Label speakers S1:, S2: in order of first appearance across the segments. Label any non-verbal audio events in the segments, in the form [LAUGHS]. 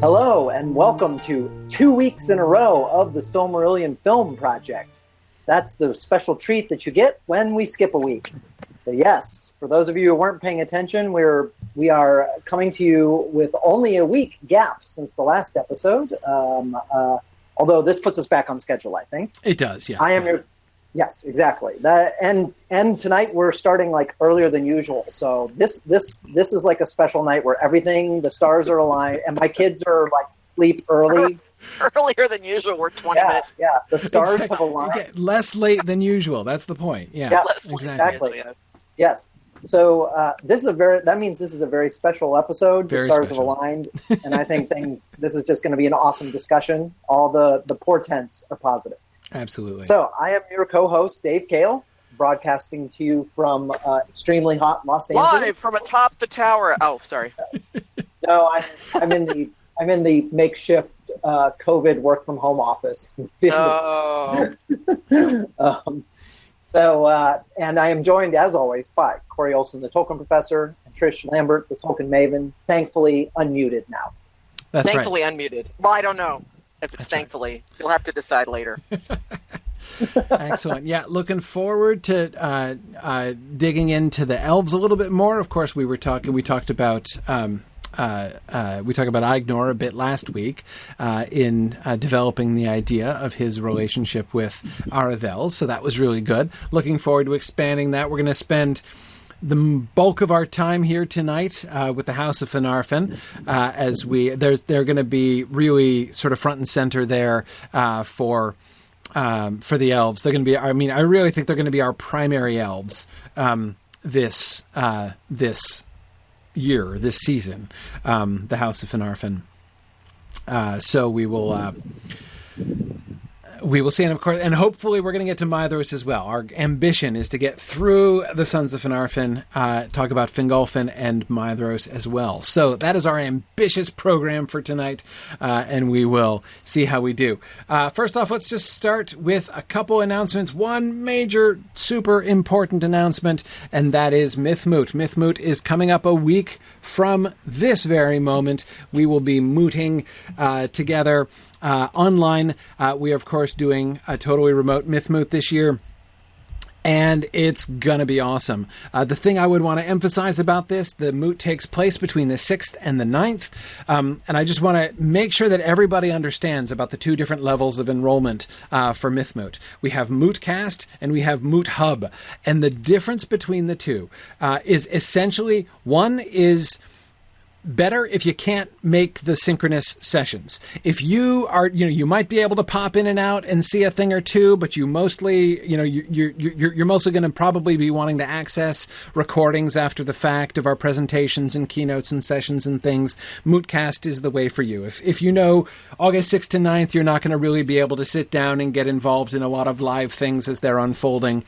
S1: Hello, and welcome to two weeks in a row of the Silmarillion Film Project. That's the special treat that you get when we skip a week. So, yes, for those of you who weren't paying attention, we're we are coming to you with only a week gap since the last episode. Um, uh, although this puts us back on schedule, I think
S2: it does. Yeah,
S1: I am your Yes, exactly. That and and tonight we're starting like earlier than usual. So this this this is like a special night where everything the stars are aligned and my kids are like sleep early. [LAUGHS]
S3: Earlier than usual, we're twenty
S1: yeah,
S3: minutes.
S1: Yeah, the stars have aligned.
S2: Okay, less late than usual. That's the point. Yeah,
S1: yeah
S2: exactly.
S1: exactly. Yes. yes. So uh, this is a very that means this is a very special episode.
S2: Very
S1: the stars
S2: special.
S1: have aligned, [LAUGHS] and I think things. This is just going to be an awesome discussion. All the the portents are positive.
S2: Absolutely.
S1: So I am your co-host Dave Kale, broadcasting to you from uh, extremely hot Los Angeles.
S3: Live from atop the tower. Oh, sorry. [LAUGHS]
S1: no, I'm, I'm in the I'm in the makeshift uh, COVID work from home office. [LAUGHS]
S3: Oh. [LAUGHS]
S1: um, so, uh, and I am joined as always by Corey Olsen, the Tolkien professor, and Trish Lambert, the Tolkien maven. Thankfully, unmuted now.
S2: That's
S3: thankfully
S2: right.
S3: unmuted. Well, I don't know if it's
S2: That's
S3: thankfully. Right. You'll have to decide later. [LAUGHS]
S2: Excellent. Yeah, looking forward to uh, uh, digging into the elves a little bit more. Of course, we were talking. We talked about. Um, uh, uh, we talked about Aegnor a bit last week uh, in uh, developing the idea of his relationship with Aravel, so that was really good. Looking forward to expanding that. We're going to spend the bulk of our time here tonight uh, with the House of Finarfin, uh, as we they're they're going to be really sort of front and center there uh, for. Um, for the elves, they're going to be. I mean, I really think they're going to be our primary elves um, this uh, this year, this season. Um, the House of Finarfin. Uh, so we will uh, we will see, and of course, and hopefully, we're going to get to Maedhros as well. Our ambition is to get through the Sons of Finarfin, uh, talk about Fingolfin and Maedhros as well. So that is our ambitious program for tonight, uh, and we will see how we do. Uh, first off, let's just start with a couple announcements. One major, super important announcement, and that is Mythmoot. Mythmoot is coming up a week from this very moment. We will be mooting uh, together. Uh, online. Uh, we are, of course, doing a totally remote Mythmoot this year. And it's gonna be awesome. Uh, the thing I would want to emphasize about this, the moot takes place between the 6th and the 9th. Um, and I just want to make sure that everybody understands about the two different levels of enrollment uh, for Mythmoot. We have Mootcast and we have Moot Hub. And the difference between the two uh, is essentially one is better if you can't make the synchronous sessions. If you are, you know, you might be able to pop in and out and see a thing or two, but you mostly, you know, you, you, you're, you're mostly going to probably be wanting to access recordings after the fact of our presentations and keynotes and sessions and things. Mootcast is the way for you. If, if you know August 6th to 9th, you're not going to really be able to sit down and get involved in a lot of live things as they're unfolding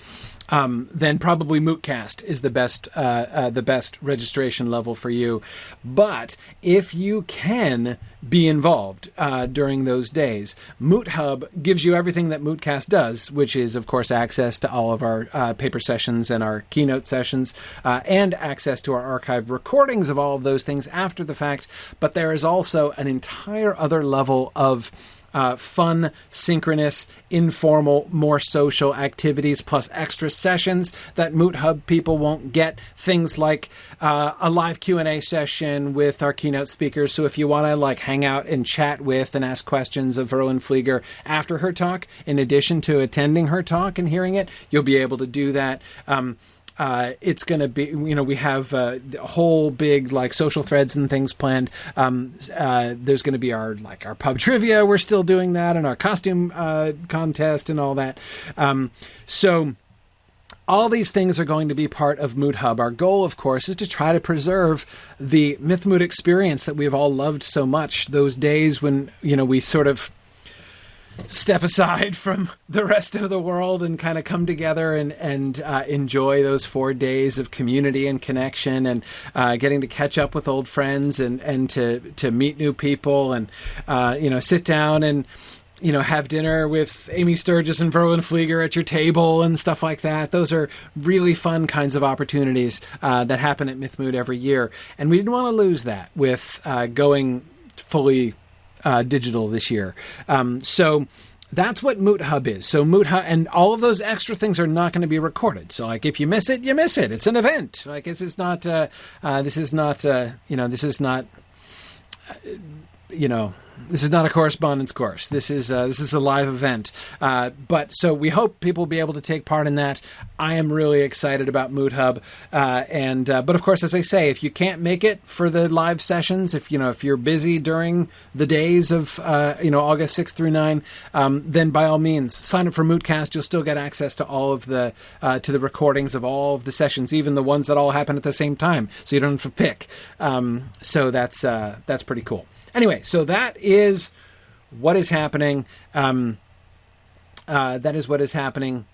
S2: um, then probably Mootcast is the best uh, uh, the best registration level for you. But if you can be involved uh, during those days, Moot Hub gives you everything that Mootcast does, which is of course access to all of our uh, paper sessions and our keynote sessions, uh, and access to our archived recordings of all of those things after the fact. But there is also an entire other level of uh, fun, synchronous, informal, more social activities, plus extra sessions that Moot Hub people won't get. Things like uh, a live Q and A session with our keynote speakers. So if you want to like hang out and chat with and ask questions of Verlyn Flieger after her talk, in addition to attending her talk and hearing it, you'll be able to do that. Um, uh, it's going to be, you know, we have uh, a whole big like social threads and things planned. Um, uh, there's going to be our like our pub [LAUGHS] trivia. We're still doing that, and our costume uh, contest and all that. Um, so. All these things are going to be part of Moot Hub. Our goal, of course, is to try to preserve the Mythmoot experience that we've all loved so much. Those days when you know we sort of step aside from the rest of the world and kind of come together and and uh, enjoy those four days of community and connection and uh, getting to catch up with old friends and and to to meet new people and uh, you know sit down and you know, have dinner with Amy Sturgis and Verlyn Flieger at your table and stuff like that. Those are really fun kinds of opportunities uh, that happen at Mythmoot every year, and we didn't want to lose that with uh, going fully uh, digital this year. Um, so that's what Moot Hub is. So Moot Hub and all of those extra things are not going to be recorded. So like if you miss it, you miss it. It's an event. Like this is not. Uh, uh, this is not. Uh, you know. This is not. You know this is not a correspondence course. This is uh, this is a live event. Uh, but so we hope people will be able to take part in that. I am really excited about Moot Hub, uh, and uh, but of course, as I say, if you can't make it for the live sessions, if you know if you're busy during the days of uh, you know August sixth through nine, um, then by all means sign up for Mootcast. You'll still get access to all of the to the recordings of all of the sessions, even the ones that all happen at the same time, so you don't have to pick. Um, so that's that's pretty cool. Anyway, so that is what is happening. Um, uh, that is what is happening.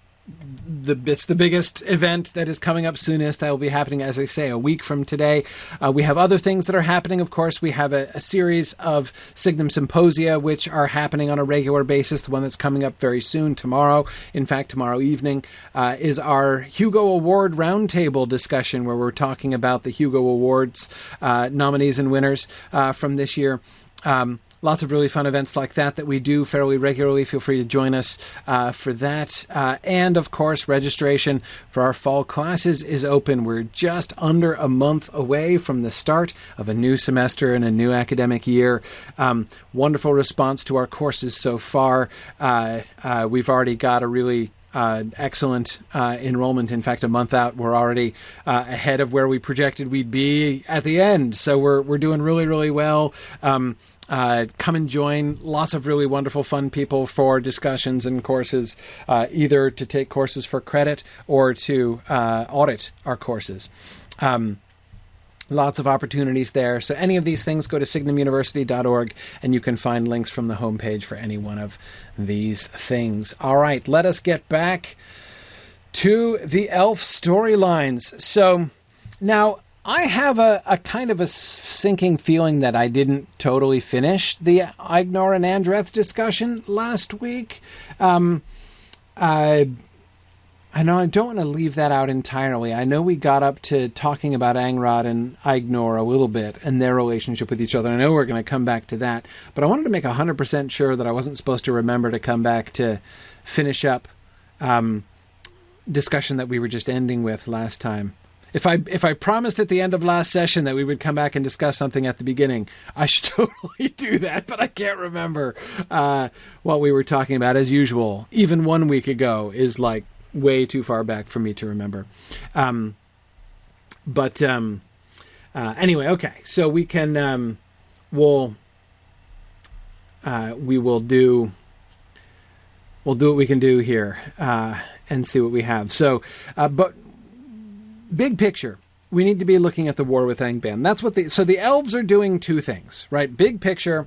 S2: The it's the biggest event that is coming up soonest. That will be happening, as I say, a week from today. Uh, we have other things that are happening. Of course, we have a, a, series of Signum symposia which are happening on a regular basis. The one that's coming up very soon, tomorrow, in fact, tomorrow evening, uh, is our Hugo Award roundtable discussion where we're talking about the Hugo Awards uh, nominees and winners uh, from this year. Um, lots of really fun events like that that we do fairly regularly. Feel free to join us uh, for that. Uh, and of course, registration for our fall classes is open. We're just under a month away from the start of a new semester and a new academic year. Um, wonderful response to our courses so far. Uh, uh we've already got a really uh, excellent uh, enrollment. In fact, a month out, we're already uh, ahead of where we projected we'd be at the end. So we're we're doing really really well. Um, uh, come and join lots of really wonderful, fun people for discussions and courses, uh, either to take courses for credit or to uh, audit our courses. Um, lots of opportunities there. So, any of these things, go to signumuniversity.org and you can find links from the homepage for any one of these things. All right, let us get back to the elf storylines. So, now I have a, a kind of a sinking feeling that I didn't totally finish the Aegnor and Andreth discussion last week. Um, I, I know I don't want to leave that out entirely. I know we got up to talking about Angrod and Aegnor a little bit and their relationship with each other. I know we're going to come back to that, but I wanted to make 100% sure that I wasn't supposed to remember to come back to finish up um, discussion that we were just ending with last time. If I if I promised at the end of last session that we would come back and discuss something at the beginning, I should [LAUGHS] totally do that, but I can't remember uh, what we were talking about. As usual, even one week ago is like way too far back for me to remember. Um, but um, uh, anyway, okay, so we can um, we'll uh, we will do we'll do what we can do here uh, and see what we have. So, uh, but big picture, we need to be looking at the war with Angband. That's what the so the elves are doing two things, right? Big picture,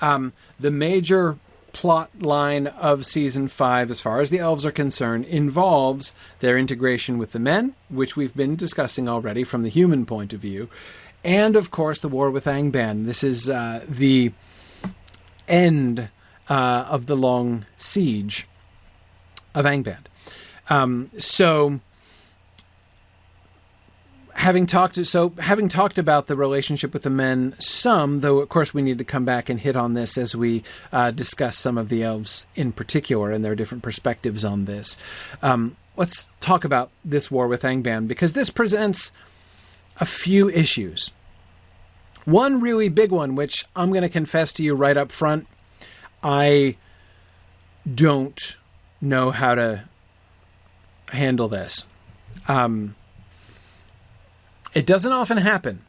S2: um, the major plot line of season five, as far as the elves are concerned, involves their integration with the men, which we've been discussing already from the human point of view, and of course the war with Angband. This is uh, the end uh, of the long siege of Angband. Um, so having talked so having talked about the relationship with the men some though of course we need to come back and hit on this as we uh, discuss some of the elves in particular and their different perspectives on this. Um, let's talk about this war with angband because this presents a few issues. One really big one which i'm going to confess to you right up front i don't know how to handle this. Um, it doesn't often happen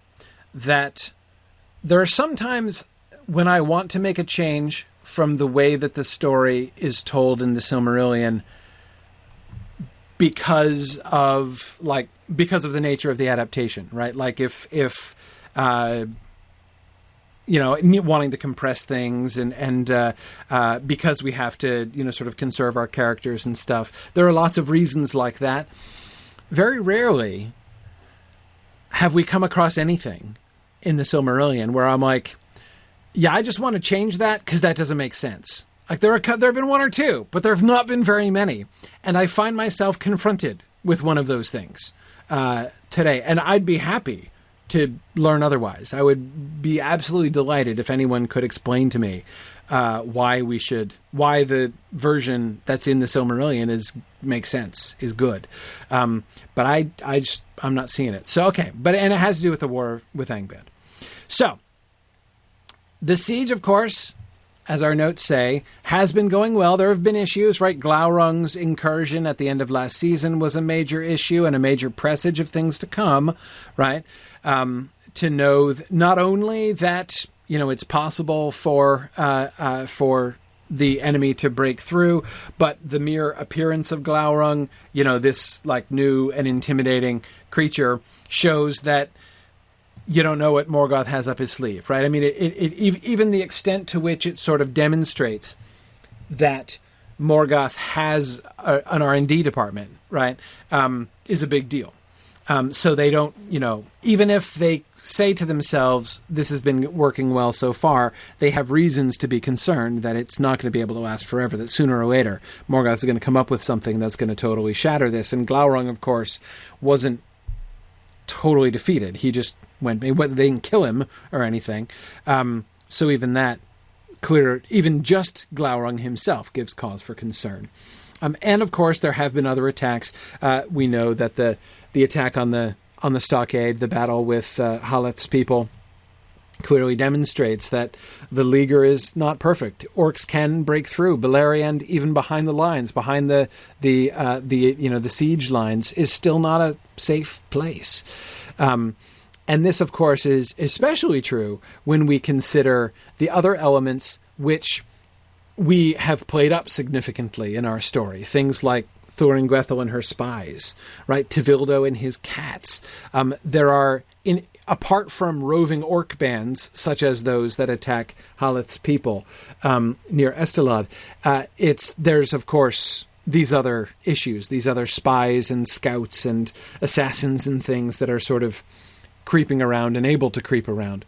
S2: that there are sometimes when I want to make a change from the way that the story is told in the Silmarillion because of like because of the nature of the adaptation, right? Like if if uh, you know wanting to compress things and and uh, uh, because we have to you know sort of conserve our characters and stuff. There are lots of reasons like that. Very rarely have we come across anything in the Silmarillion where I'm like, yeah, I just want to change that because that doesn't make sense. Like there are there have been one or two, but there have not been very many, and I find myself confronted with one of those things uh, today, and I'd be happy to learn otherwise. I would be absolutely delighted if anyone could explain to me uh, why we should, why the version that's in the Silmarillion is makes sense, is good. Um, but I, I just, I'm not seeing it. So okay, but and it has to do with the war with Angband. So the siege, of course, as our notes say, has been going well. There have been issues, right? Glaurung's incursion at the end of last season was a major issue and a major presage of things to come, right? Um, to know th- not only that you know it's possible for uh, uh, for the enemy to break through, but the mere appearance of Glaurung, you know, this like new and intimidating creature, shows that you don't know what Morgoth has up his sleeve, right? I mean, it, it, it, even the extent to which it sort of demonstrates that Morgoth has a, an R and D department, right, um, is a big deal. Um, so they don't, you know, even if they say to themselves, "This has been working well so far," they have reasons to be concerned that it's not going to be able to last forever. That sooner or later, Morgoth is going to come up with something that's going to totally shatter this. And Glaurung, of course, wasn't totally defeated. He just went. They didn't kill him or anything. Um, so even that clear, even just Glaurung himself gives cause for concern. Um, and of course, there have been other attacks. Uh, we know that the the attack on the on the stockade, the battle with uh, Haleth's people, clearly demonstrates that the Leaguer is not perfect. Orcs can break through. Beleriand, even behind the lines, behind the the uh, the you know the siege lines, is still not a safe place. Um, and this, of course, is especially true when we consider the other elements which we have played up significantly in our story. Things like Thuringwethil and her spies, right? Tevildo and his cats. Um, there are, in apart from roving orc bands such as those that attack Haleth's people um, near Estolad, uh, it's there's of course these other issues, these other spies and scouts and assassins and things that are sort of creeping around and able to creep around.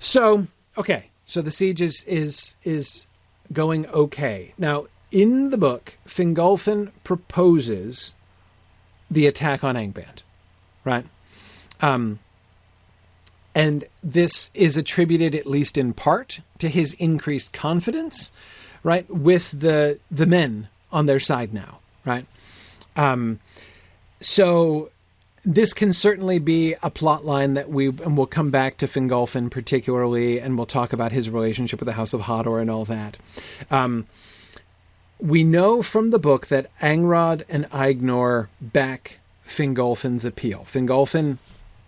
S2: So, okay, so the siege is is is going okay. Now, in the book, Fingolfin proposes the attack on Angband, right? Um, and this is attributed, at least in part, to his increased confidence, right, with the the men on their side now, right? Um, so this can certainly be a plot line that we and we'll come back to Fingolfin particularly, and we'll talk about his relationship with the House of Hador and all that. Um, we know from the book that Angrod and Aegnor back Fingolfin's appeal. Fingolfin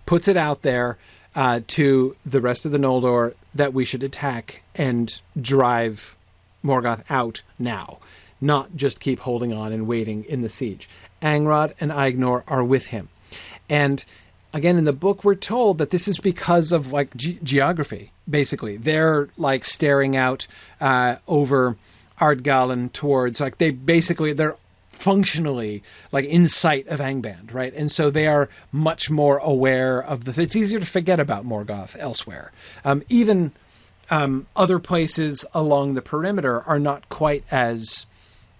S2: puts it out there uh, to the rest of the Noldor that we should attack and drive Morgoth out now, not just keep holding on and waiting in the siege. Angrod and Aegnor are with him. And again, in the book, we're told that this is because of like ge- geography, basically. They're like staring out uh, over Ard-galen towards, like, they basically, they're functionally like in sight of Angband, right? And so they are much more aware of the. It's easier to forget about Morgoth elsewhere. Um, even um, other places along the perimeter are not quite as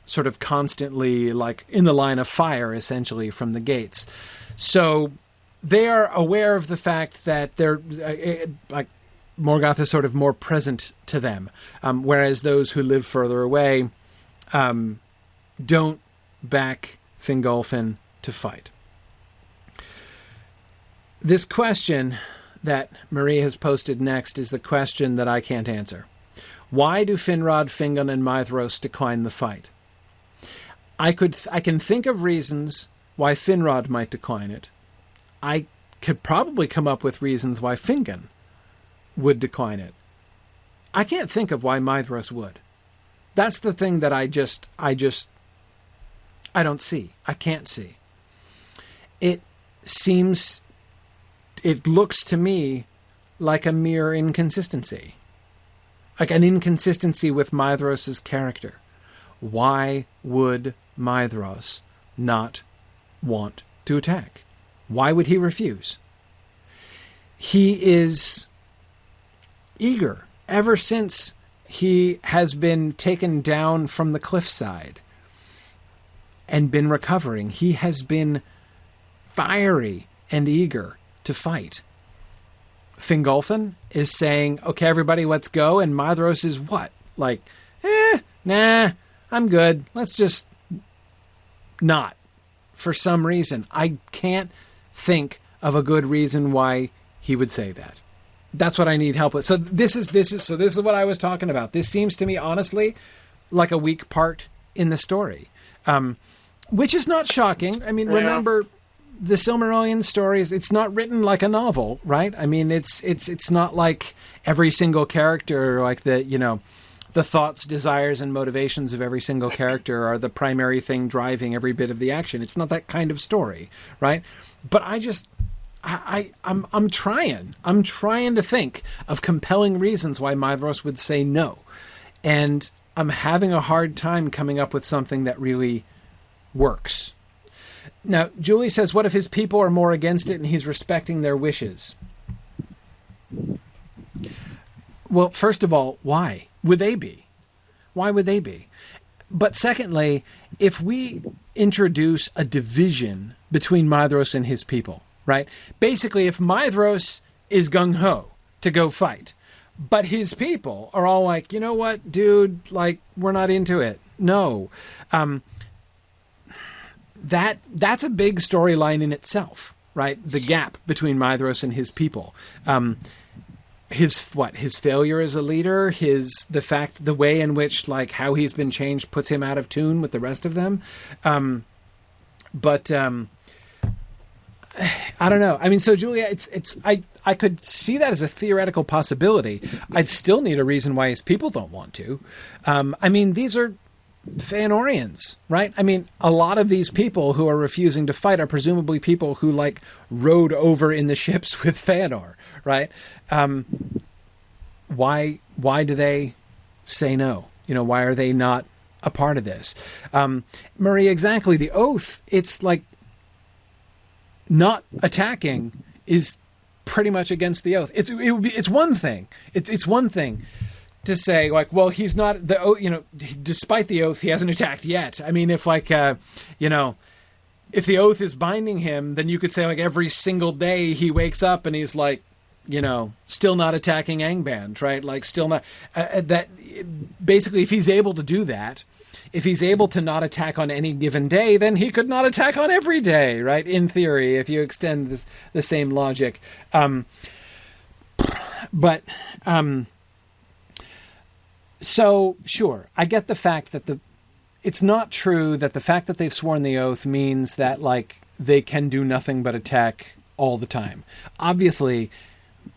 S2: sort of constantly like in the line of fire, essentially from the gates. So they are aware of the fact that they're uh, like Morgoth is sort of more present to them, um, whereas those who live further away um, don't back Fingolfin to fight. This question that Marie has posted next is the question that I can't answer. Why do Finrod, Fingon, and Maedhros decline the fight? I could th- I can think of reasons why Finrod might decline it. I could probably come up with reasons why Fingon would decline it. I can't think of why Maedhros would. That's the thing that I just I just I don't see. I can't see. It seems it looks to me like a mere inconsistency. Like an inconsistency with Maedhros's character. Why would Maedhros not want to attack? Why would he refuse? He is eager ever since he has been taken down from the cliffside and been recovering. He has been fiery and eager to fight. Fingolfin is saying, "Okay, everybody, let's go," and Maedhros is what? Like, eh, nah, I'm good. Let's just not. For some reason, I can't think of a good reason why he would say that. That's what I need help with. So this is this is so this is what I was talking about. This seems to me honestly like a weak part in the story, um, which is not shocking. I mean,
S3: Yeah.
S2: remember the Silmarillion stories. It's not written like a novel, right? I mean, it's it's it's not like every single character, like the you know, the thoughts, desires, and motivations of every single character are the primary thing driving every bit of the action. It's not that kind of story, right? But I just I, I I'm I'm trying. I'm trying to think of compelling reasons why Maedhros would say no. And I'm having a hard time coming up with something that really works. Now, Julie says, what if his people are more against it and he's respecting their wishes? Well, first of all, why would they be? Why would they be? But secondly, if we introduce a division between Maedhros and his people, right? Basically, if Maedhros is gung ho to go fight, but his people are all like, you know what, dude, like we're not into it. No, um, that that's a big storyline in itself, right? The gap between Maedhros and his people. Um, his what his failure as a leader his the fact the way in which like how he's been changed puts him out of tune with the rest of them um but um i don't know i mean so julia it's it's i i could see that as a theoretical possibility i'd still need a reason why his people don't want to um i mean these are Feanorians, right? I mean, a lot of these people who are refusing to fight are presumably people who like rode over in the ships with Feanor, right? Um, why why do they say no? You know, why are they not a part of this? Um, Marie, exactly. The oath. It's like not attacking is pretty much against the oath. It's it would be it's one thing. It's it's one thing to say like, well, he's not the oath. You know, despite the oath, he hasn't attacked yet. I mean, if like uh, you know. If the oath is binding him, then you could say like every single day he wakes up and he's like, you know, still not attacking Angband, right? Like, still not. Uh, uh, that basically, if he's able to do that, if he's able to not attack on any given day, then he could not attack on every day, right? In theory, if you extend the, the same logic. Um, but um, so sure, I get the fact that the it's not true that the fact that they've sworn the oath means that like they can do nothing but attack all the time. Obviously,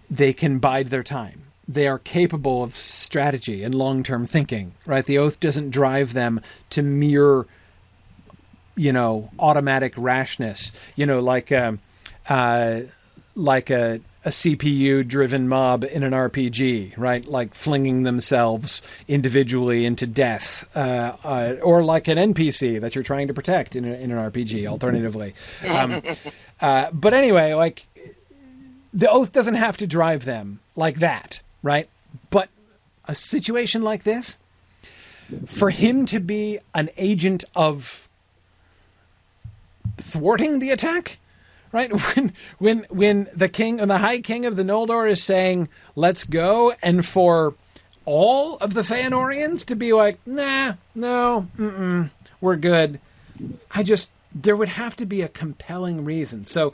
S2: they can bide their time. They are capable of strategy and long-term thinking, right? The oath doesn't drive them to mere you know, automatic rashness, you know, like um uh like a a CPU driven mob in an RPG, right? Like flinging themselves individually into death, uh, uh, or like an NPC that you're trying to protect in, a, in an RPG, alternatively. Um, uh, but anyway, like the oath doesn't have to drive them like that, right? But a situation like this, for him to be an agent of thwarting the attack, right? [LAUGHS] When when when the king and the high king of the Noldor is saying, "Let's go," and for all of the Feanorians to be like, "Nah, no, mm-mm, we're good." I just there would have to be a compelling reason. So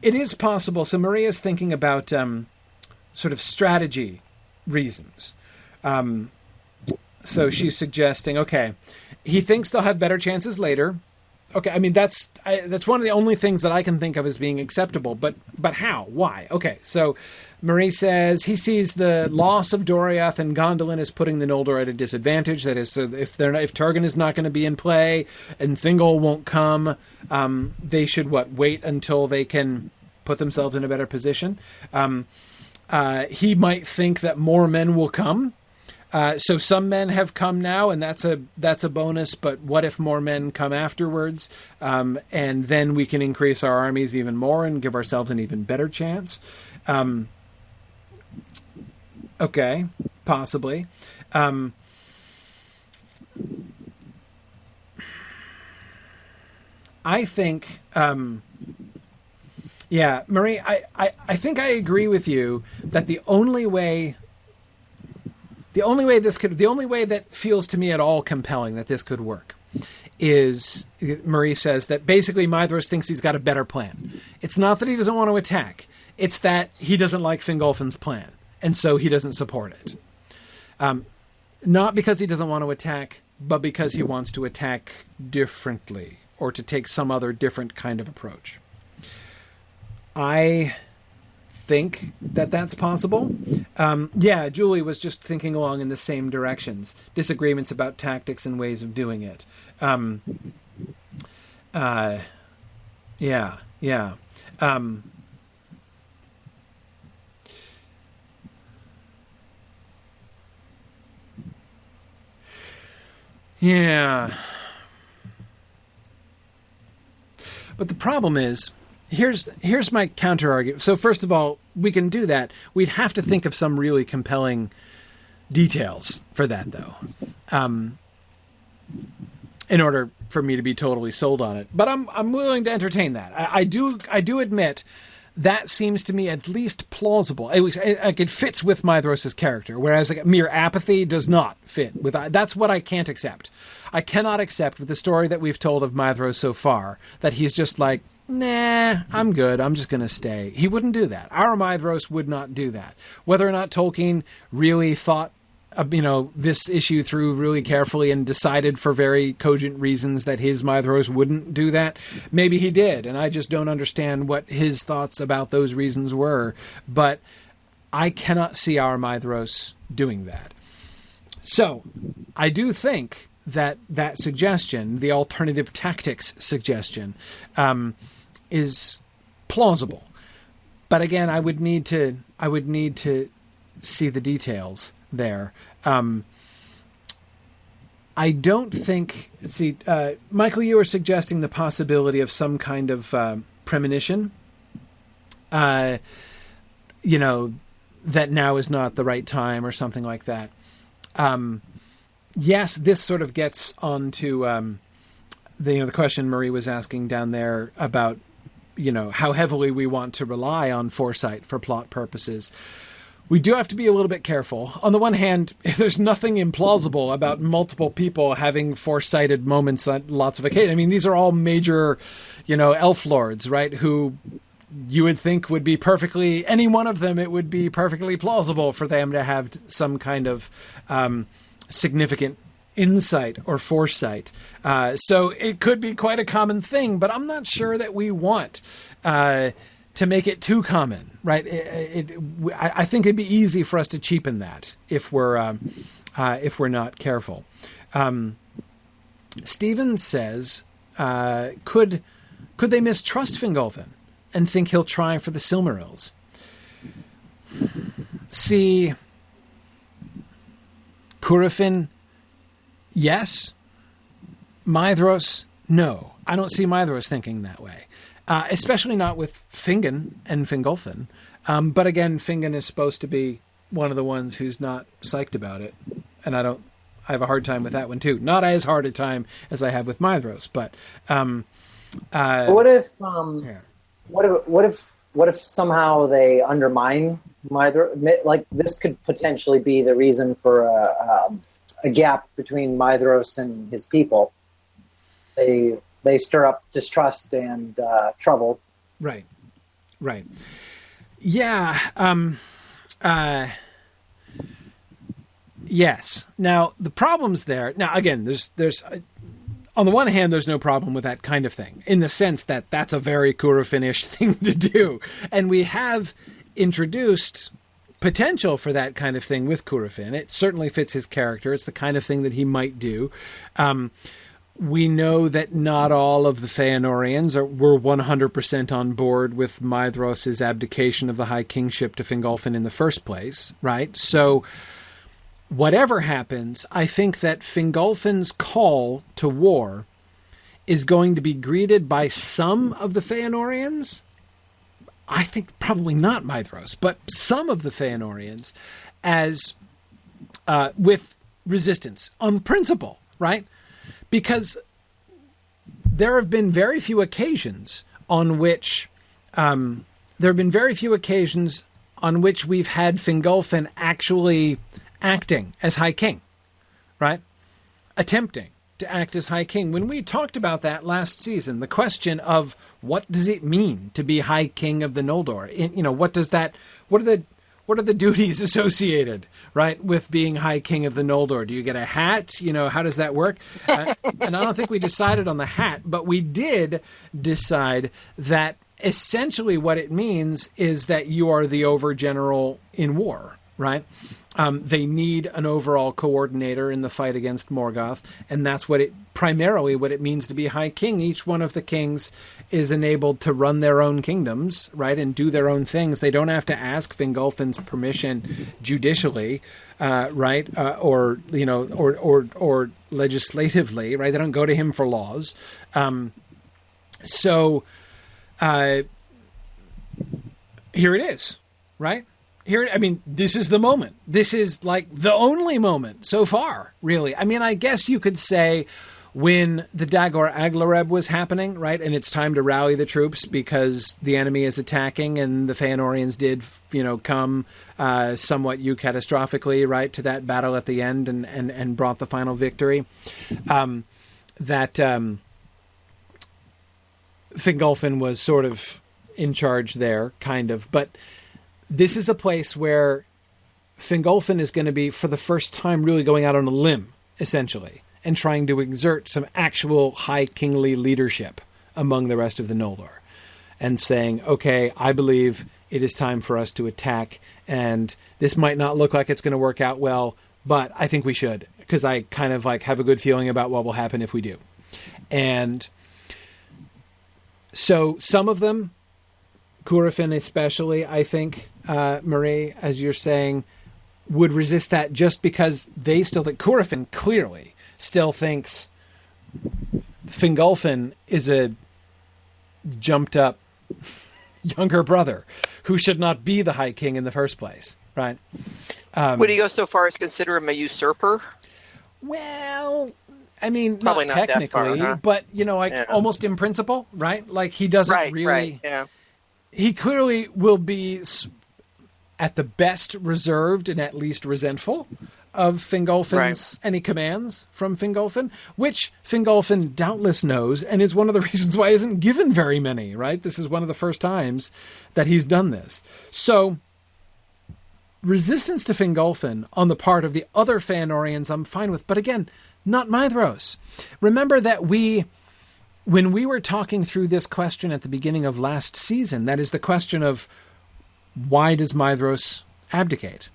S2: it is possible. So Maria's thinking about um, sort of strategy reasons. Um, so she's suggesting, okay, he thinks they'll have better chances later. Okay, I mean that's I, that's one of the only things that I can think of as being acceptable. But but how? Why? Okay, so Marie says he sees the loss of Doriath and Gondolin is putting the Noldor at a disadvantage. That is, so if they're not, if Turgon is not going to be in play and Thingol won't come, um, they should what wait until they can put themselves in a better position. Um, uh, he might think that more men will come. Uh, so some men have come now, and that's a that's a bonus. But what if more men come afterwards, um, and then we can increase our armies even more and give ourselves an even better chance? Um, okay, possibly. Um, I think um, Yeah, Marie, I, I, I think I agree with you that the only way the only way this could the only way that feels to me at all compelling that this could work is Marie says that basically Maedhros thinks he's got a better plan. It's not that he doesn't want to attack, it's that he doesn't like Fingolfin's plan, and so he doesn't support it. Um, not because he doesn't want to attack, but because he wants to attack differently or to take some other different kind of approach. I think that that's possible. Um, yeah, Julie was just thinking along in the same directions. Disagreements about tactics and ways of doing it. Um, uh, yeah, yeah. Um, yeah. But the problem is, here's here's my counter argument. So first of all, we can do that. We'd have to think of some really compelling details for that, though, um, in order for me to be totally sold on it. But I'm I'm willing to entertain that. I, I do I do admit that seems to me at least plausible. At least like it fits with Maedhros' character, whereas like, mere apathy does not fit with. That's what I can't accept. I cannot accept with the story that we've told of Maedhros so far that he's just like, nah, I'm good. I'm just going to stay. He wouldn't do that. our Maedhros would not do that. Whether or not Tolkien really thought uh, you know this issue through really carefully and decided for very cogent reasons that his Maedhros wouldn't do that. Maybe he did, and I just don't understand what his thoughts about those reasons were. But I cannot see our Maedhros doing that. So I do think that that suggestion, the alternative tactics suggestion, um, is plausible. But again, I would need to I would need to see the details there. Um, I don't think. See, uh, Michael, you were suggesting the possibility of some kind of uh, premonition. Uh, you know, that now is not the right time, or something like that. Um, yes, this sort of gets onto um, the you know the question Marie was asking down there about you know how heavily we want to rely on foresight for plot purposes we do have to be a little bit careful. On the one hand, [LAUGHS] there's nothing implausible about multiple people having foresighted moments on lots of occasions. I mean, these are all major, you know, elf lords, right? Who you would think would be perfectly any one of them. It would be perfectly plausible for them to have some kind of um, significant insight or foresight. Uh, so it could be quite a common thing, but I'm not sure that we want uh, to make it too common, right? It, it, I think it'd be easy for us to cheapen that if we're um, uh, if we're not careful. Um, Stephen says, uh, could could they mistrust Fingolfin and think he'll try for the Silmarils? See, Curufin, yes. Maedhros, no. I don't see Maedhros thinking that way uh, especially not with Fingon and Fingolfin. Um, but again, Fingon is supposed to be one of the ones who's not psyched about it, and I don't. I have a hard time with that one too. Not as hard a time as I have with Maedhros, but um, uh,
S1: what if um, yeah. what if what if what if somehow they undermine Maedhros? Like this could potentially be the reason for a, um, a gap between Maedhros and his people. They they stir up distrust and uh, trouble.
S2: Right, right. Yeah. Um, uh, yes. Now the problems there. Now again, there's there's. Uh, on the one hand, there's no problem with that kind of thing, in the sense that that's a very Curufinish [LAUGHS] thing to do, and we have introduced potential for that kind of thing with Curufin. It certainly fits his character. It's the kind of thing that he might do. Um, we know that not all of the Feanorians are, were 100% on board with Maedhros' abdication of the High Kingship to Fingolfin in the first place, right? So, whatever happens, I think that Fingolfin's call to war is going to be greeted by some of the Feanorians. I think probably not Maedhros, but some of the Feanorians as uh, with resistance on principle, right? because there have been very few occasions on which um, there have been very few occasions on which we've had Fingolfin actually acting as High King, right? Attempting to act as High King. When we talked about that last season, the question of what does it mean to be High King of the Noldor? In, you know, what does that? What are the what are the [LAUGHS] duties associated, right, with being High King of the Noldor? Do you get a hat? You know, how does that work? Uh, [LAUGHS] and I don't think we decided on the hat, but we did decide that essentially what it means is that you are the overgeneral in war, right? Um, they need an overall coordinator in the fight against Morgoth, and that's what it primarily what it means to be High King. Each one of the kings is enabled to run their own kingdoms, right, and do their own things. They don't have to ask Fingolfin's permission judicially, uh, right, uh, or you know, or or or legislatively, right. They don't go to him for laws. Um, so, uh, here it is, right here i mean this is the moment. This is like the only moment so far really. I mean i guess you could say when the dagor aglareb was happening right and it's time to rally the troops because the enemy is attacking and the Feanorians did you know come uh, somewhat catastrophically, right to that battle at the end and and, and brought the final victory. Um, that um, Fingolfin was sort of in charge there kind of but this is a place where Fingolfin is going to be, for the first time, really going out on a limb, essentially, and trying to exert some actual high kingly leadership among the rest of the Noldor. And saying, okay, I believe it is time for us to attack, and this might not look like it's going to work out well, but I think we should, because I kind of like have a good feeling about what will happen if we do. And so some of them Curufin especially, I think, uh, Marie, as you're saying, would resist that just because they still think Curufin clearly still thinks Fingolfin is a jumped up younger brother who should not be the High King in the first place, right?
S3: Um, would he go so far as consider him a usurper?
S2: Well, I mean, Probably not, not technically, far, huh? but you know, like yeah. almost in principle, right? Like he doesn't
S3: right,
S2: really.
S3: Right, yeah
S2: he clearly will be at the best reserved and at least resentful of Fingolfin's right. any commands from Fingolfin, which Fingolfin doubtless knows and is one of the [LAUGHS] reasons why he isn't given very many, right? This is one of the first times that he's done this. So resistance to Fingolfin on the part of the other Feanorians I'm fine with, but again, not Maedhros. Remember that we when we were talking through this question at the beginning of last season, that is the question of why does Maedhros abdicate?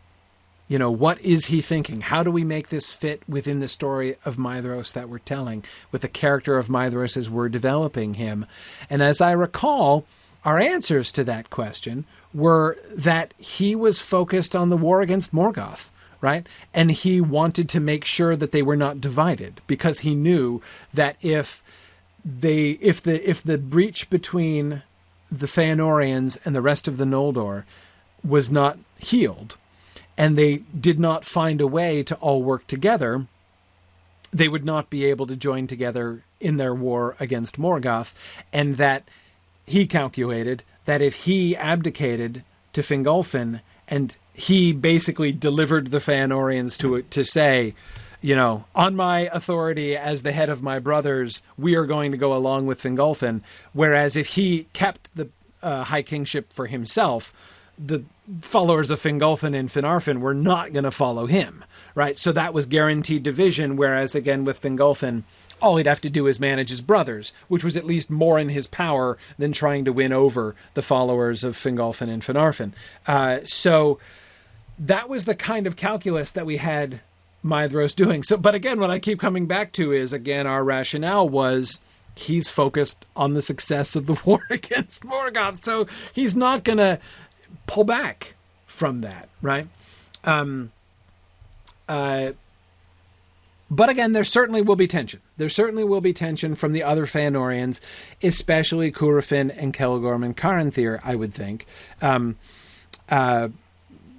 S2: You know, what is he thinking? How do we make this fit within the story of Maedhros that we're telling, with the character of Maedhros as we're developing him? And as I recall, our answers to that question were that he was focused on the war against Morgoth, right? And he wanted to make sure that they were not divided because he knew that if they if the if the breach between the Feanorians and the rest of the Noldor was not healed, and they did not find a way to all work together, they would not be able to join together in their war against Morgoth, and that he calculated that if he abdicated to Fingolfin and he basically delivered the Feanorians to to say, you know, on my authority as the head of my brothers, we are going to go along with Fingolfin. Whereas if he kept the uh, high kingship for himself, the followers of Fingolfin and Finarfin were not going to follow him, right? So that was guaranteed division. Whereas again with Fingolfin, all he'd have to do is manage his brothers, which was at least more in his power than trying to win over the followers of Fingolfin and Finarfin. Uh, so that was the kind of calculus that we had Maedhros doing. So, but again, what I keep coming back to is again our rationale was he's focused on the success of the [LAUGHS] war against Morgoth, so he's not going to pull back from that, right? Um, uh, but again, there certainly will be tension. There certainly will be tension from the other Feanorians, especially Curufin and Celegorm and Caranthir, I would think. Um, uh,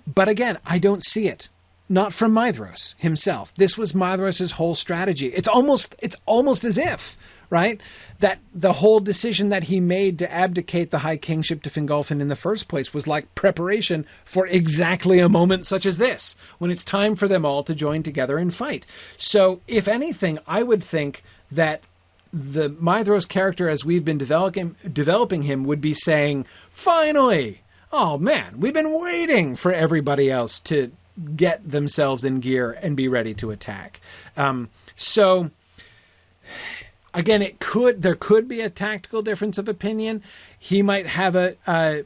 S2: but again, I don't see it not from Maedhros himself. This was Maedhros' whole strategy. It's almost it's almost as if, right? That the whole decision that he made to abdicate the high kingship to Fingolfin in the first place was like preparation for exactly a moment such as this, when it's time for them all to join together and fight. So, if anything, I would think that the Maedhros character, as we've been developing developing him, would be saying, "Finally, oh man, we've been waiting for everybody else to get themselves in gear and be ready to attack." Um, so again, it could there could be a tactical difference of opinion. He might have a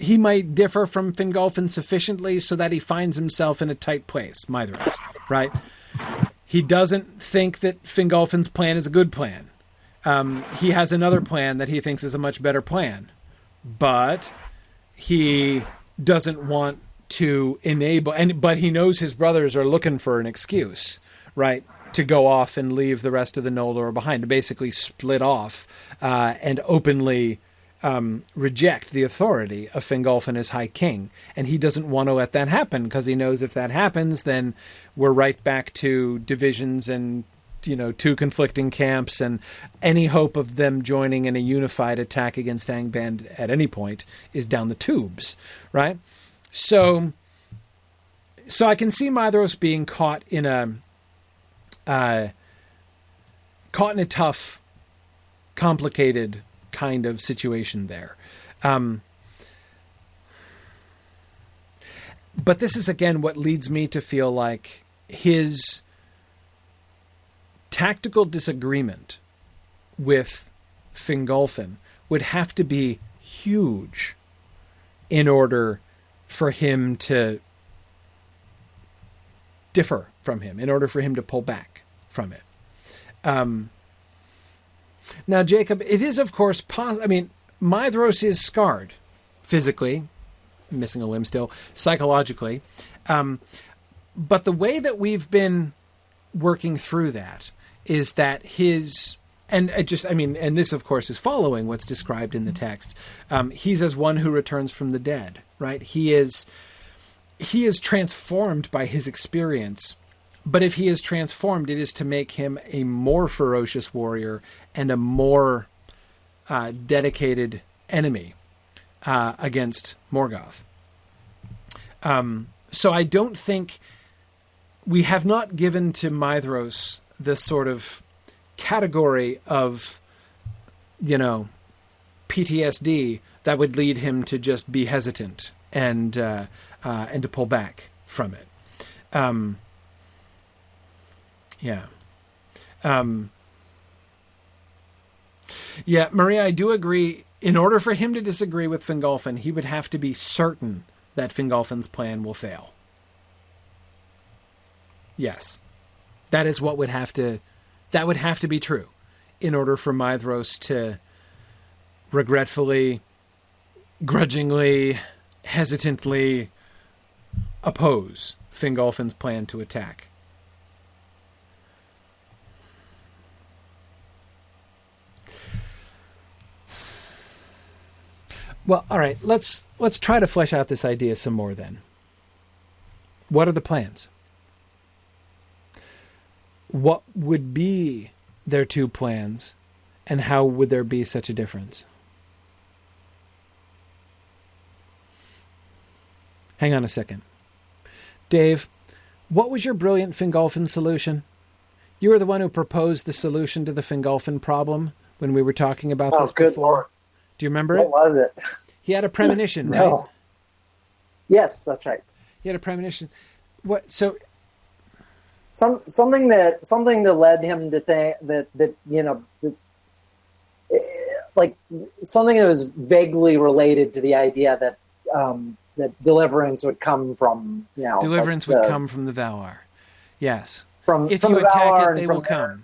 S2: he might differ from Fingolfin sufficiently so that he finds himself in a tight place. Maedhros, right? He doesn't think that Fingolfin's plan is a good plan. Um, he has another plan that he thinks is a much better plan, but he doesn't want to enable and but he knows his brothers are looking for an excuse, right? to go off and leave the rest of the Noldor behind, to basically split off uh, and openly um, reject the authority of Fingolfin as High King. And he doesn't want to let that happen because he knows if that happens, then we're right back to divisions and you know two conflicting camps and any hope of them joining in a unified attack against Angband at any point is down the tubes, right? So, so I can see Maedhros being caught in a uh, caught in a tough, complicated kind of situation there. Um, but this is again what leads me to feel like his tactical disagreement with Fingolfin would have to be huge in order for him to differ from him, in order for him to pull back from it. Um, now, Jacob, it is, of course, pos- I mean, Maedhros is scarred physically, missing a limb still, psychologically. Um, but the way that we've been working through that is that his and I just I mean and this of course is following what's described in the text. Um, he's as one who returns from the dead, right? He is he is transformed by his experience but if he is transformed, it is to make him a more ferocious warrior and a more uh, dedicated enemy uh, against Morgoth. Um, so I don't think we have not given to Maedhros this sort of category of, you know, PTSD that would lead him to just be hesitant and uh, uh and to pull back from it. Um, yeah. Um, yeah, Maria, I do agree. In order for him to disagree with Fingolfin, he would have to be certain that Fingolfin's plan will fail. Yes. That is what would have to that would have to be true in order for Maedhros to regretfully, grudgingly, hesitantly oppose Fingolfin's plan to attack. Well, all right. Let's let's try to flesh out this idea some more then. What are the plans? What would be their two plans and how would there be such a difference? Hang on a second. Dave, what was your brilliant Fingolfin solution? You were the one who proposed the solution to the Fingolfin problem when we were talking about
S1: oh,
S2: this before. Lord. Do you remember
S1: what
S2: it?
S1: What was it?
S2: He had a premonition, [LAUGHS]
S1: no.
S2: right?
S1: Yes, that's right.
S2: He had a premonition. What? So
S1: some something that something that led him to think that that you know that, like something that was vaguely related to the idea that um, that deliverance would come from you know
S2: deliverance like would come from the Valar. Yes.
S1: From
S2: if
S1: from
S2: you
S1: the
S2: attack it, they will
S1: their,
S2: come.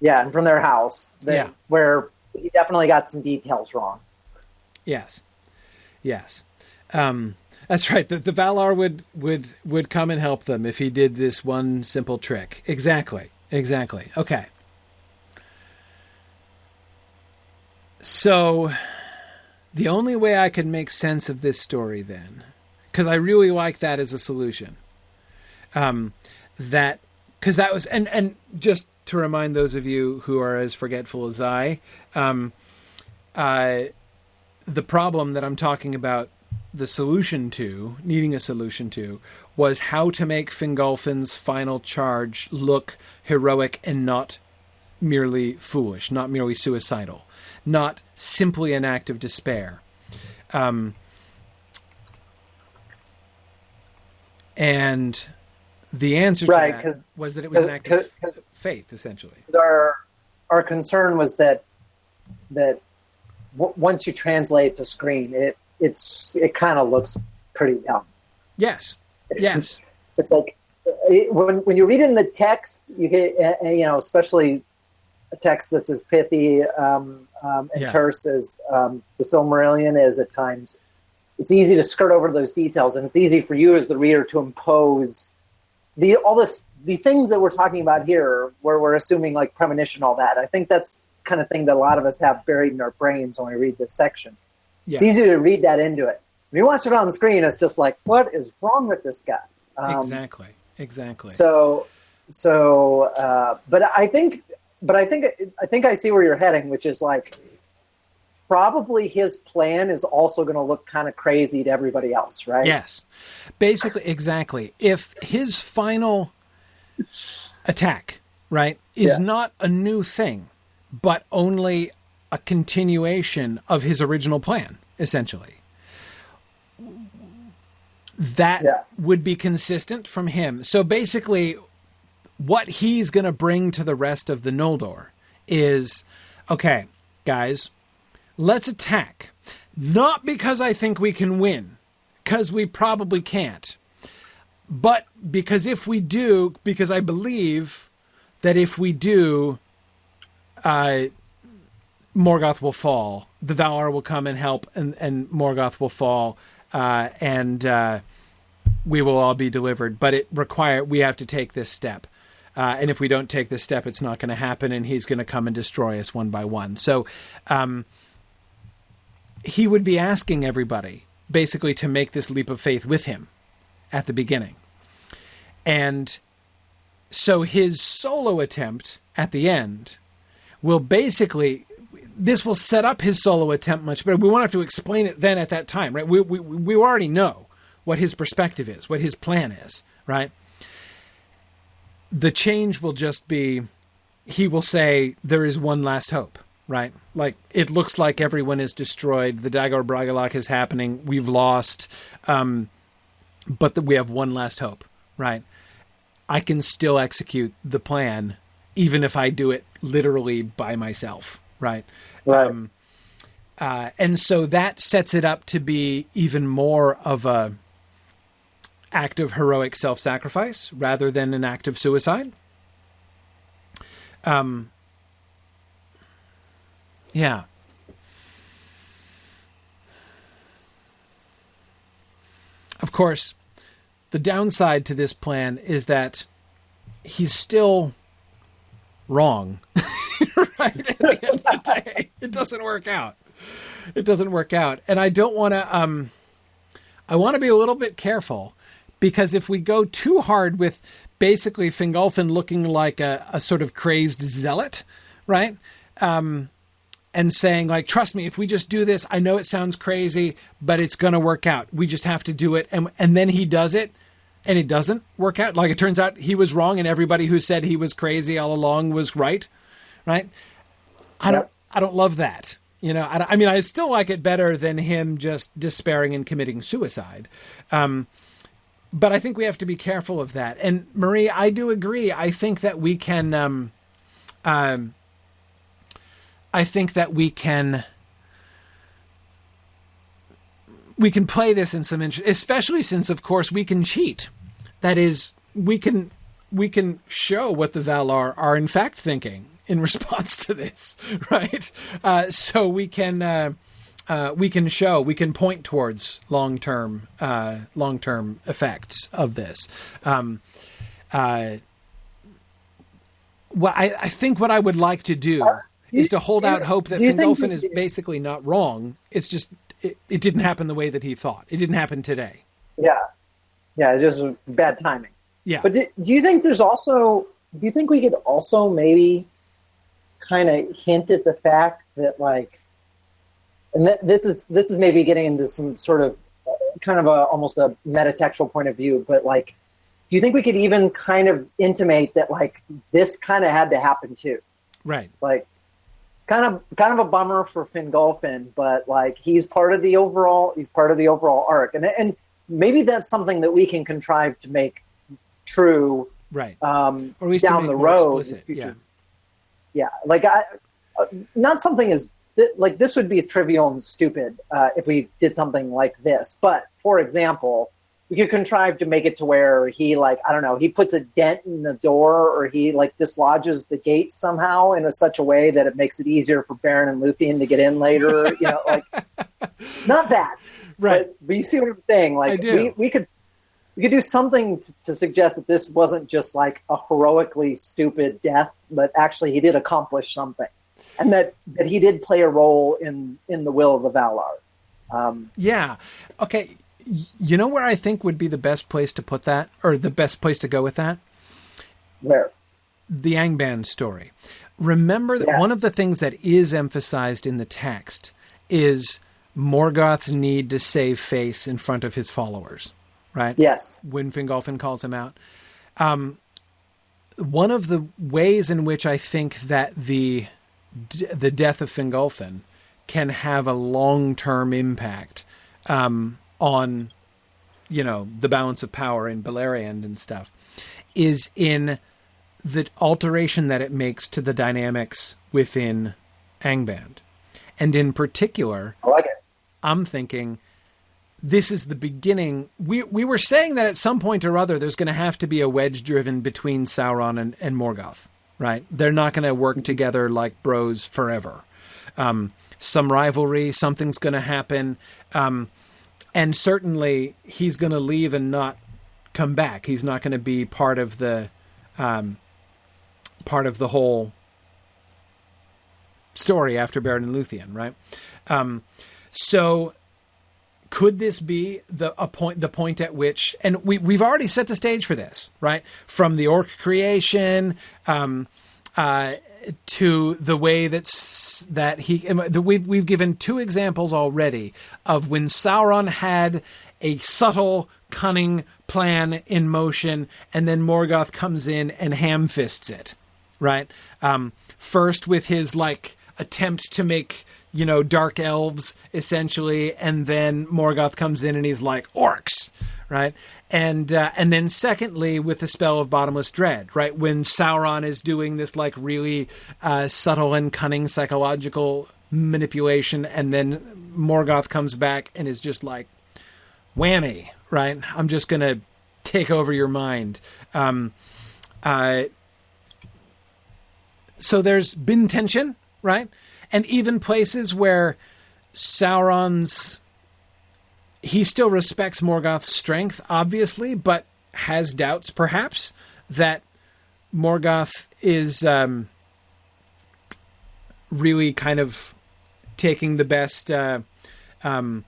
S1: Yeah, and from their house. They,
S2: yeah.
S1: Where he definitely got some details wrong.
S2: Yes, yes, um, that's right. The, the Valar would would would come and help them if he did this one simple trick. Exactly, exactly. Okay. So, the only way I can make sense of this story then, because I really like that as a solution, um, that because that was and and just to remind those of you who are as forgetful as I, um, uh, the problem that I'm talking about, the solution to, needing a solution to, was how to make Fingolfin's final charge look heroic and not merely foolish, not merely suicidal, not simply an act of despair. Um, and the answer to
S1: Right,
S2: that
S1: 'cause-
S2: was that it was an act of faith, essentially.
S1: our our concern was that that w- once you translate to screen, it it's it kind of looks pretty dumb.
S2: Yes, yes, [LAUGHS]
S1: It's like it, when when you read in the text, you get uh, you know especially a text that's as pithy um, um, and
S2: Yeah.
S1: terse as um, the Silmarillion is at times. It's easy to skirt over those details, and it's easy for you as the reader to impose the all this the things that we're talking about here, where we're assuming like premonition, all that. I think that's kind of thing that a lot of us have buried in our brains when we read this section. It's easy to read that into it. When you watch it on the screen, it's just like, what is wrong with this guy? Um,
S2: exactly, exactly.
S1: So, so, uh, but I think, but I think, I think I see where you're heading, which is like, probably his plan is also going to look kind of crazy to everybody else, right?
S2: Yes. Basically, exactly. If his final attack, right, is
S1: Yeah.
S2: not a new thing, but only a continuation of his original plan, essentially. That
S1: Yeah.
S2: would be consistent from him. So basically, what he's going to bring to the rest of the Noldor is okay, guys, let's attack. Not because I think we can win, because we probably can't. But because if we do, because I believe that if we do, uh, Morgoth will fall. The Valar will come and help, and, and Morgoth will fall, uh, and uh, we will all be delivered. But it require we have to take this step. Uh, and if we don't take this step, it's not going to happen, and he's going to come and destroy us one by one. So, um, he would be asking everybody basically to make this leap of faith with him at the beginning. And so his solo attempt at the end will basically this will set up his solo attempt much better. We won't have to explain it then at that time, right? We we we already know what his perspective is, what his plan is, right? The change will just be he will say there is one last hope, right? Like it looks like everyone is destroyed. The Dagor Bragollach is happening. We've lost, um, but the, we have one last hope, right? I can still execute the plan, even if I do it literally by myself, right?
S1: Right.
S2: Um, uh, and so that sets it up to be even more of a act of heroic self-sacrifice rather than an act of suicide. Um, yeah. Of course, the downside to this plan is that he's still wrong. [LAUGHS] right? At the end of the [LAUGHS] day, it doesn't work out. It doesn't work out. And I don't want to um I want to be a little bit careful because if we go too hard with basically Fingolfin looking like a, a sort of crazed zealot, right? Um, and saying like, "Trust me, if we just do this, I know it sounds crazy, but it's going to work out. We just have to do it." And and then he does it, and it doesn't work out. Like it turns out he was wrong, and everybody who said he was crazy all along was right, right? I don't
S1: Yep.
S2: I don't love that. You know, I, I mean, I still like it better than him just despairing and committing suicide. Um, but I think we have to be careful of that. And Marie, I do agree. I think that we can. Um, um, I think that we can. We can play this in some interest, especially since, of course, we can cheat. That is, we can we can show what the Valar are in fact thinking in response to this, [LAUGHS] right? Uh, so we can uh, uh, we can show we can point towards long term uh, long term effects of this. Um, uh, well, I, I think what I would like to do is to hold out hope that Fingolfin is basically not wrong. It's just it, it didn't happen the way that he thought. It didn't happen today.
S1: Yeah, yeah, just bad timing.
S2: Yeah.
S1: But do, do you think there's also do you think we could also maybe kind of hint at the fact that like, and th- this is this is maybe getting into some sort of kind of a almost a metatextual point of view, but like, do you think we could even kind of intimate that like this kind of had to happen too?
S2: Right.
S1: Like, it's kind of kind of a bummer for Fingolfin, but like he's part of the overall he's part of the overall arc, and and maybe that's something that we can contrive to make true
S2: Right.
S1: um,
S2: Or at least
S1: down
S2: make
S1: the road.
S2: yeah.
S1: Yeah. Like I, uh, not something as th- like this would be trivial and stupid uh, if we did something like this. But for example, we could contrive to make it to where he like I don't know he puts a dent in the door or he like dislodges the gate somehow in a, such a way that it makes it easier for Beren and Luthien to get in later. you know, like [LAUGHS] not that.
S2: Right.
S1: But, but you see what I'm saying? Like we we could we could do something to, to suggest that this wasn't just like a heroically stupid death, but actually he did accomplish something, and that that he did play a role in in the will of the Valar. Um,
S2: Yeah. Okay. You know where I think would be the best place to put that, or the best place to go with that?
S1: where
S2: The Angband story. Remember that one of the things that is emphasized in the text is Morgoth's need to save face in front of his followers, right?
S1: yes,
S2: when Fingolfin calls him out. Um, one of the ways in which I think that the the death of Fingolfin can have a long term impact um, on you know the balance of power in Beleriand and stuff is in the alteration that it makes to the dynamics within Angband, and in particular
S1: I like it.
S2: I'm thinking this is the beginning. We we were saying that at some point or other there's going to have to be a wedge driven between Sauron and, and Morgoth, right? They're not going to work together like bros forever. Um, some rivalry, something's going to happen, um, and certainly he's going to leave and not come back. He's not going to be part of the um, part of the whole story after Beren and Luthien, right? Um, so could this be the point the point at which and we we've already set the stage for this right? From the orc creation um, uh, to the way that's that he we've we've given two examples already of when Sauron had a subtle cunning plan in motion and then Morgoth comes in and ham fists it right? Um, first with his like attempt to make you know dark elves essentially and then morgoth comes in and he's like orcs right? And uh, and then secondly with the spell of bottomless dread right? When sauron is doing this like really uh, subtle and cunning psychological manipulation and then morgoth comes back and is just like whammy right? I'm just gonna take over your mind. Um, uh, so there's been tension, right? And even places where Sauron's he still respects Morgoth's strength, obviously, but has doubts, perhaps, that Morgoth is um, really kind of taking the best uh, um,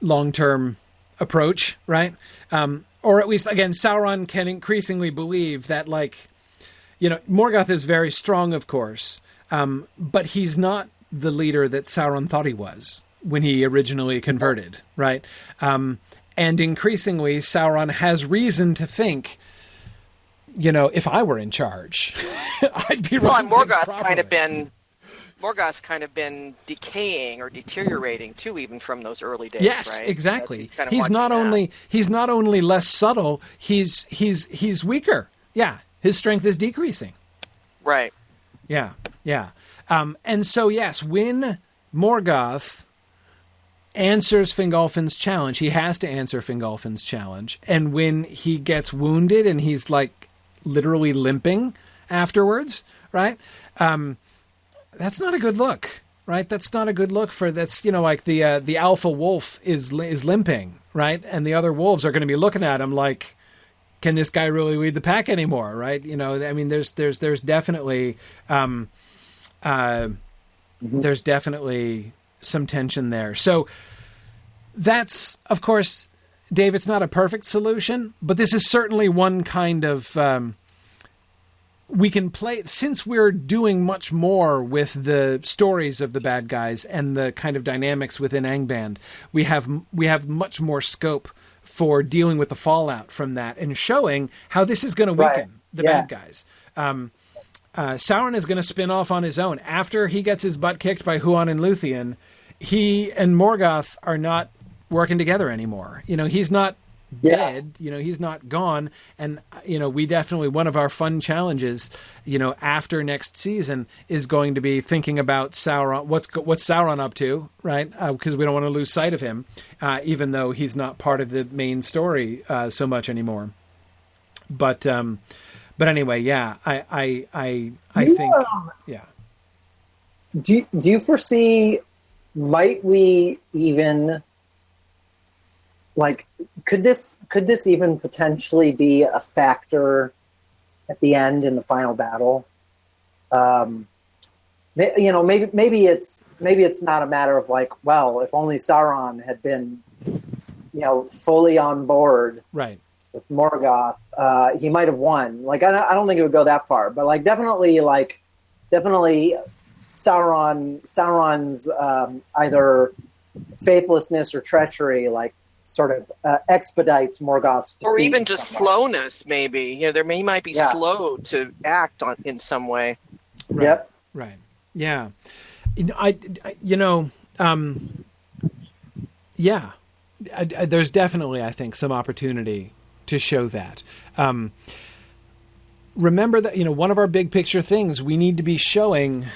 S2: long-term approach, right? Um, or at least, again, Sauron can increasingly believe that, like, you know, Morgoth is very strong, of course, um, but he's not the leader that Sauron thought he was when he originally converted, right? Um, and increasingly, Sauron has reason to think, you know, if I were in charge, [LAUGHS] I'd be
S3: Well, and Morgoth's kind of been Morgoth's kind of been decaying or deteriorating too, even from those early days.
S2: Yes,
S3: right?
S2: exactly.
S3: He's, kind of
S2: He's not
S3: that.
S2: only he's not only less subtle, he's he's he's weaker. Yeah, his strength is decreasing.
S3: right.
S2: Yeah, yeah. Um, and so, yes, when Morgoth answers Fingolfin's challenge, he has to answer Fingolfin's challenge. And when he gets wounded and he's like literally limping afterwards, right? Um, that's not a good look, right? That's not a good look for that's you know like the uh, the alpha wolf is is limping, right? And the other wolves are going to be looking at him like can this guy really lead the pack anymore right you know i mean there's there's there's definitely um uh there's definitely some tension there so that's of course dave it's not a perfect solution but this is certainly one kind of um we can play since we're doing much more with the stories of the bad guys and the kind of dynamics within Angband. We have we have much more scope for dealing with the fallout from that and showing how this is going to weaken
S1: Right.
S2: the
S1: Yeah.
S2: bad guys. Um, uh, Sauron is going to spin off on his own after he gets his butt kicked by Huan and Luthien. He and Morgoth are not working together anymore. You know, he's not
S1: Yeah.
S2: dead. You know, he's not gone. And uh, you know, we definitely one of our fun challenges. You know, after next season is going to be thinking about Sauron. What's what's Sauron up to, right? Because we don't want to lose sight of him, uh, even though he's not part of the main story uh, so much anymore. But um, but anyway, yeah, I I I, I
S1: You,
S2: think
S1: um,
S2: yeah.
S1: do you, do you foresee might we even like could this could this even potentially be a factor at the end in the final battle um you know maybe maybe it's maybe it's not a matter of like well if only Sauron had been you know fully on board
S2: Right.
S1: With Morgoth, uh, he might have won. Like I don't, I don't think it would go that far, but like definitely like definitely Sauron Sauron's um, either faithlessness or treachery like sort of uh, expedites Morgoth's
S3: or even just
S1: somewhat.
S3: slowness. Maybe you know, there may might be
S1: Yeah.
S3: slow to act on in some way.
S2: Right.
S1: Yep.
S2: Right. Yeah. You know, I, I- you know, um, yeah, I, I- there's definitely, I think, some opportunity to show that. Um, remember that, you know, one of our big picture things, we need to be showing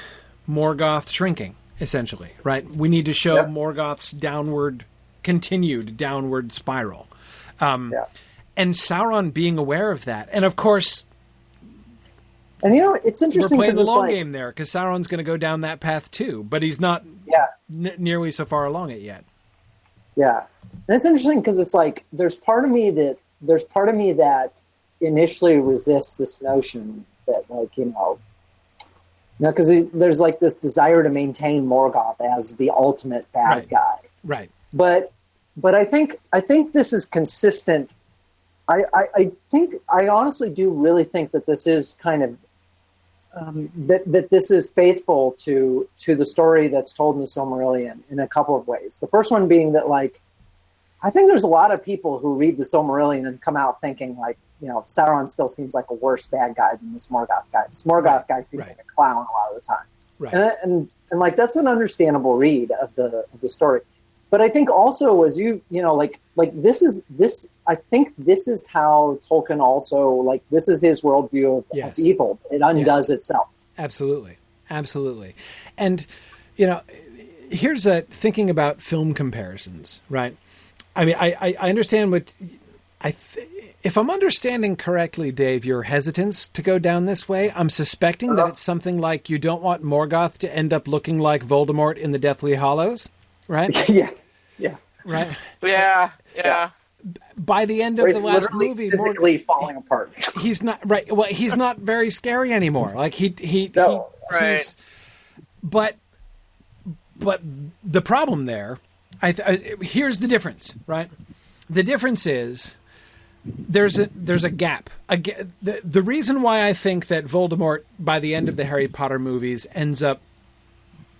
S2: Morgoth shrinking, essentially, right? We need to show. Morgoth's downward, continued downward spiral. Um,
S1: Yeah.
S2: And Sauron being aware of that. And of course,
S1: And you know it's interesting.
S2: we're playing the long
S1: like,
S2: game there because Sauron's going to go down that path too, but he's not
S1: Yeah.
S2: n- nearly so far along it yet.
S1: Yeah, and it's interesting because it's like there's part of me that there's part of me that initially resists this notion that like you know, know, because there's like this desire to maintain Morgoth as the ultimate bad
S2: Right.
S1: guy,
S2: Right.
S1: but but I think I think this is consistent. I, I, I think I honestly do really think that this is kind of um, that that this is faithful to to the story that's told in the Silmarillion in a couple of ways. The first one being that like I think there's a lot of people who read the Silmarillion and come out thinking like you know Sauron still seems like a worse bad guy than this Morgoth guy. This Morgoth
S2: Right,
S1: guy seems
S2: right.
S1: like a clown a lot of the time
S2: Right.
S1: and, and and like that's an understandable read of the of the story but i think also as you you know like like this is this i think this is how tolkien also like this is his worldview of,
S2: Yes.
S1: of evil it undoes itself
S2: Absolutely. Absolutely. And, you know, here's a thinking about film comparisons, right? I mean, I, I, I understand what I, th- if I'm understanding correctly, Dave, your hesitance to go down this way, I'm suspecting that
S1: Uh-huh.
S2: it's something like you don't want Morgoth to end up looking like Voldemort in the Deathly Hallows, right? [LAUGHS]
S1: yes yeah
S2: right.
S3: Yeah, yeah.
S2: By the end of the last
S1: literally
S2: movie, Morgoth,
S1: falling apart [LAUGHS]
S2: he's not right. Well, he's not very scary anymore. Like he he,
S1: No.
S2: he
S3: Right.
S2: he's, but but the problem there, I, th- I here's the difference. Right, the difference is there's a there's a gap. A, the the reason why I think that Voldemort by the end of the Harry Potter movies ends up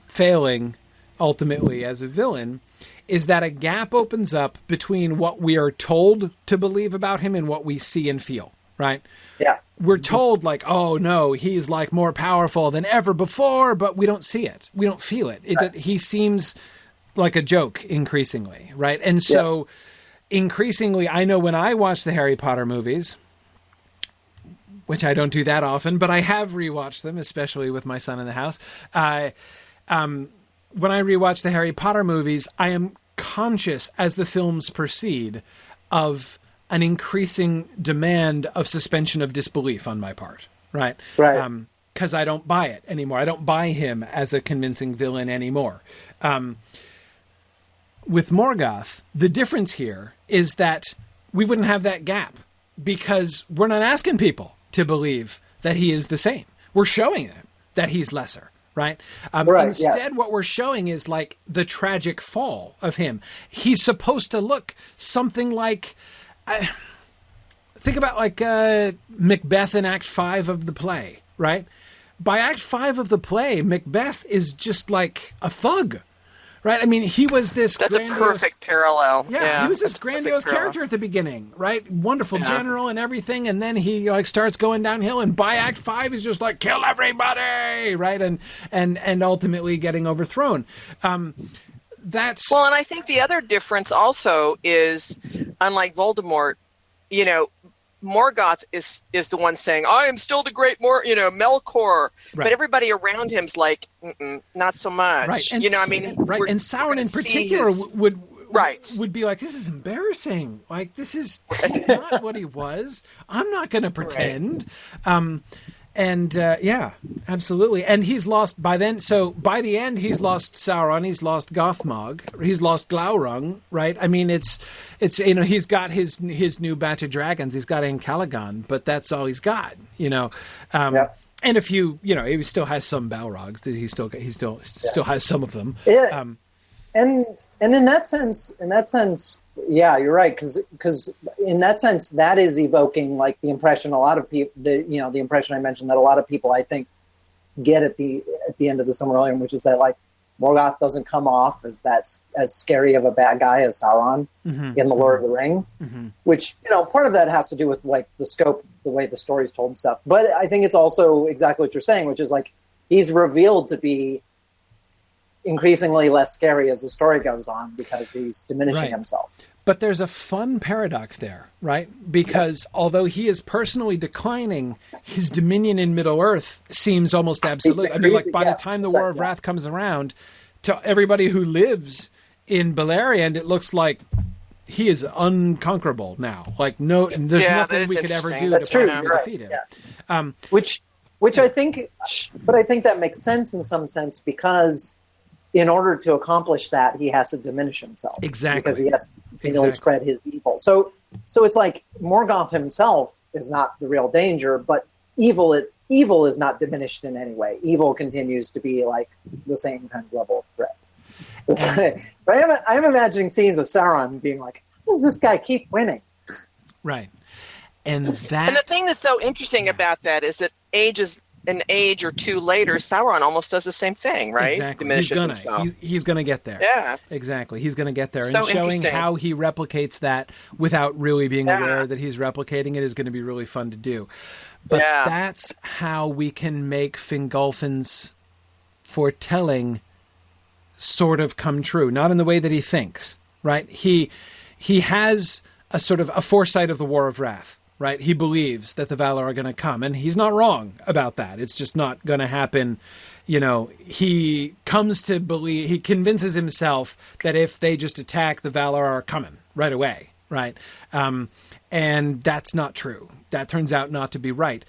S2: failing ultimately as a villain is that a gap opens up between what we are told to believe about him and what we see and feel, right?
S1: yeah
S2: We're told like, "Oh no, he's like more powerful than ever before," but we don't see it. We don't feel it. It he seems like a joke increasingly, right? And so increasingly I know when I watch the Harry Potter movies, which I don't do that often, but I have rewatched them, especially with my son in the house. Uh, um, when I rewatch the Harry Potter movies, I am conscious as the films proceed of an increasing demand of suspension of disbelief on my part, right?
S1: Right.
S2: Because I don't buy it anymore. I don't buy him as a convincing villain anymore. Um, with Morgoth, the difference here is that we wouldn't have that gap because we're not asking people to believe that he is the same. We're showing them that he's lesser, right? Um,
S1: Right, yeah.
S2: instead, what we're showing is like the tragic fall of him. He's supposed to look something like. Uh, think about like uh, Macbeth in Act Five of the play, right? By Act Five of the play, Macbeth is just like a thug, right? I mean, he was this.
S3: That's
S2: grandiose,
S3: a perfect parallel.
S2: Yeah,
S3: Yeah,
S2: he was this
S3: that's a perfect
S2: grandiose character at the beginning, right? Wonderful
S3: Yeah.
S2: general and everything, and then he like starts going downhill, and by Act Five, he's just like kill everybody, right? And and and ultimately getting overthrown. Um, that's
S3: Well, and I think the other difference also is, unlike Voldemort, you know, Morgoth is is the one saying, "I am still the great Mor," you know, Melkor.
S2: Right.
S3: But everybody around him's like, "Not so much."
S2: right, and
S3: you know, I mean,
S2: right, and Sauron in particular
S3: his-
S2: would
S3: Right.
S2: would be like, this is embarrassing. Like this is [LAUGHS] not what he was. I'm not going to pretend. Um, and uh, yeah, absolutely. And he's lost by then. So by the end, he's lost Sauron. He's lost Gothmog. He's lost Glaurung. Right. I mean, it's it's you know he's got his his new batch of dragons. He's got Ancalagon, but that's all he's got. You know. Um. And if you, you know, he still has some Balrogs. He still, he still, still has some of them.
S1: Yeah.
S2: Um,
S1: and and in that sense, in that sense, yeah, you're right. Because because in that sense, that is evoking like the impression a lot of people, the you know, the impression I mentioned that a lot of people I think get at the at the end of the Silmarillion, which is that like Morgoth doesn't come off as that as scary of a bad guy as Sauron
S2: mhm.
S1: in the Lord of the Rings.
S2: Mhm.
S1: Which you know, part of that has to do with like the scope, the way the story's told and stuff. But I think it's also exactly what you're saying, which is like he's revealed to be increasingly less scary as the story goes on because he's diminishing
S2: Right.
S1: himself.
S2: But there's a fun paradox there, right? Because although he is personally declining, his dominion in Middle Earth seems almost absolute. I mean, like by the time the War of
S1: yeah.
S2: Wrath comes around, to everybody who lives in Beleriand, it looks like he is unconquerable now. Like no, there's
S3: Yeah,
S2: nothing we could ever do
S3: interesting.
S2: to
S1: That's true.
S2: possibly
S1: right.
S2: defeat him.
S1: Yeah.
S2: Um,
S1: Which, which I think, but I think that makes sense in some sense because in order to accomplish that, he has to diminish himself.
S2: Exactly.
S1: Because he has to continually
S2: Exactly.
S1: spread his evil. So, so it's like Morgoth himself is not the real danger, but evil, it, evil is not diminished in any way. Evil continues to be like the same kind of level of threat. [LAUGHS] but I am, I am imagining scenes of Sauron being like, how does this guy keep winning?
S2: right. And that
S3: And the thing that's so interesting about that is that ages an age or two later, Sauron almost does the same thing, right?
S2: exactly
S3: Diminishes
S2: he's gonna
S3: himself.
S2: he's, he's gonna get there.
S3: yeah.
S2: Exactly. He's going to get there.
S3: So
S2: and showing how he replicates that without really being
S3: Yeah.
S2: aware that he's replicating it is going to be really fun to do. But
S3: Yeah.
S2: that's how we can make Fingolfin's foretelling sort of come true. Not in the way that he thinks, right? He he has a sort of a foresight of the War of Wrath. Right, he believes that the Valar are going to come, and he's not wrong about that. It's just not going to happen you know, he comes to believe, he convinces himself that if they just attack, the Valar are coming right away, right? Um, and that's not true. That turns out not to be right.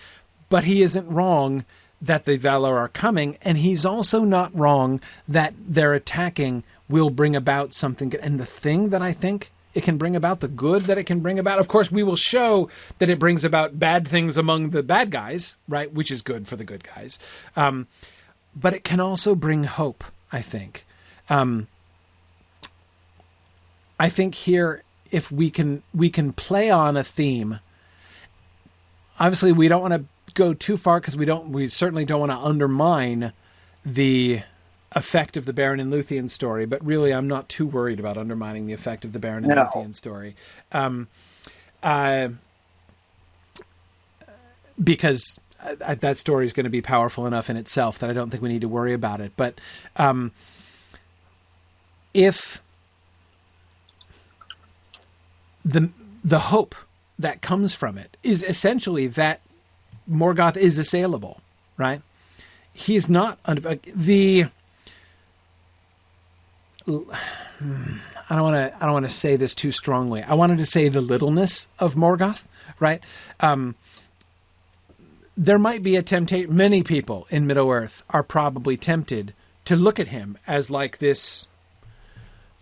S2: But he isn't wrong that the Valar are coming, and he's also not wrong that their attacking will bring about something. And the thing that I think it can bring about, the good that it can bring about, of course, we will show that it brings about bad things among the bad guys, right? Which is good for the good guys. Um, but it can also bring hope. I think. Um, I think here, if we can, we can play on a theme. Obviously, we don't want to go too far because we don't. We certainly don't want to undermine the effect of the Beren and Luthien story. But really, I'm not too worried about undermining the effect of the Beren and
S1: No.
S2: Luthien story. Um, uh, because uh, that story is going to be powerful enough in itself that I don't think we need to worry about it. But um, if the the hope that comes from it is essentially that Morgoth is assailable, right? He is not under the. I don't want to. I don't want to say this too strongly. I wanted to say the littleness of Morgoth, right? Um, there might be a temptation. Many people in Middle Earth are probably tempted to look at him as like this.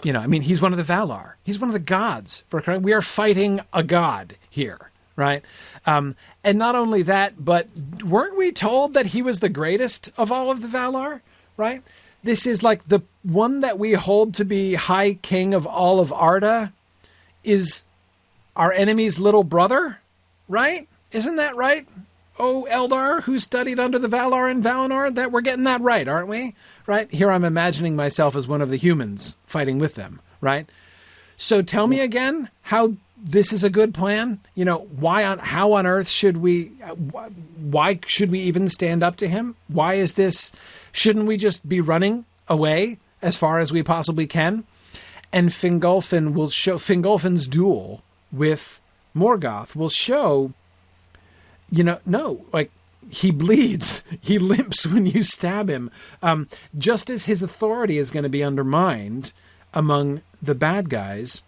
S2: You know, I mean, he's one of the Valar. He's one of the gods. For we are fighting a god here, right? Um, and not only that, but weren't we told that he was the greatest of all of the Valar? Right? This is like the one that we hold to be High King of all of Arda is our enemy's little brother right? Isn't that right? Oh, Eldar, who studied under the Valar and Valinor, that we're getting that right, aren't we? Right? Here I'm imagining myself as one of the humans fighting with them, right? So tell me again how this is a good plan. You know, why on how on earth should we uh, why should we even stand up to him? Why is this shouldn't we just be running away as far as we possibly can? And Fingolfin will show Fingolfin's duel with Morgoth will show you know, no, like he bleeds, [LAUGHS] he limps when you stab him. Um, just as his authority is going to be undermined among the bad guys,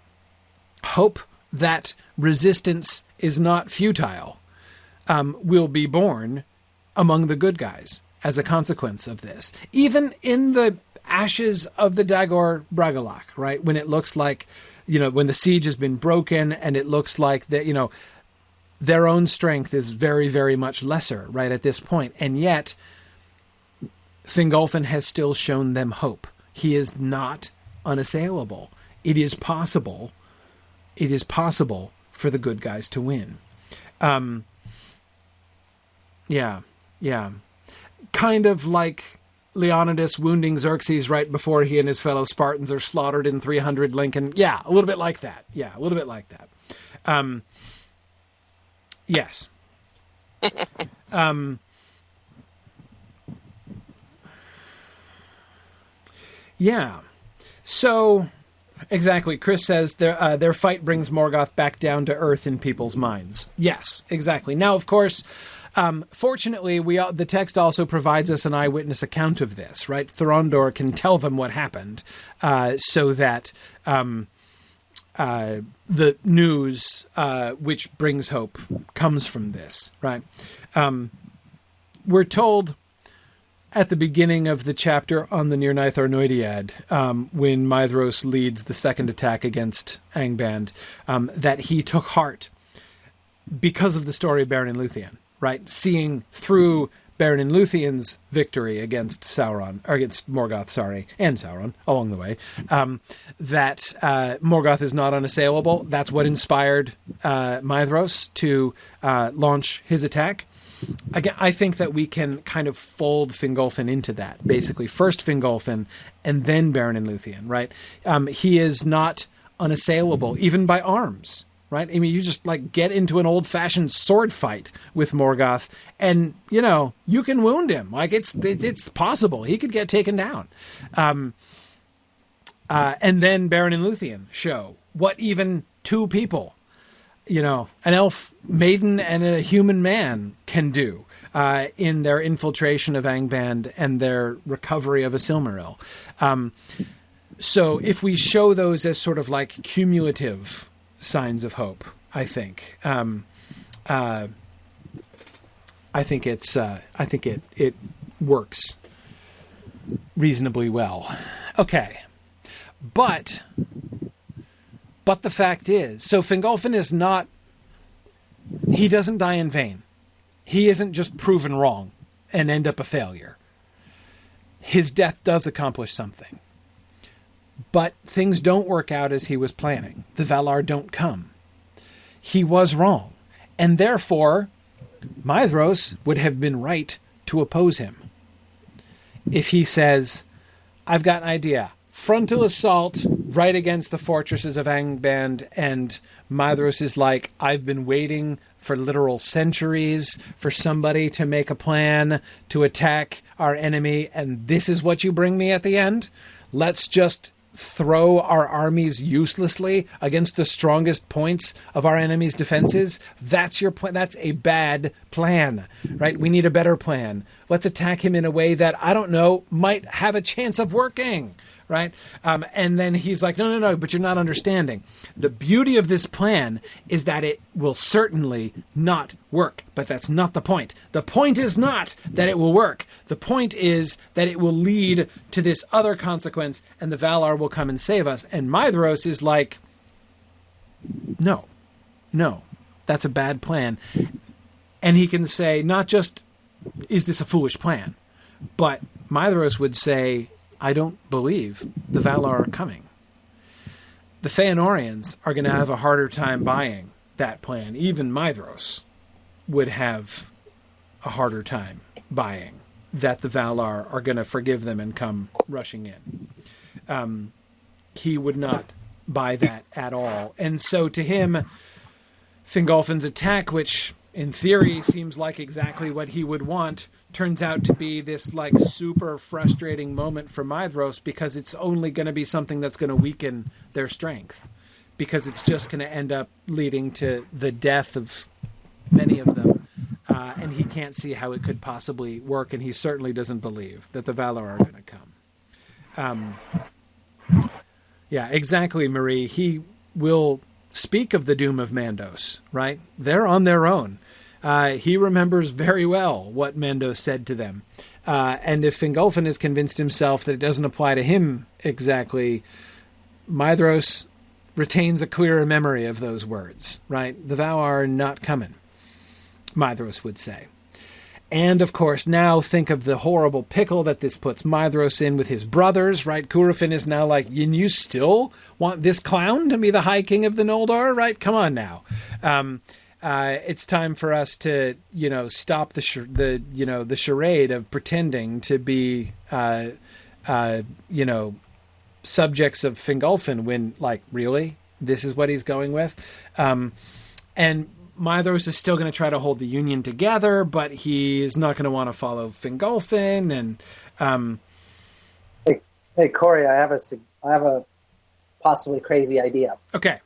S2: hope that resistance is not futile um, will be born among the good guys as a consequence of this. Even in the ashes of the Dagor Bragollach, right? When it looks like, you know, when the siege has been broken and it looks like that, you know, their own strength is very, very much lesser right at this point, and yet Fingolfin has still shown them hope. He is not unassailable. It is possible. It is possible for the good guys to win. Um, yeah, yeah, kind of like Leonidas wounding Xerxes right before he and his fellow Spartans are slaughtered in 300 Lincoln. Yeah, a little bit like that. Yeah, a little bit like that. Um, Yes. [LAUGHS] um, yeah. So, exactly. Chris says their uh, their fight brings Morgoth back down to earth in people's minds. Yes, exactly. Now, of course. Um, fortunately, we the text also provides us an eyewitness account of this. Right, Thorondor can tell them what happened, uh, so that um, uh, the news uh, which brings hope comes from this, right? Um, we're told at the beginning of the chapter on the Nirnaeth Arnoediad, um, when Maedhros leads the second attack against Angband, um, that he took heart because of the story of Beren and Luthien, right? Seeing through Beren and Luthien's victory against Sauron, or against Morgoth, sorry, and Sauron along the way, um, that uh, Morgoth is not unassailable. That's what inspired uh, to uh, launch his attack. Again, I think that we can kind of fold Fingolfin into that. Basically, first Fingolfin, and then Beren and Luthien. Right? Um, he is not unassailable, even by arms right? I mean, you just like get into an old fashioned sword fight with Morgoth, and you know you can wound him. Like it's it, it's possible he could get taken down. Um, uh, and then Beren and Luthien show what even two people, you know, an elf maiden and a human man can do. Uh, in their infiltration of Angband and their recovery of a Silmaril. Um, so if we show those as sort of like cumulative signs of hope. I think. Um, uh, I think it's. Uh, I think it it works reasonably well. Okay, but but the fact is, so Fingolfin is not. He doesn't die in vain. He isn't just proven wrong and end up a failure. His death does accomplish something. But things don't work out as he was planning. The Valar don't come. He was wrong. And therefore, Maedhros would have been right to oppose him. If he says, I've got an idea, frontal assault right against the fortresses of Angband, and Maedhros is like, I've been waiting for literal centuries for somebody to make a plan to attack our enemy, and this is what you bring me at the end? Let's just throw our armies uselessly against the strongest points of our enemy's defenses, that's your plan. That's a bad plan, right? We need a better plan. Let's attack him in a way that I don't know might have a chance of working right? Um, and then he's like, no, no, no, but you're not understanding. The beauty of this plan is that it will certainly not work, but that's not the point. The point is not that it will work. The point is that it will lead to this other consequence, and the Valar will come and save us. And Maedhros is like, no, no, that's a bad plan. And he can say, not just, is this a foolish plan? But Maedhros would say, I don't believe the Valar are coming. The Feanorians are going to have a harder time buying that plan, even Maedhros would have a harder time buying that the Valar are going to forgive them and come rushing in. Um, he would not buy that at all. And so to him, Fingolfin's attack, which in theory seems like exactly what he would want, turns out to be this like super frustrating moment for Maedhros because it's only going to be something that's going to weaken their strength because it's just going to end up leading to the death of many of them. Uh, and he can't see how it could possibly work, and he certainly doesn't believe that the Valar are going to come. Um, yeah, exactly, Marie. He will speak of the doom of Mandos, right? They're on their own. Uh, he remembers very well what Mandos said to them. Uh, and if Fingolfin has convinced himself that it doesn't apply to him exactly, Maedhros retains a clearer memory of those words, right? The Valar not coming, Maedhros would say. And of course, now think of the horrible pickle that this puts Maedhros in with his brothers, right? Curufin is now like, and you still want this clown to be the High King of the Noldor, right? Come on now. Um, uh, it's time for us to, you know, stop the sh- the you know the charade of pretending to be, uh, uh, you know, subjects of Fingolfin when, like, really, this is what he's going with, um, and Maedhros is still going to try to hold the Union together, but he is not going to want to follow Fingolfin. And um,
S1: hey, hey, Corey, I have a I have a possibly crazy idea.
S2: Okay.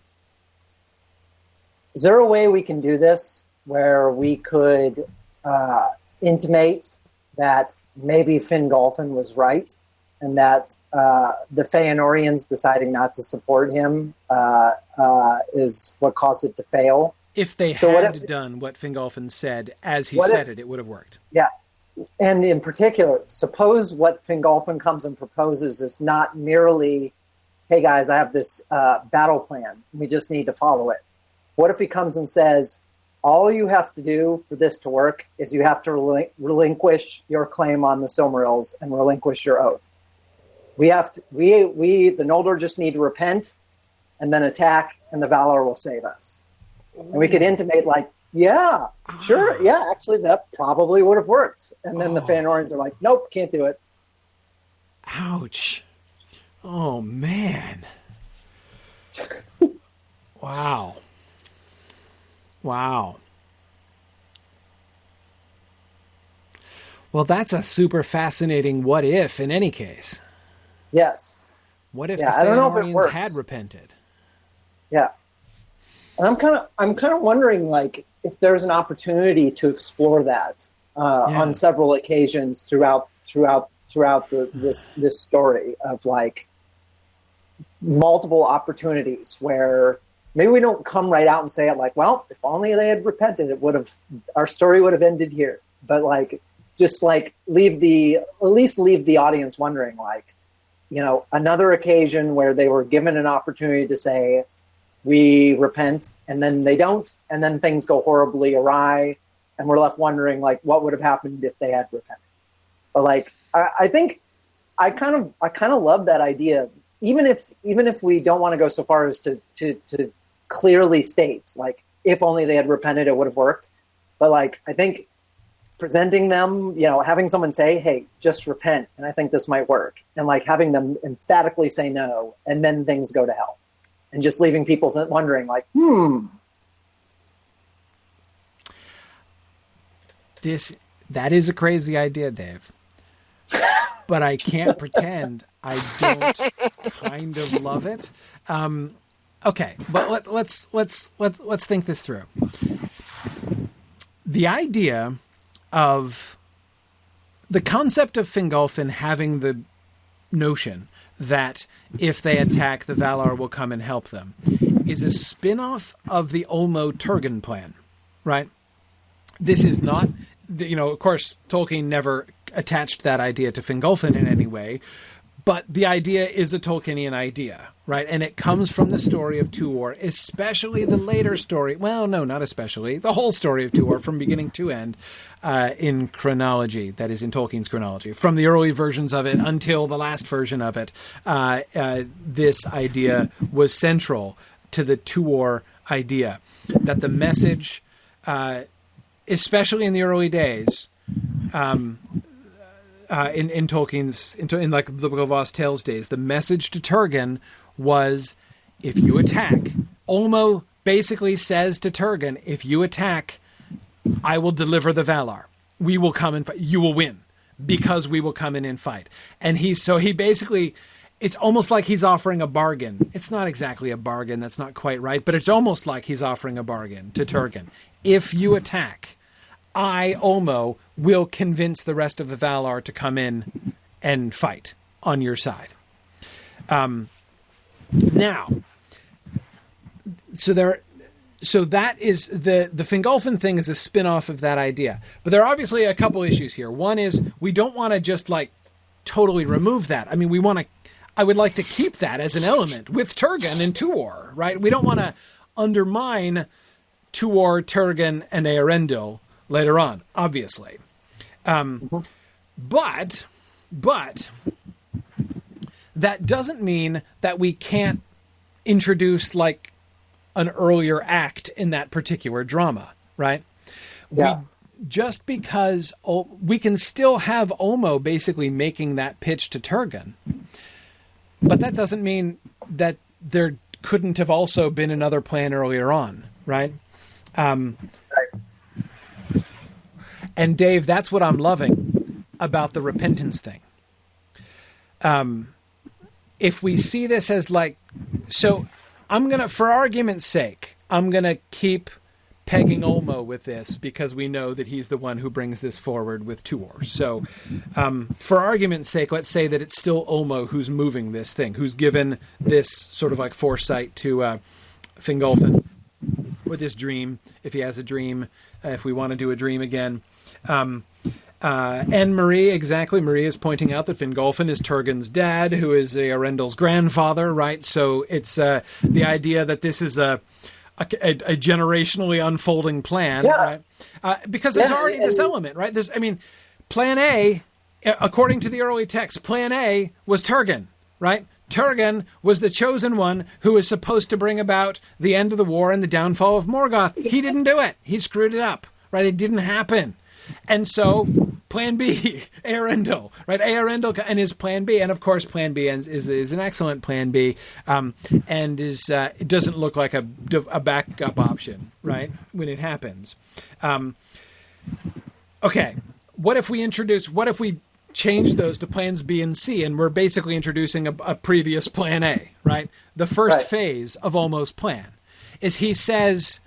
S1: Is there a way we can do this where we could uh, intimate that maybe Fingolfin was right and that uh, the Feanorians deciding not to support him uh, uh is what caused it to fail?
S2: if they so had if, done what Fingolfin said as he said if, it, it would have worked.
S1: Yeah. And in particular, suppose what Fingolfin comes and proposes is not merely, hey guys, I have this uh, battle plan. We just need to follow it. What if he comes and says, all you have to do for this to work is you have to relin- relinquish your claim on the Silmarils and relinquish your oath. We have to, we, we, the Noldor just need to repent and then attack, and the Valar will save us and we could intimate like, yeah, sure, ah. yeah, actually that probably would have worked. And then oh. the Feanorians are like, nope, can't do it.
S2: Ouch. Oh man. [LAUGHS] wow. Wow. Well, that's a super fascinating what if in any case.
S1: Yes.
S2: What if yeah, the Feanorians had repented?
S1: Yeah. And I'm kind of I'm kind of wondering like if there's an opportunity to explore that uh, yeah. on several occasions throughout throughout throughout the, this this story of like multiple opportunities where maybe we don't come right out and say it like well if only they had repented it would have our story would have ended here. But like just like leave the at least leave the audience wondering like you know another occasion where they were given an opportunity to say we repent and then they don't and then things go horribly awry and we're left wondering like what would have happened if they had repented. But like I, I think i kind of i kind of love that idea. Even if even if we don't want to go so far as to to to clearly states like if only they had repented it would have worked but like i think presenting them you know having someone say hey just repent and i think this might work and like having them emphatically say no and then things go to hell and just leaving people wondering, like, hmm.
S2: This that is a crazy idea, Dave. but I can't pretend I don't [LAUGHS] kind of love it. Um, okay, but let's let's let's let's let's think this through. The idea of the concept of Fingolfin having the notion that if they attack, the Valar will come and help them, is a spin off of the Ulmo Turgon plan, right? This is not, you know, of course, Tolkien never attached that idea to Fingolfin in any way, but the idea is a Tolkienian idea, right? And it comes from the story of Tuor, especially the later story. Well, no, not especially. The whole story of Tuor from beginning to end uh, in chronology, that is in Tolkien's chronology, from the early versions of it until the last version of it. Uh, uh, this idea was central to the Tuor idea that the message uh, especially in the early days, um, uh, in in Tolkien's in, in like the Book of Lost Tales days, the message to Turgon was, if you attack, Ulmo basically says to Turgon, if you attack, I will deliver the Valar. We will come and fight. You will win because we will come in and fight. And he's so he basically it's almost like he's offering a bargain. It's not exactly a bargain, that's not quite right, but it's almost like he's offering a bargain to Turgon. If you attack, I, Ulmo, will convince the rest of the Valar to come in and fight on your side. Um, now, so there, so that is the the Fingolfin thing is a spin-off of that idea. But there are obviously a couple issues here. One is we don't want to just like totally remove that. I mean, we want to I would like to keep that as an element with Turgon and Tuor, right? We don't want to undermine Tuor, Turgon, and Eärendil later on, obviously. Um, mm-hmm. But, but that doesn't mean that we can't introduce like an earlier act in that particular drama, right?
S1: Yeah.
S2: We, just because we can still have Ulmo basically making that pitch to Turgon but that doesn't mean that there couldn't have also been another plan earlier on, right? Um, right. And Dave, that's what I'm loving about the repentance thing. Um, if we see this as like, so I'm gonna, for argument's sake, I'm gonna keep pegging Ulmo with this because we know that he's the one who brings this forward with Tuor. So, um, for argument's sake, let's say that it's still Ulmo who's moving this thing, who's given this sort of like foresight to uh, Fingolfin with this dream, if he has a dream, if we want to do a dream again. Um, uh, and Marie, exactly. Marie is pointing out that Fingolfin is Turgon's dad, who is Eärendil's grandfather, right? So it's uh, the idea that this is a a, a, a generationally unfolding plan,
S1: yeah.
S2: right? Uh, because there's
S1: yeah,
S2: already this element, right? There's, I mean, Plan A, according to the early text, Plan A was Turgon, right? Turgon was the chosen one who was supposed to bring about the end of the war and the downfall of Morgoth. He didn't do it. He screwed it up, right? It didn't happen. And so Plan B, [LAUGHS] Eärendil, right? Eärendil and his Plan B, and of course, Plan B is is, is an excellent Plan B, um, and is uh, it doesn't look like a a backup option, right? When it happens, um, okay. What if we introduce? What if we change those to plans B and C, and we're basically introducing a, a previous plan A, right? The first
S1: right.
S2: phase of Ulmo's plan is he says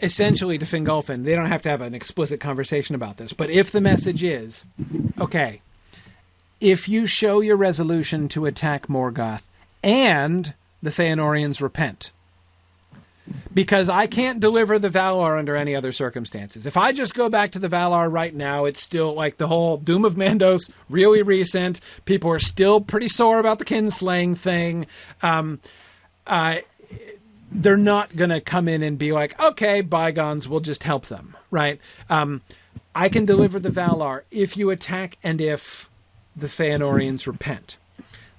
S2: essentially to Fingolfin, they don't have to have an explicit conversation about this, but if the message is, okay, if you show your resolution to attack Morgoth and the Feanorians repent, because I can't deliver the Valar under any other circumstances. If I just go back to the Valar right now, it's still like the whole Doom of Mandos, really recent. People are still pretty sore about the kinslaying thing. Um, uh, they're not going to come in and be like, okay, bygones, we'll just help them, right? Um, I can deliver the Valar if you attack and if the Feanorians repent.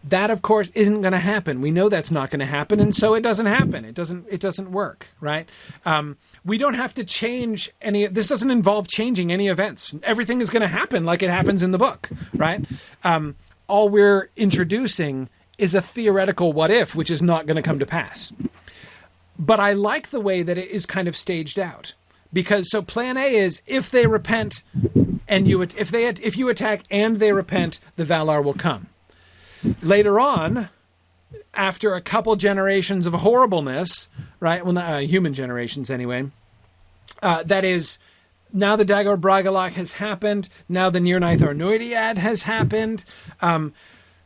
S2: That, of course, isn't going to happen. We know that's not going to happen, and so it doesn't happen. It doesn't. It doesn't work, right? Um, we don't have to change any. This doesn't involve changing any events. Everything is going to happen like it happens in the book, right? Um, all we're introducing is a theoretical what if, which is not going to come to pass but I like the way that it is kind of staged out because so plan A is if they repent and you if they if you attack and they repent, the Valar will come. Later on, after a couple generations of horribleness, right? Well, not, uh, human generations anyway. Uh, that is, now the Dagor Bragollach has happened. Now the Nirnaeth Arnoediad has happened. Um,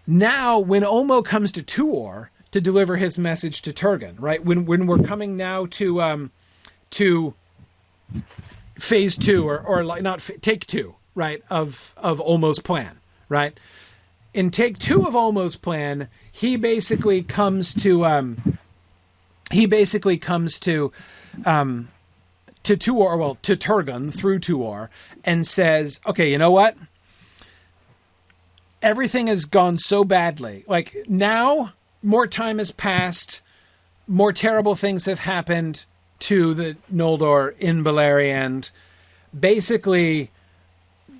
S2: now, when Ulmo comes to Tuor, to deliver his message to Turgon, right? When when we're coming now to um, to phase two or or like not take two, right? Of of Ulmo's plan, right? In take two of Ulmo's plan, he basically comes to um, he basically comes to um, to Tuor, well, to Turgon through Tuor, and says, "Okay, you know what? Everything has gone so badly. Like now, more time has passed, more terrible things have happened to the Noldor in Beleriand. basically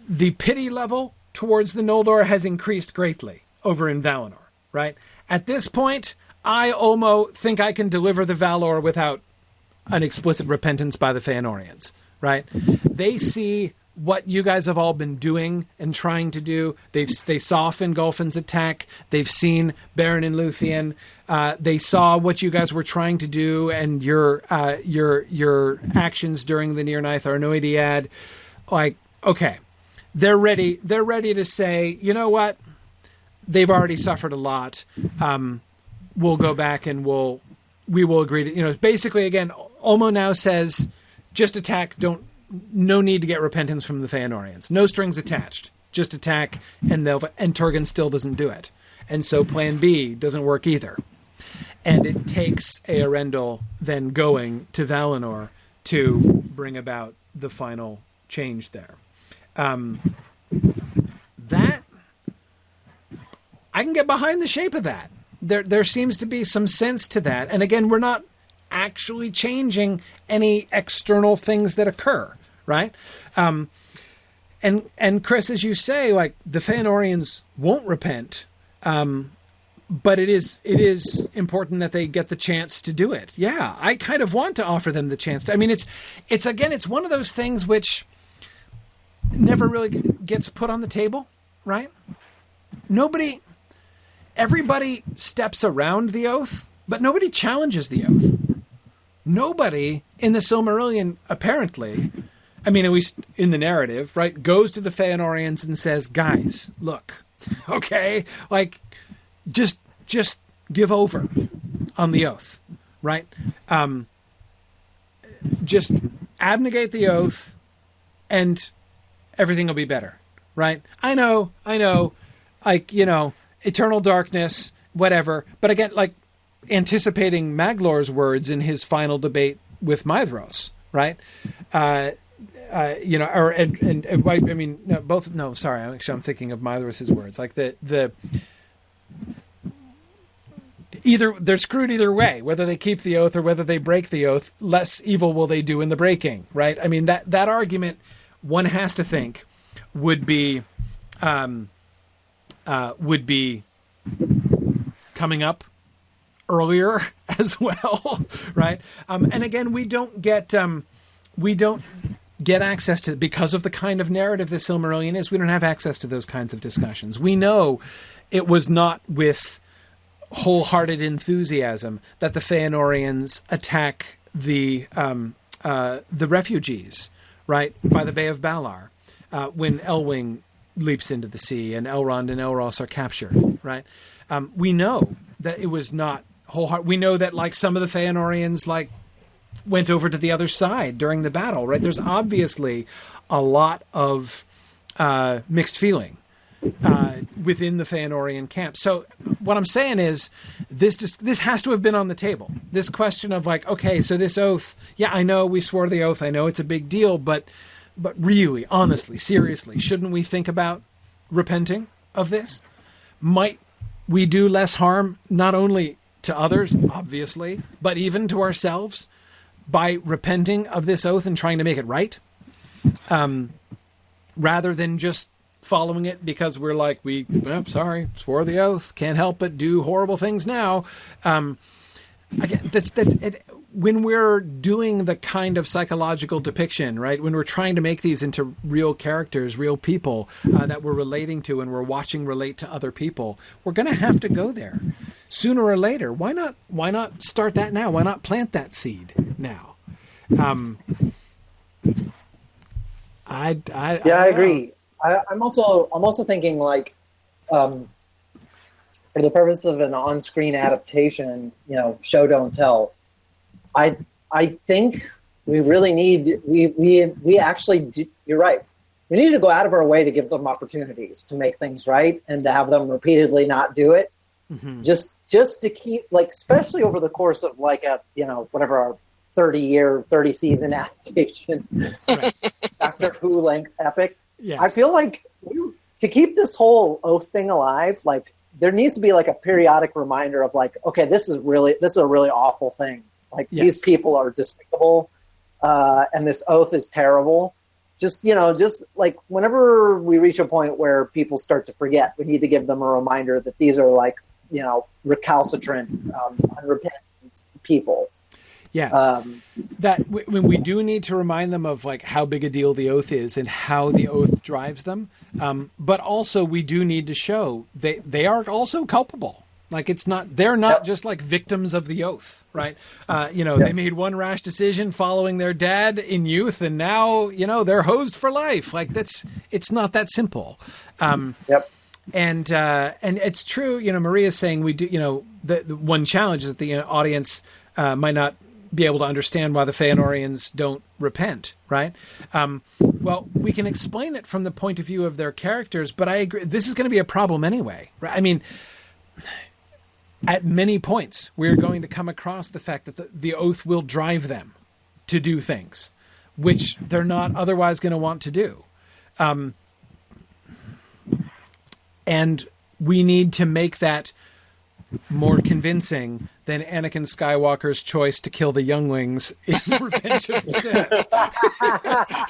S2: the pity level towards the Noldor has increased greatly over in Valinor, right? At this point, I Ulmo think I can deliver the Valar without an explicit repentance by the Feanorians, right? They see what you guys have all been doing and trying to do. They've they saw Fingolfin's attack. They've seen Beren and Luthien. Uh, they saw what you guys were trying to do and your uh, your your actions during the Nirnaeth Arnoediad. Like, okay, they're ready. They're ready to say, you know what? They've already suffered a lot. Um, we'll go back and we'll we will agree to you know basically again. Ulmo now says, just attack. Don't no need to get repentance from the Feanorians. No strings attached. Just attack, and they'll and Turgon still doesn't do it, and so Plan B doesn't work either. And it takes Eärendil then going to Valinor to bring about the final change there. Um, that I can get behind the shape of that. There, there seems to be some sense to that. And again, we're not actually changing any external things that occur right? Um, and and Chris, as you say, like the Feanorians won't repent, um, but it is it is important that they get the chance to do it. Yeah, I kind of want to offer them the chance. To, I mean, it's it's again, it's one of those things which never really gets put on the table, right? Nobody, everybody steps around the oath, but nobody challenges the oath. Nobody in the Silmarillion apparently I mean, at least in the narrative, right, goes to the Feanorians and says, "Guys, look, [LAUGHS] okay, like, just just give over on the oath, right? Um, just abnegate the oath, and everything will be better, right? I know, I know, like you know, eternal darkness, whatever. But again, like anticipating Maglor's words in his final debate with Maedhros, right? Uh, uh, you know, or and, and, and I mean, no, both. No, sorry, actually, I'm thinking of Maedhros' words. Like the the either they're screwed either way, whether they keep the oath or whether they break the oath. Less evil will they do in the breaking, right? I mean that that argument one has to think would be um, uh, would be coming up earlier [LAUGHS] as well, [LAUGHS] right? Um, and again, we don't get um, we don't get access to because of the kind of narrative that Silmarillion is. We don't have access to those kinds of discussions. We know it was not with wholehearted enthusiasm that the Feanorians attack the um, uh, the refugees right by the Bay of Balar uh, when Elwing leaps into the sea and Elrond and Elros are captured. Right, um, we know that it was not wholehearted. We know that like some of the Feanorians like went over to the other side during the battle, right? There's obviously a lot of uh, mixed feeling uh, within the Feanorian camp. So what I'm saying is this just, this has to have been on the table. This question of like, okay, so this oath, yeah, I know we swore the oath. I know it's a big deal, but but really, honestly, seriously, shouldn't we think about repenting of this? Might we do less harm not only to others, obviously, but even to ourselves? by repenting of this oath and trying to make it right, um, rather than just following it because we're like we oh, sorry swore the oath can't help but do horrible things now. Um, again, that's that. It, when we're doing the kind of psychological depiction, right? When we're trying to make these into real characters, real people uh, that we're relating to, and we're watching relate to other people, we're going to have to go there sooner or later. Why not? Why not start that now? Why not plant that seed now? Um, I, I
S1: yeah, I, I agree. I, am also I'm also thinking like, um, for the purpose of an on-screen adaptation, you know, show don't tell. I I think we really need we we we actually do, you're right. We need to go out of our way to give them opportunities to make things right and to have them repeatedly not do it. Mm-hmm. Just just to keep like especially over the course of like a you know whatever our 30 year 30 season [LAUGHS] adaptation right. [LAUGHS] doctor who length epic yes. i feel like to keep this whole oath thing alive like there needs to be like a periodic reminder of like okay this is really this is a really awful thing like yes. these people are despicable uh, and this oath is terrible just you know, just like whenever we reach a point where people start to forget, we need to give them a reminder that these are like you know recalcitrant, um, unrepentant people.
S2: Yes,
S1: Um,
S2: that when we do need to remind them of like how big a deal the oath is and how the oath drives them, um, but also we do need to show they they are also culpable. Like it's not they're not just like victims of the oath, right? Uh, you know, they made one rash decision following their dad in youth, and now you know they're hosed for life. Like that's it's not that simple. Um,
S1: yep.
S2: And uh, and it's true. You know, Maria's saying we do. You know, the, the one challenge is that the audience uh, might not be able to understand why the Feanorians don't repent. Right. Um, well, we can explain it from the point of view of their characters, but I agree. This is going to be a problem anyway. Right. I mean. At many points, we're going to come across the fact that the, the oath will drive them to do things which they're not otherwise going to want to do. Um, and we need to make that more convincing than Anakin Skywalker's choice to kill the younglings in [LAUGHS] Revenge of the Sith.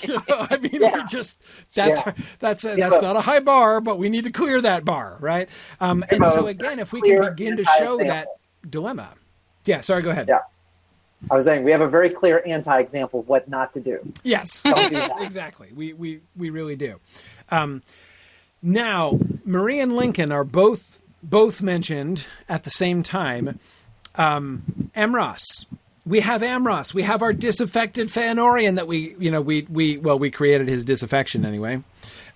S2: [LAUGHS] you know, I mean,
S1: Yeah.
S2: just that's
S1: Yeah.
S2: that's a, that's
S1: but-
S2: not a high bar, but we need to clear that bar, right? Um, and so again, if we can begin to show that dilemma, yeah. Sorry, go ahead.
S1: Yeah. I was saying we have a very clear anti-example of what not to do.
S2: Yes,
S1: do [LAUGHS]
S2: exactly. We we we really do. Um, now, Marie and Lincoln are both both mentioned at the same time. Um, Amras. We have Amras. We have our disaffected Feanorian that we, you know, we we well, we created his disaffection anyway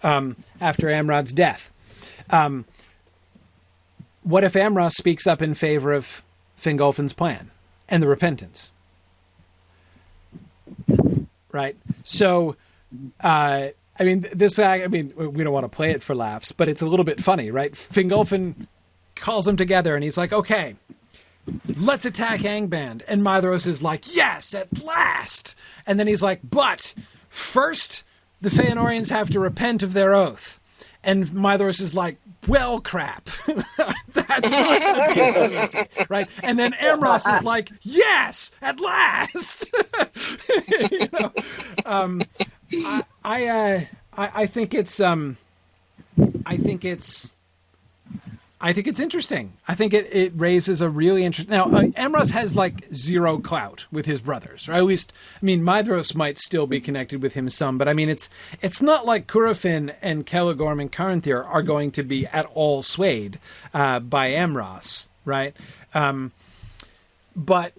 S2: um, after Amrod's death. Um, what if Amras speaks up in favor of Fingolfin's plan and the repentance? right? So, uh, I mean, this. I mean, we don't want to play it for laughs, but it's a little bit funny, right? Fingolfin calls them together, and he's like, "Okay, let's attack Angband." And Maedhros is like, "Yes, at last!" And then he's like, "But first, the Feanorians have to repent of their oath." And Maedhros is like, "Well, crap, [LAUGHS] that's not going to be so easy, right?" And then Amras is like, "Yes, at last." [LAUGHS] you know, um, I I, uh, I I think it's um, I think it's I think it's interesting. I think it, it raises a really interesting. Now, uh, Amras has like zero clout with his brothers, or at least, I mean, Maedhros might still be connected with him some, but I mean, it's it's not like Curufin and Celegorm and Caranthir are going to be at all swayed uh, by Amras, right? Um, but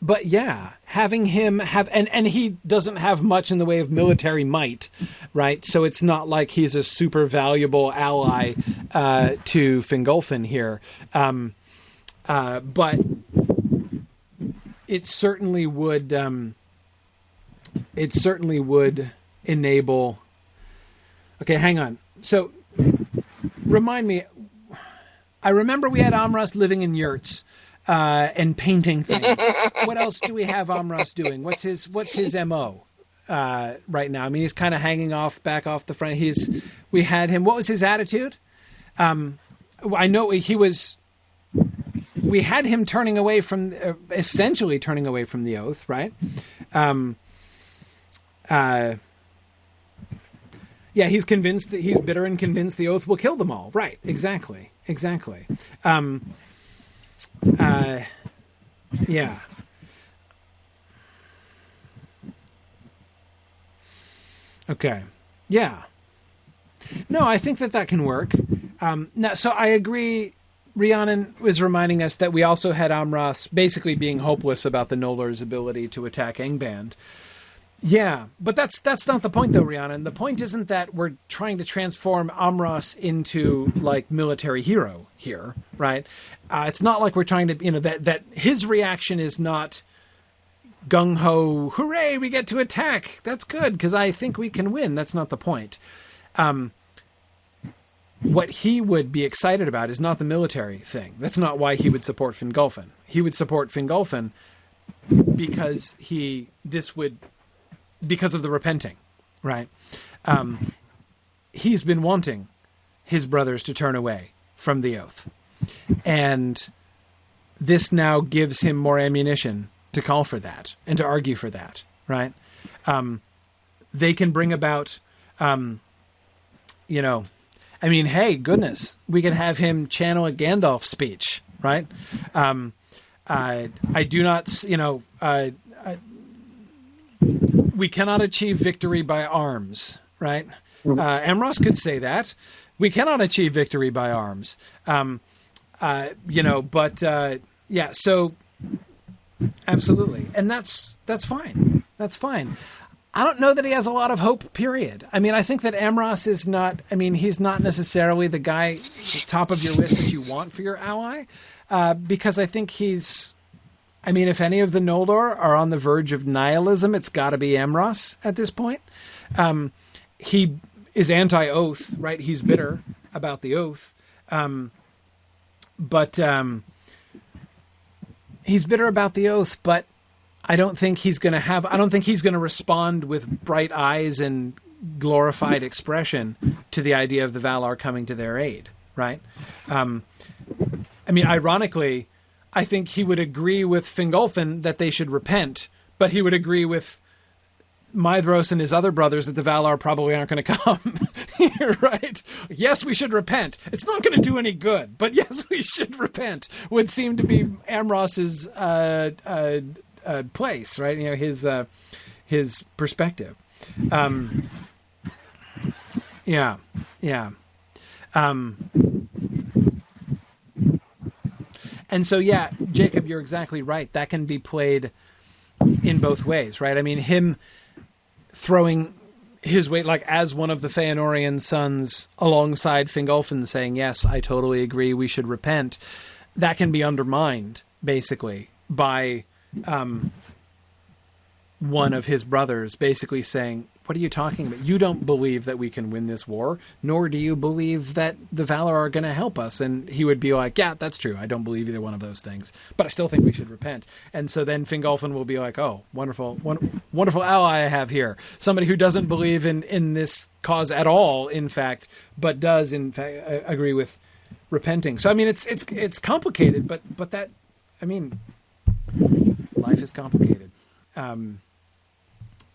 S2: but yeah, having him have and and he doesn't have much in the way of military might, right? So it's not like he's a super valuable ally uh, to Fingolfin here, um, uh, but it certainly would. Um, it certainly would enable. Okay, hang on. So remind me. I remember we had Amras living in yurts uh, and painting things. [LAUGHS] what else do we have Amras doing? What's his What's his mo uh, right now? I mean, he's kind of hanging off back off the front. He's we had him. What was his attitude? Um, I know he was. We had him turning away from, uh, essentially turning away from the oath, right? Um, uh, yeah, he's convinced that he's bitter and convinced the oath will kill them all. Right? Exactly. Exactly. Um, uh, yeah. Okay. Yeah. No, I think that that can work. Um, now, so I agree. Rhiannon was reminding us that we also had Amras basically being hopeless about the Noldor's ability to attack Angband. Yeah, but that's that's not the point though, Rhiannon. The point isn't that we're trying to transform Amras into like military hero here, right? Uh, it's not like we're trying to, you know, that that his reaction is not gung ho, hooray, we get to attack. That's good because I think we can win. That's not the point. Um, what he would be excited about is not the military thing. That's not why he would support Fingolfin. He would support Fingolfin because he this would because of the repenting, right? Um, he's been wanting his brothers to turn away from the oath, and this now gives him more ammunition to call for that and to argue for that, right? Um, they can bring about, um, you know, I mean, hey, goodness, we can have him channel a Gandalf speech, right? Um, uh, I do not, you know, uh, we cannot achieve victory by arms, right?
S1: Mm-hmm.
S2: Uh, Amras could say that. We cannot achieve victory by arms. Um, uh, you know, but uh, yeah, so absolutely, and that's that's fine. That's fine. I don't know that he has a lot of hope. Period. I mean, I think that Amras is not. I mean, he's not necessarily the guy top of your list that you want for your ally, uh, because I think he's. I mean, if any of the Noldor are on the verge of nihilism, it's got to be Amras at this point. Um, he is anti-oath, right? He's bitter about the oath, um, but um, he's bitter about the oath. But I don't think he's going to have. I don't think he's going to respond with bright eyes and glorified expression to the idea of the Valar coming to their aid. Right? Um, I mean, ironically, I think he would agree with Fingolfin that they should repent, but he would agree with Maedhros and his other brothers that the Valar probably aren't going [LAUGHS] to come. right? Yes, we should repent. It's not going to do any good, but [LAUGHS] yes, we should repent. Would seem to be Amras's uh, uh, uh, place, right? You know, his uh, his perspective. Um, yeah, yeah. Um, and so, yeah, Jacob, you're exactly right. That can be played in both ways, right? I mean, him throwing his weight, like as one of the Feanorian sons, alongside Fingolfin, saying, "Yes, I totally agree. We should repent." That can be undermined, basically, by um, one of his brothers, basically saying, what are you talking about? You don't believe that we can win this war, nor do you believe that the Valar are going to help us. And he would be like, Yeah, that's true. I don't believe either one of those things, but I still think we should repent. And so then Fingolfin will be like, Oh, wonderful, one, wonderful ally I have here. Somebody who doesn't believe in, in this cause at all, in fact, but does, in fact, agree with repenting. So, I mean, it's, it's, it's complicated, but, but that, I mean, life is complicated. Um,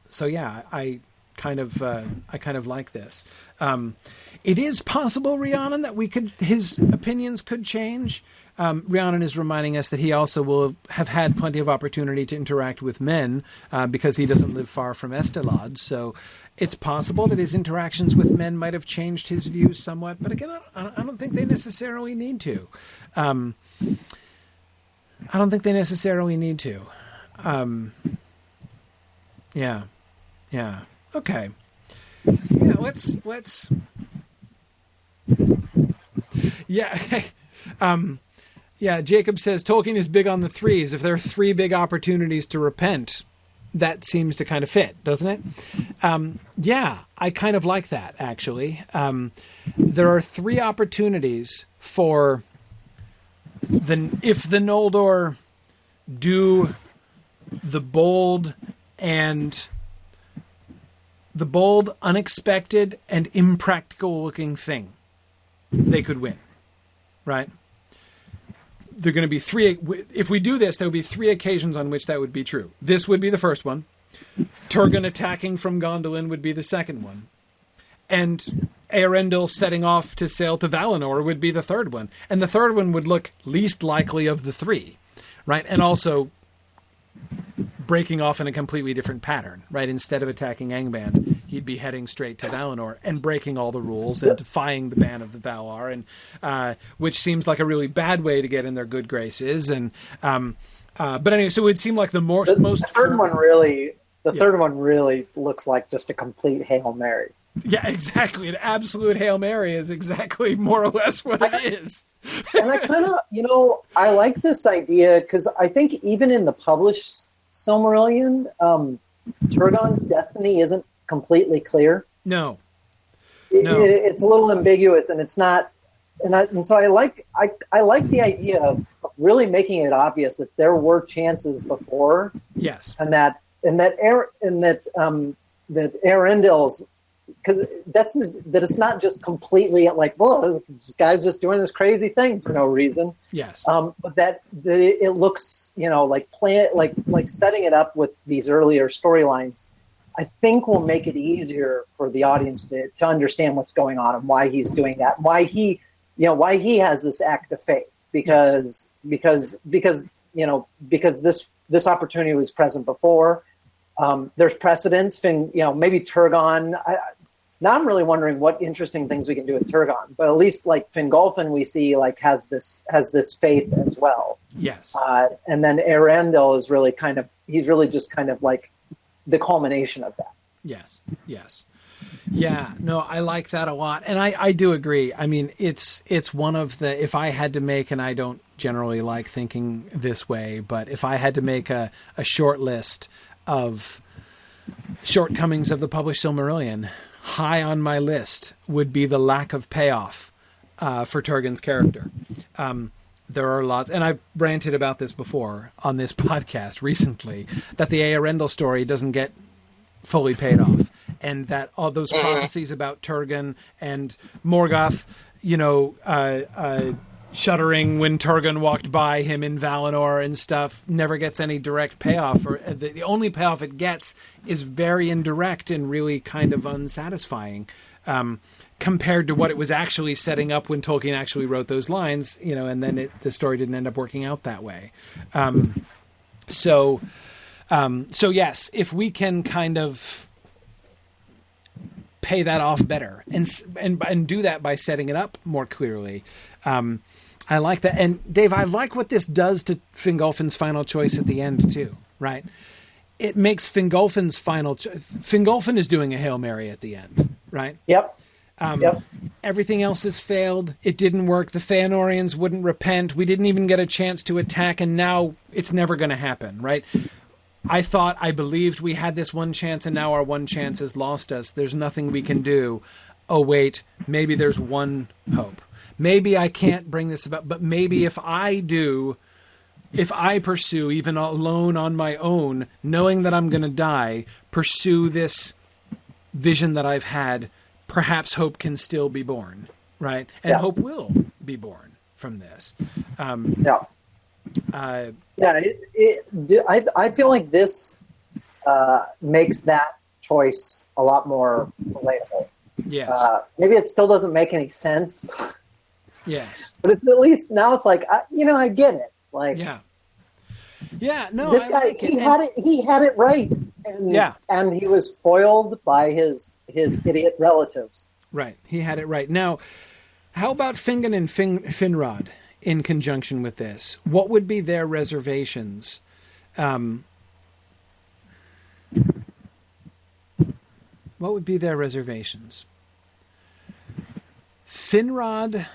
S2: so yeah, I kind of uh, I kind of like this. Um, it is possible, Rhiannon, that we could his opinions could change. Um, Rhiannon is reminding us that he also will have had plenty of opportunity to interact with men uh, because he doesn't live far from Estolad. So it's possible that his interactions with men might have changed his views somewhat. But again, I, I don't think they necessarily need to. Um, I don't think they necessarily need to. Um, yeah, yeah. Okay. Yeah, let's let's. Yeah, [LAUGHS] um, yeah. Jacob says Tolkien is big on the threes. If there are three big opportunities to repent, that seems to kind of fit, doesn't it? Um, yeah, I kind of like that actually. Um, there are three opportunities for the if the Noldor do the bold and the bold, unexpected, and impractical looking thing, they could win. Right? There are going to be three. If we do this, there will be three occasions on which that would be true. This would be the first one. Turgon attacking from Gondolin would be the second one. And Eärendil setting off to sail to Valinor would be the third one. And the third one would look least likely of the three. Right? And also breaking off in a completely different pattern, right? Instead of attacking Angband, he'd be heading straight to Valinor and breaking all the rules and defying the ban of the Valar, and uh, which seems like a really bad way to get in their good graces. And um, uh, but anyway, so it would seem like the more,
S1: the,
S2: most
S1: the third one really, the
S2: Yeah.
S1: third one really looks like just a complete hail mary.
S2: Yeah, exactly. An absolute hail mary is exactly more or less what it is.
S1: and I kind of, you know, I like this idea because I think even in the published Silmarillion, um, Turgon's destiny isn't completely clear.
S2: No,
S1: It,
S2: No.
S1: it, it's a little ambiguous, and it's not. And, I, and so I like I, I like the idea of of really making it obvious that there were chances before,
S2: yes,
S1: and that and that air and that um, that Eärendil's because that's that it's not just completely like well this guy's just doing this crazy thing for no reason
S2: yes,
S1: um, but that the, it looks you know like plan like like setting it up with these earlier storylines I think will make it easier for the audience to, to understand what's going on and why he's doing that, why he, you know, why he has this act of faith because because because you know because this this opportunity was present before. Um, there's precedents, and you know maybe Turgon. I, now I'm really wondering what interesting things we can do with Turgon, but at least like Fingolfin, we see like has this has this faith as well.
S2: Yes,
S1: uh, and then Eärendil is really kind of he's really just kind of like the culmination of that.
S2: Yes, yes. Yeah, no, I like that a lot, and I, I do agree. I mean, it's it's one of the if I had to make, and I don't generally like thinking this way, but if I had to make a, a short list of shortcomings of the published Silmarillion, high on my list would be the lack of payoff uh, for Turgon's character. Um, there are lots, and I've ranted about this before on this [LAUGHS] podcast recently, that the Eärendil story doesn't get fully paid off and that all those mm-hmm. prophecies about Turgon and Morgoth, you know, uh, uh, shuddering when Turgon walked by him in Valinor and stuff, never gets any direct payoff. Or the, the only payoff it gets is very indirect and really kind of unsatisfying. Um, compared to what it was actually setting up when Tolkien actually wrote those lines, you know, and then it, the story didn't end up working out that way. Um, so, um, so yes, if we can kind of pay that off better and and and do that by setting it up more clearly. Um, I like that, and Dave, I like what this does to Fingolfin's final choice at the end too. Right, it makes Fingolfin's final. Cho- Fingolfin is doing a hail mary at the end. Right.
S1: Yep.
S2: Um, yep. Everything else has failed. It didn't work. The Feanorians wouldn't repent. We didn't even get a chance to attack, and now it's never going to happen. Right. I thought, I believed we had this one chance, and now our one chance has lost us. There's nothing we can do. Oh, wait, maybe there's one hope. Maybe I can't bring this about, but maybe if I do, if I pursue, even alone on my own, knowing that I'm going to die, pursue this vision that I've had, perhaps hope can still be born, right? And yeah. hope will be born from this.
S1: Um, yeah. Uh, yeah, it, it, I, I feel like this uh, makes that choice a lot more relatable.
S2: Yes.
S1: Uh, maybe it still doesn't make any sense.
S2: Yes.
S1: But it's at least now it's like I, you know I get it. Like
S2: yeah. Yeah, no,
S1: this I guy like he had it he had it right. And,
S2: yeah.
S1: and he was foiled by his his idiot relatives.
S2: Right. He had it right. Now, how about Fingon and fin- Finrod? in conjunction with this? What would be their reservations? Um, what would be their reservations? Finrod.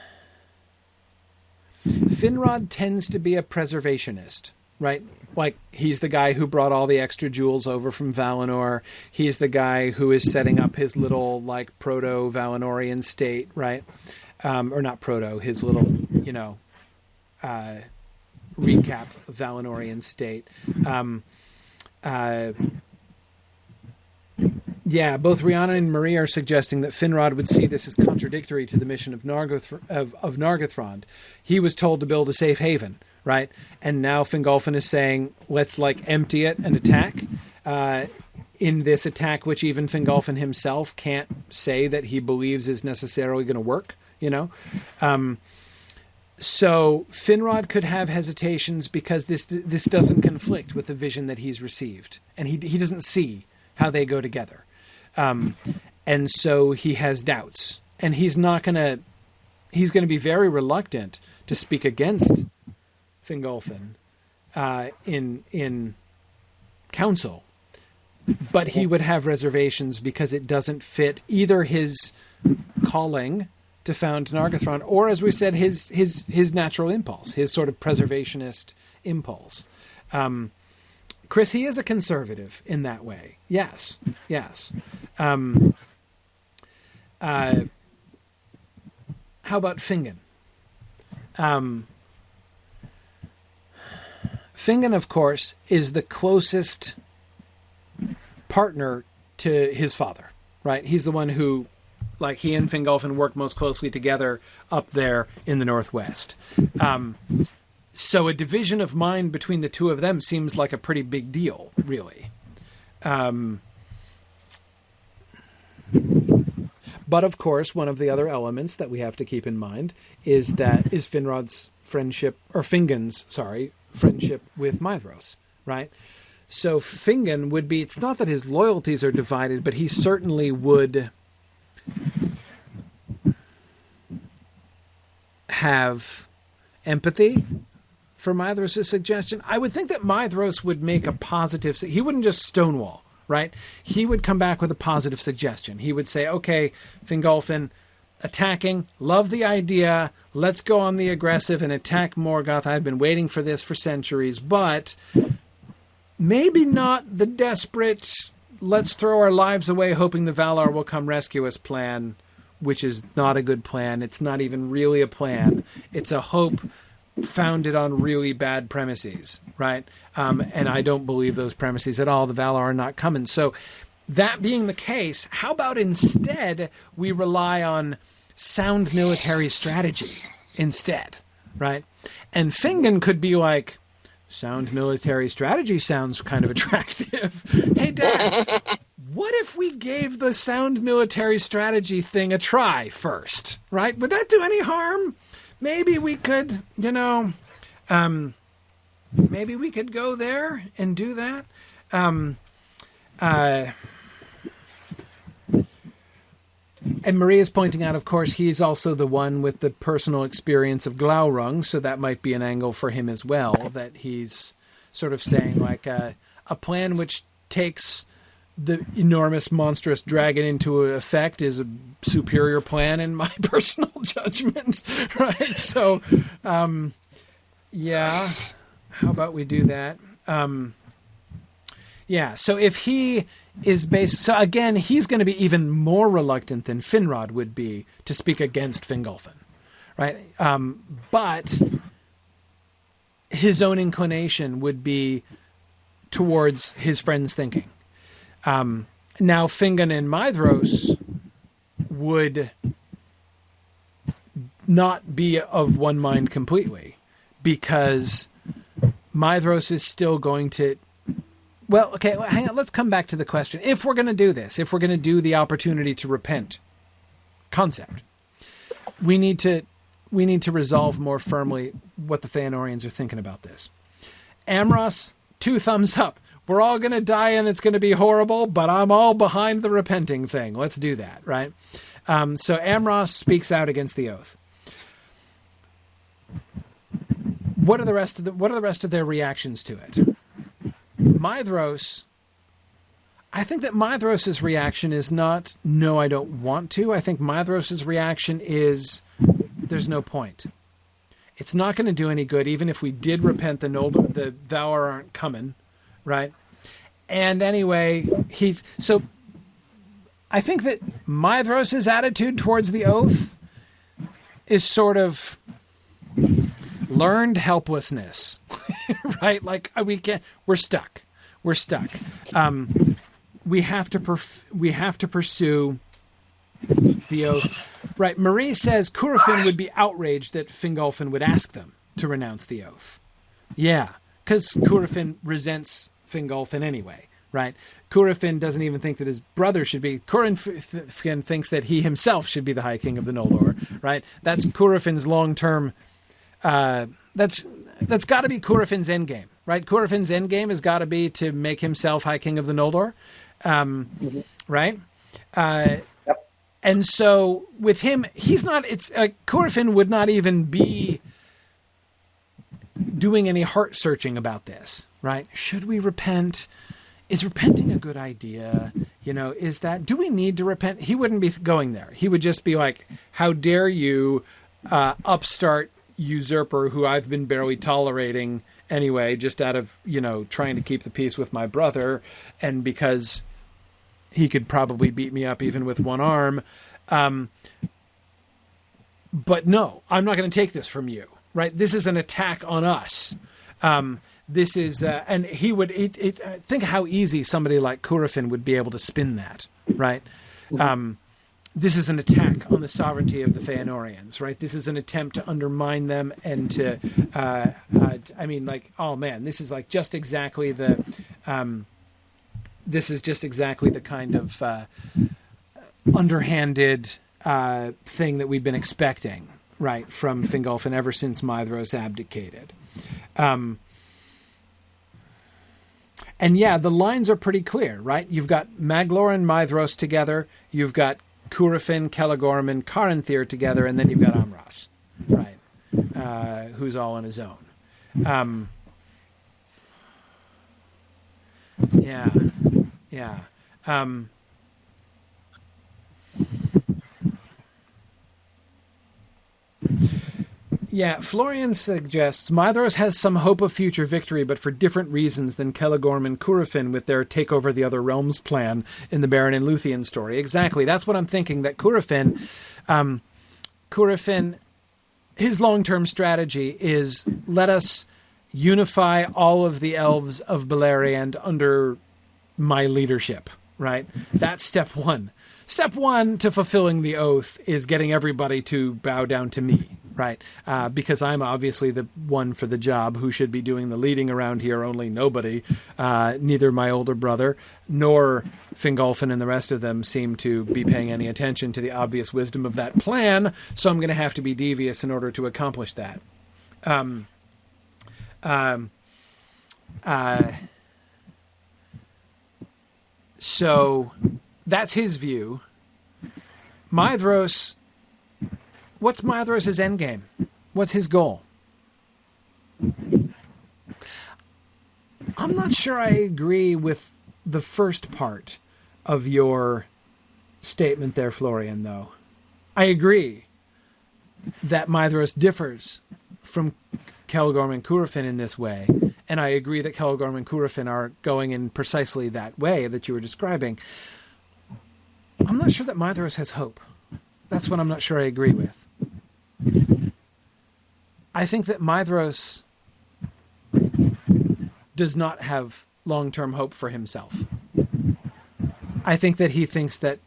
S2: Finrod tends to be a preservationist, right? Like he's the guy who brought all the extra jewels over from Valinor. He's the guy who is setting up his little like proto Valinorian state, right? Um, or not proto, his little, you know, uh, recap Valinorian state. Um, uh, yeah, both Rhiannon and Marie are suggesting that Finrod would see this as contradictory to the mission of, Nargoth- of, of Nargothrond. He was told to build a safe haven, right? And now Fingolfin is saying, let's like empty it and attack. Uh, in this attack, which even Fingolfin himself can't say that he believes is necessarily going to work, you know? Um, so Finrod could have hesitations because this this doesn't conflict with the vision that he's received, and he he doesn't see how they go together, um, and so he has doubts, and he's not gonna he's going to be very reluctant to speak against Fingolfin uh, in in council, but he would have reservations because it doesn't fit either his calling to found Nargothrond, or as we said, his his his natural impulse, his sort of preservationist impulse. Um, Chris, he is a conservative in that way. Yes, yes. Um, uh, how about Fingon? Um, Fingon, of course, is the closest partner to his father. Right? He's the one who like he and Fingolfin work most closely together up there in the northwest. Um, so a division of mind between the two of them seems like a pretty big deal, really. Um, But of course, one of the other elements that we have to keep in mind is that is Finrod's friendship or Fingon's, sorry, friendship with Maedhros, right? So Fingon would be it's not that his loyalties are divided, but he certainly would have empathy for Maedhros' suggestion. I would think that Maedhros would make a positive he wouldn't just stonewall right? He would come back with a positive suggestion. He would say, okay, Fingolfin, attacking, love the idea, let's go on the aggressive and attack Morgoth. I've been waiting for this for centuries, but maybe not the desperate, let's throw our lives away hoping the Valar will come rescue us plan, which is not a good plan. It's not even really a plan. It's a hope founded on really bad premises, right? Um, and I don't believe those premises at all. The Valar are not coming. So, that being the case, how about instead we rely on sound military strategy instead, right? And Fingon could be like, sound military strategy sounds kind of [LAUGHS] attractive. hey, Dad, what if we gave the sound military strategy thing a try first, right? Would that do any harm? Maybe we could, you know, um, maybe we could go there and do that. Um, uh, and Marie is pointing out, of course, he's also the one with the personal experience of Glaurung, so that might be an angle for him as well. That he's sort of saying like uh, a plan which takes the enormous monstrous dragon into effect is a superior plan in my [LAUGHS] personal judgment [LAUGHS] right? So um, yeah. How about we do that? Um, yeah so if he is based so again he's going to be even more reluctant than finrod would be to speak against fingolfin right? Um, but his own inclination would be towards his friend's thinking um, now, Fingon and Maedhros would not be of one mind completely because Maedhros is still going to. Well, okay, hang on. Let's come back to the question. If we're going to do this, if we're going to do the opportunity to repent concept, we need to we need to resolve more firmly what the Feanorians are thinking about this. Amras, two thumbs up we're all going to die and it's going to be horrible, but I'm all behind the repenting thing. Let's do that, right? Um, so Amras speaks out against the oath. What are the rest of the, what are the rest of their reactions to it? Maedhros I think that Maedhros' reaction is not no I don't want to. I think Maedhros' reaction is there's no point. It's not going to do any good even if we did repent the Noldor, the Valar aren't coming right? And anyway, he's so. I think that Maedhros' attitude towards the oath is sort of learned helplessness, [LAUGHS] right? Like uh, we can't, we're stuck, we're stuck. Um, we have to perf- we have to pursue the oath, right? Marie says Curufin would be outraged that Fingolfin would ask them to renounce the oath. Yeah, because Curufin resents Fingolfin anyway, right? Curufin doesn't even think that his brother should be. Curufin thinks that he himself should be the High King of the Noldor, right? That's Curufin's long term. Uh, that's that's got to be Curufin's endgame, right? Curufin's endgame has got to be to make himself High King of the Noldor, um, mm-hmm. right? Uh, yep. And so with him, he's not. It's uh, would not even be doing any heart searching about this, right? Should we repent? Is repenting a good idea? You know, is that, do we need to repent? He wouldn't be going there. He would just be like, how dare you, uh, upstart usurper who I've been barely tolerating anyway, just out of, you know, trying to keep the peace with my brother. And because he could probably beat me up even with one arm. Um, but no, I'm not going to take this from you, right? This is an attack on us. Um, this is, uh, and he would it, it, uh, think how easy somebody like Curufin would be able to spin that, right? Mm-hmm. Um, this is an attack on the sovereignty of the Feanorians, right? This is an attempt to undermine them and to, uh, uh, I mean, like, oh man, this is like just exactly the, um, this is just exactly the kind of uh, underhanded uh, thing that we've been expecting, right, from Fingolfin ever since Maedhros abdicated. Um, and yeah, the lines are pretty clear, right? You've got Maglor and Maedhros together, you've got Curufin, Celegorm, and Caranthir together, and then you've got Amras, right, uh, who's all on his own. Um, yeah, yeah. Um, Yeah, Florian suggests Maedhros has some hope of future victory, but for different reasons than Celegorm and Curufin with their take over the other realms plan in the Beren and Luthien story. Exactly, that's what I'm thinking. That Curufin, um, Curufin, his long-term strategy is let us unify all of the elves of Beleriand under my leadership. Right, that's step one. Step one to fulfilling the oath is getting everybody to bow down to me right? Uh, because I'm obviously the one for the job who should be doing the leading around here. Only nobody, uh, neither my older brother nor Fingolfin and the rest of them seem to be paying any attention to the obvious wisdom of that plan. So I'm going to have to be devious in order to accomplish that. Um, um, uh, so that's his view. Maedhros what's Maedhros' endgame? What's his goal? I'm not sure I agree with the first part of your statement there, Florian, though. I agree that Maedhros differs from Celegorm and Curufin in this way, and I agree that Celegorm and Curufin are going in precisely that way that you were describing. I'm not sure that Maedhros has hope. That's what I'm not sure I agree with. I think that Maedhros does not have long term hope for himself. I think that he thinks that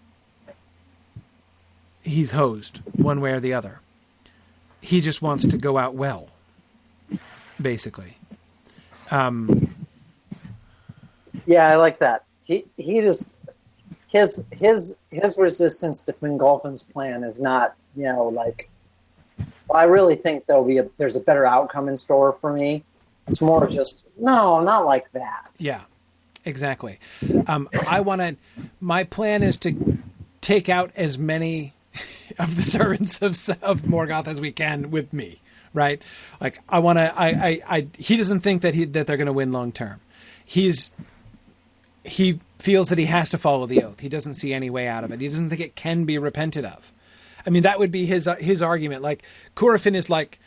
S2: he's hosed one way or the other. He just wants to go out well, basically. Um,
S1: yeah, I like that. He he just his his his resistance to Fingolfin's plan is not you know like I really think there'll be a, there's a better outcome in store for me. It's more just no, not like that.
S2: Yeah, exactly. Um, I want to. My plan is to take out as many [LAUGHS] of the servants of of Morgoth as we can with me. Right? Like I want to. I, I. I. He doesn't think that he that they're going to win long term. He's he feels that he has to follow the oath. He doesn't see any way out of it. He doesn't think it can be repented of. I mean, that would be his uh, his argument. Like Curufin is like,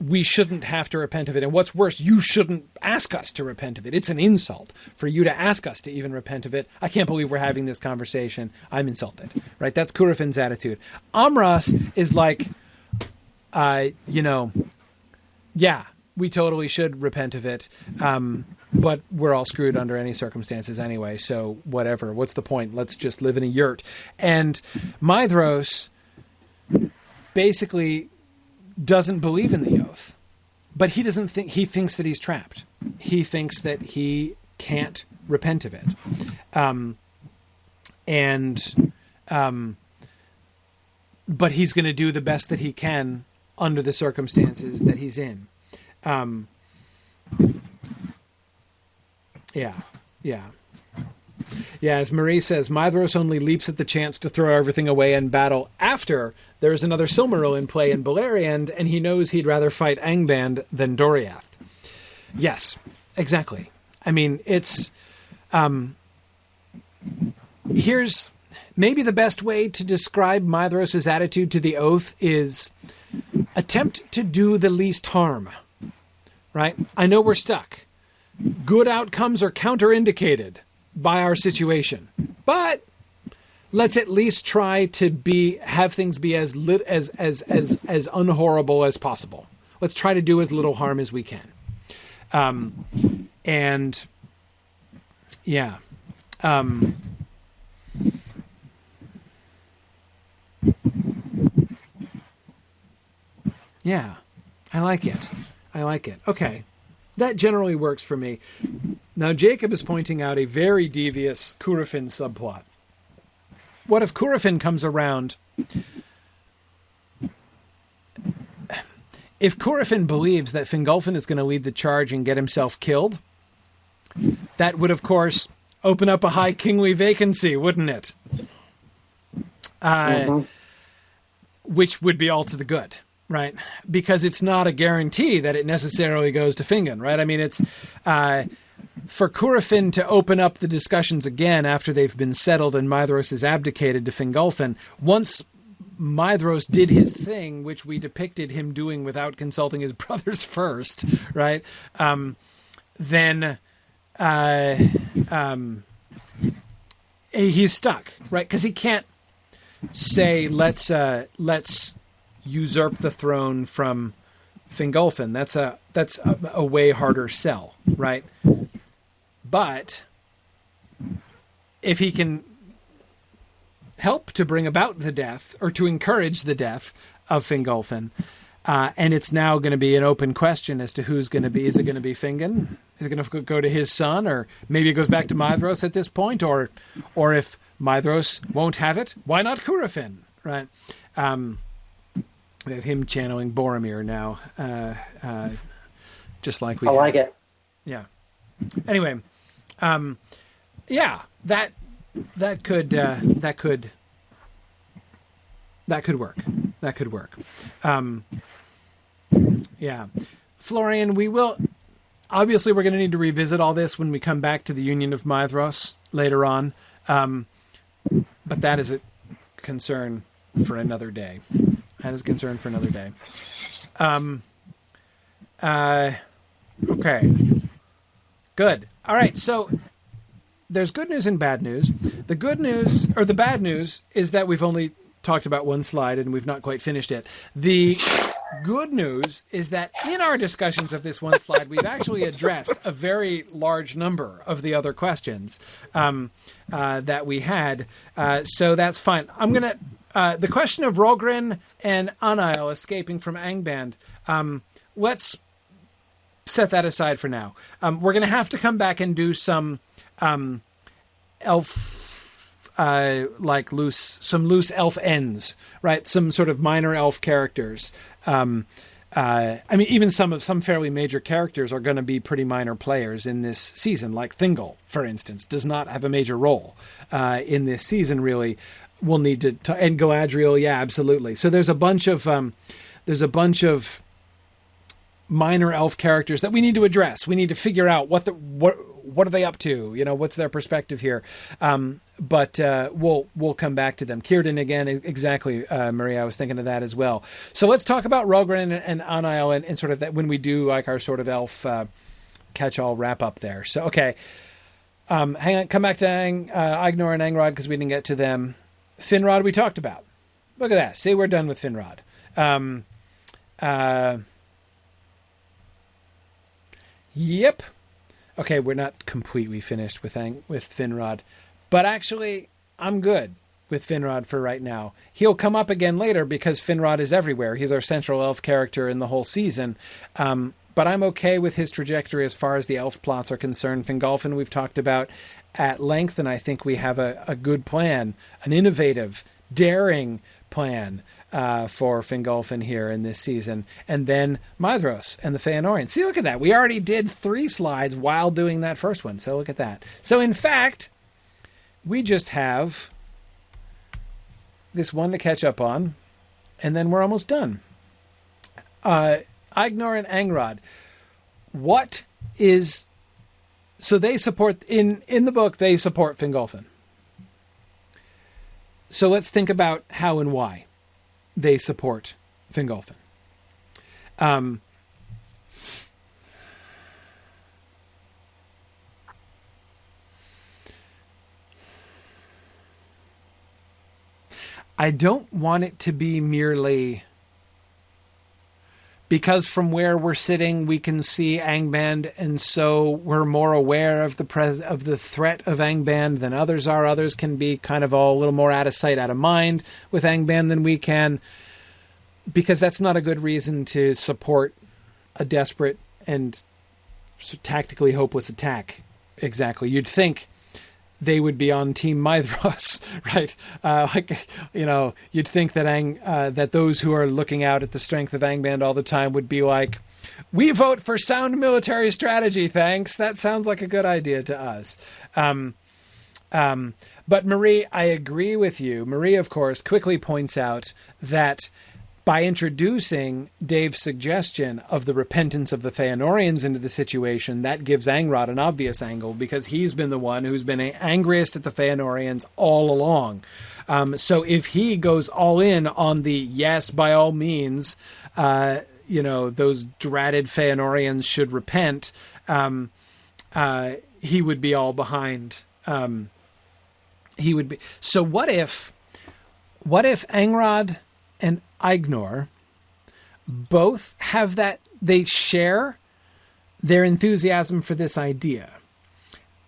S2: we shouldn't have to repent of it, and what's worse, you shouldn't ask us to repent of it. It's an insult for you to ask us to even repent of it. I can't believe we're having this conversation. I'm insulted. Right? That's Curufin's attitude. Amras is like, uh, you know, yeah, we totally should repent of it. Um, but we're all screwed under any circumstances anyway. So whatever. What's the point? Let's just live in a yurt. And Maedhros basically doesn't believe in the oath, but he doesn't think he thinks that he's trapped. He thinks that he can't repent of it, um, and um, but he's going to do the best that he can under the circumstances that he's in. Um, yeah, yeah. Yeah, as Marie says, Maedhros only leaps at the chance to throw everything away in battle after there is another Silmaril in play in Beleriand, and he knows he'd rather fight Angband than Doriath. Yes, exactly. I mean, it's. Um, here's maybe the best way to describe Maedhros' attitude to the oath is attempt to do the least harm. Right? I know we're stuck. Good outcomes are counterindicated by our situation. But let's at least try to be have things be as lit, as as as as unhorrible as possible. Let's try to do as little harm as we can. Um, and yeah. Um, yeah. I like it. I like it. Okay. That generally works for me. Now, Jacob is pointing out a very devious Curufin subplot. what if Curufin comes around? If Curufin believes that Fingolfin is going to lead the charge and get himself killed, that would, of course, open up a high kingly vacancy, wouldn't it? Uh,
S1: Mm-hmm.
S2: Which would be all to the good, right? Because it's not a guarantee that it necessarily goes to Fingon, right? I mean, it's uh, for Curufin to open up the discussions again after they've been settled and Maedhros has abdicated to Fingolfin. Once Maedhros did his thing, which we depicted him doing without consulting his [LAUGHS] brothers first, right? Um, then uh, um, he's stuck, right? Because he can't say let's uh, let's usurp the throne from Fingolfin. That's a that's a, a way harder sell, right? But if he can help to bring about the death or to encourage the death of Fingolfin, uh, and it's now going to be an open question as to who's going to be. Is it going to be Fingon? Is it going to go to his son, or maybe it goes back to Maedhros at this point, or or if Maedhros won't have it, why not Curufin? Right? Um, have him channeling Boromir now, uh, uh, just like we.
S1: I like
S2: had.
S1: it.
S2: Yeah. Anyway, um, yeah, that that could uh, that could that could work. That could work. Um, yeah, Florian, we will. Obviously, we're going to need to revisit all this when we come back to the Union of Maedhros later on. Um, but that is a concern for another day. That is a concern for another day. Um, uh, okay. Good. All right. So there's good news and bad news. The good news, or the bad news, is that we've only talked about one slide and we've not quite finished it. The good news is that in our discussions of this one slide, we've actually addressed a very large number of the other questions um, uh, that we had. Uh, so that's fine. I'm going to. Uh, the question of Rogrin and Anail escaping from Angband. Um, let's set that aside for now. Um, we're going to have to come back and do some um, elf, uh, like loose, some loose elf ends, right? Some sort of minor elf characters. Um, uh, I mean, even some of some fairly major characters are going to be pretty minor players in this season. Like Thingol, for instance, does not have a major role uh, in this season. Really, we'll need to, to and Galadriel, yeah, absolutely. So there's a bunch of um, there's a bunch of minor elf characters that we need to address. We need to figure out what the what what are they up to? You know, what's their perspective here? Um, but uh, we'll we'll come back to them. Cirdan again, exactly, uh, Maria. I was thinking of that as well. So let's talk about Rogren and, and Anail and, and sort of that when we do like our sort of elf uh, catch-all wrap up there. So okay, um, hang on, come back to Ang, uh, Aegnor and Angrod because we didn't get to them. Finrod we talked about. Look at that. Say we're done with Finrod. Um, uh, Yep. Okay, we're not completely finished with with Finrod, but actually, I'm good with Finrod for right now. He'll come up again later because Finrod is everywhere. He's our central elf character in the whole season. Um, but I'm okay with his trajectory as far as the elf plots are concerned. Fingolfin we've talked about at length, and I think we have a, a good plan, an innovative, daring plan uh, for Fingolfin here in this season, and then Maedhros and the Feanorians. See, look at that. We already did three slides while doing that first one. So look at that. So in fact, we just have this one to catch up on, and then we're almost done. Uh, Aegnor and Angrod. What is so they support in in the book they support Fingolfin. So let's think about how and why they support Fingolfin. Um, I don't want it to be merely because from where we're sitting we can see Angband and so we're more aware of the pres- of the threat of Angband than others are. Others can be kind of all a little more out of sight out of mind with Angband than we can because that's not a good reason to support a desperate and tactically hopeless attack exactly. You'd think they would be on Team Maedhros, [LAUGHS] right? Uh, like, you know, you'd think that Ang, uh, that those who are looking out at the strength of Angband all the time would be like, "We vote for sound military strategy, thanks. That sounds like a good idea to us." Um, um, but Marie, I agree with you. Marie, of course, quickly points out that by introducing Dave's suggestion of the repentance of the Feanorians into the situation, that gives Angrod an obvious angle because he's been the one who's been angriest at the Feanorians all along. Um, so if he goes all in on the yes, by all means, uh, you know, those dratted Feanorians should repent, um, uh, he would be all behind. Um, he would be. So what if, what if Angrod and Aegnor both have that they share their enthusiasm for this idea.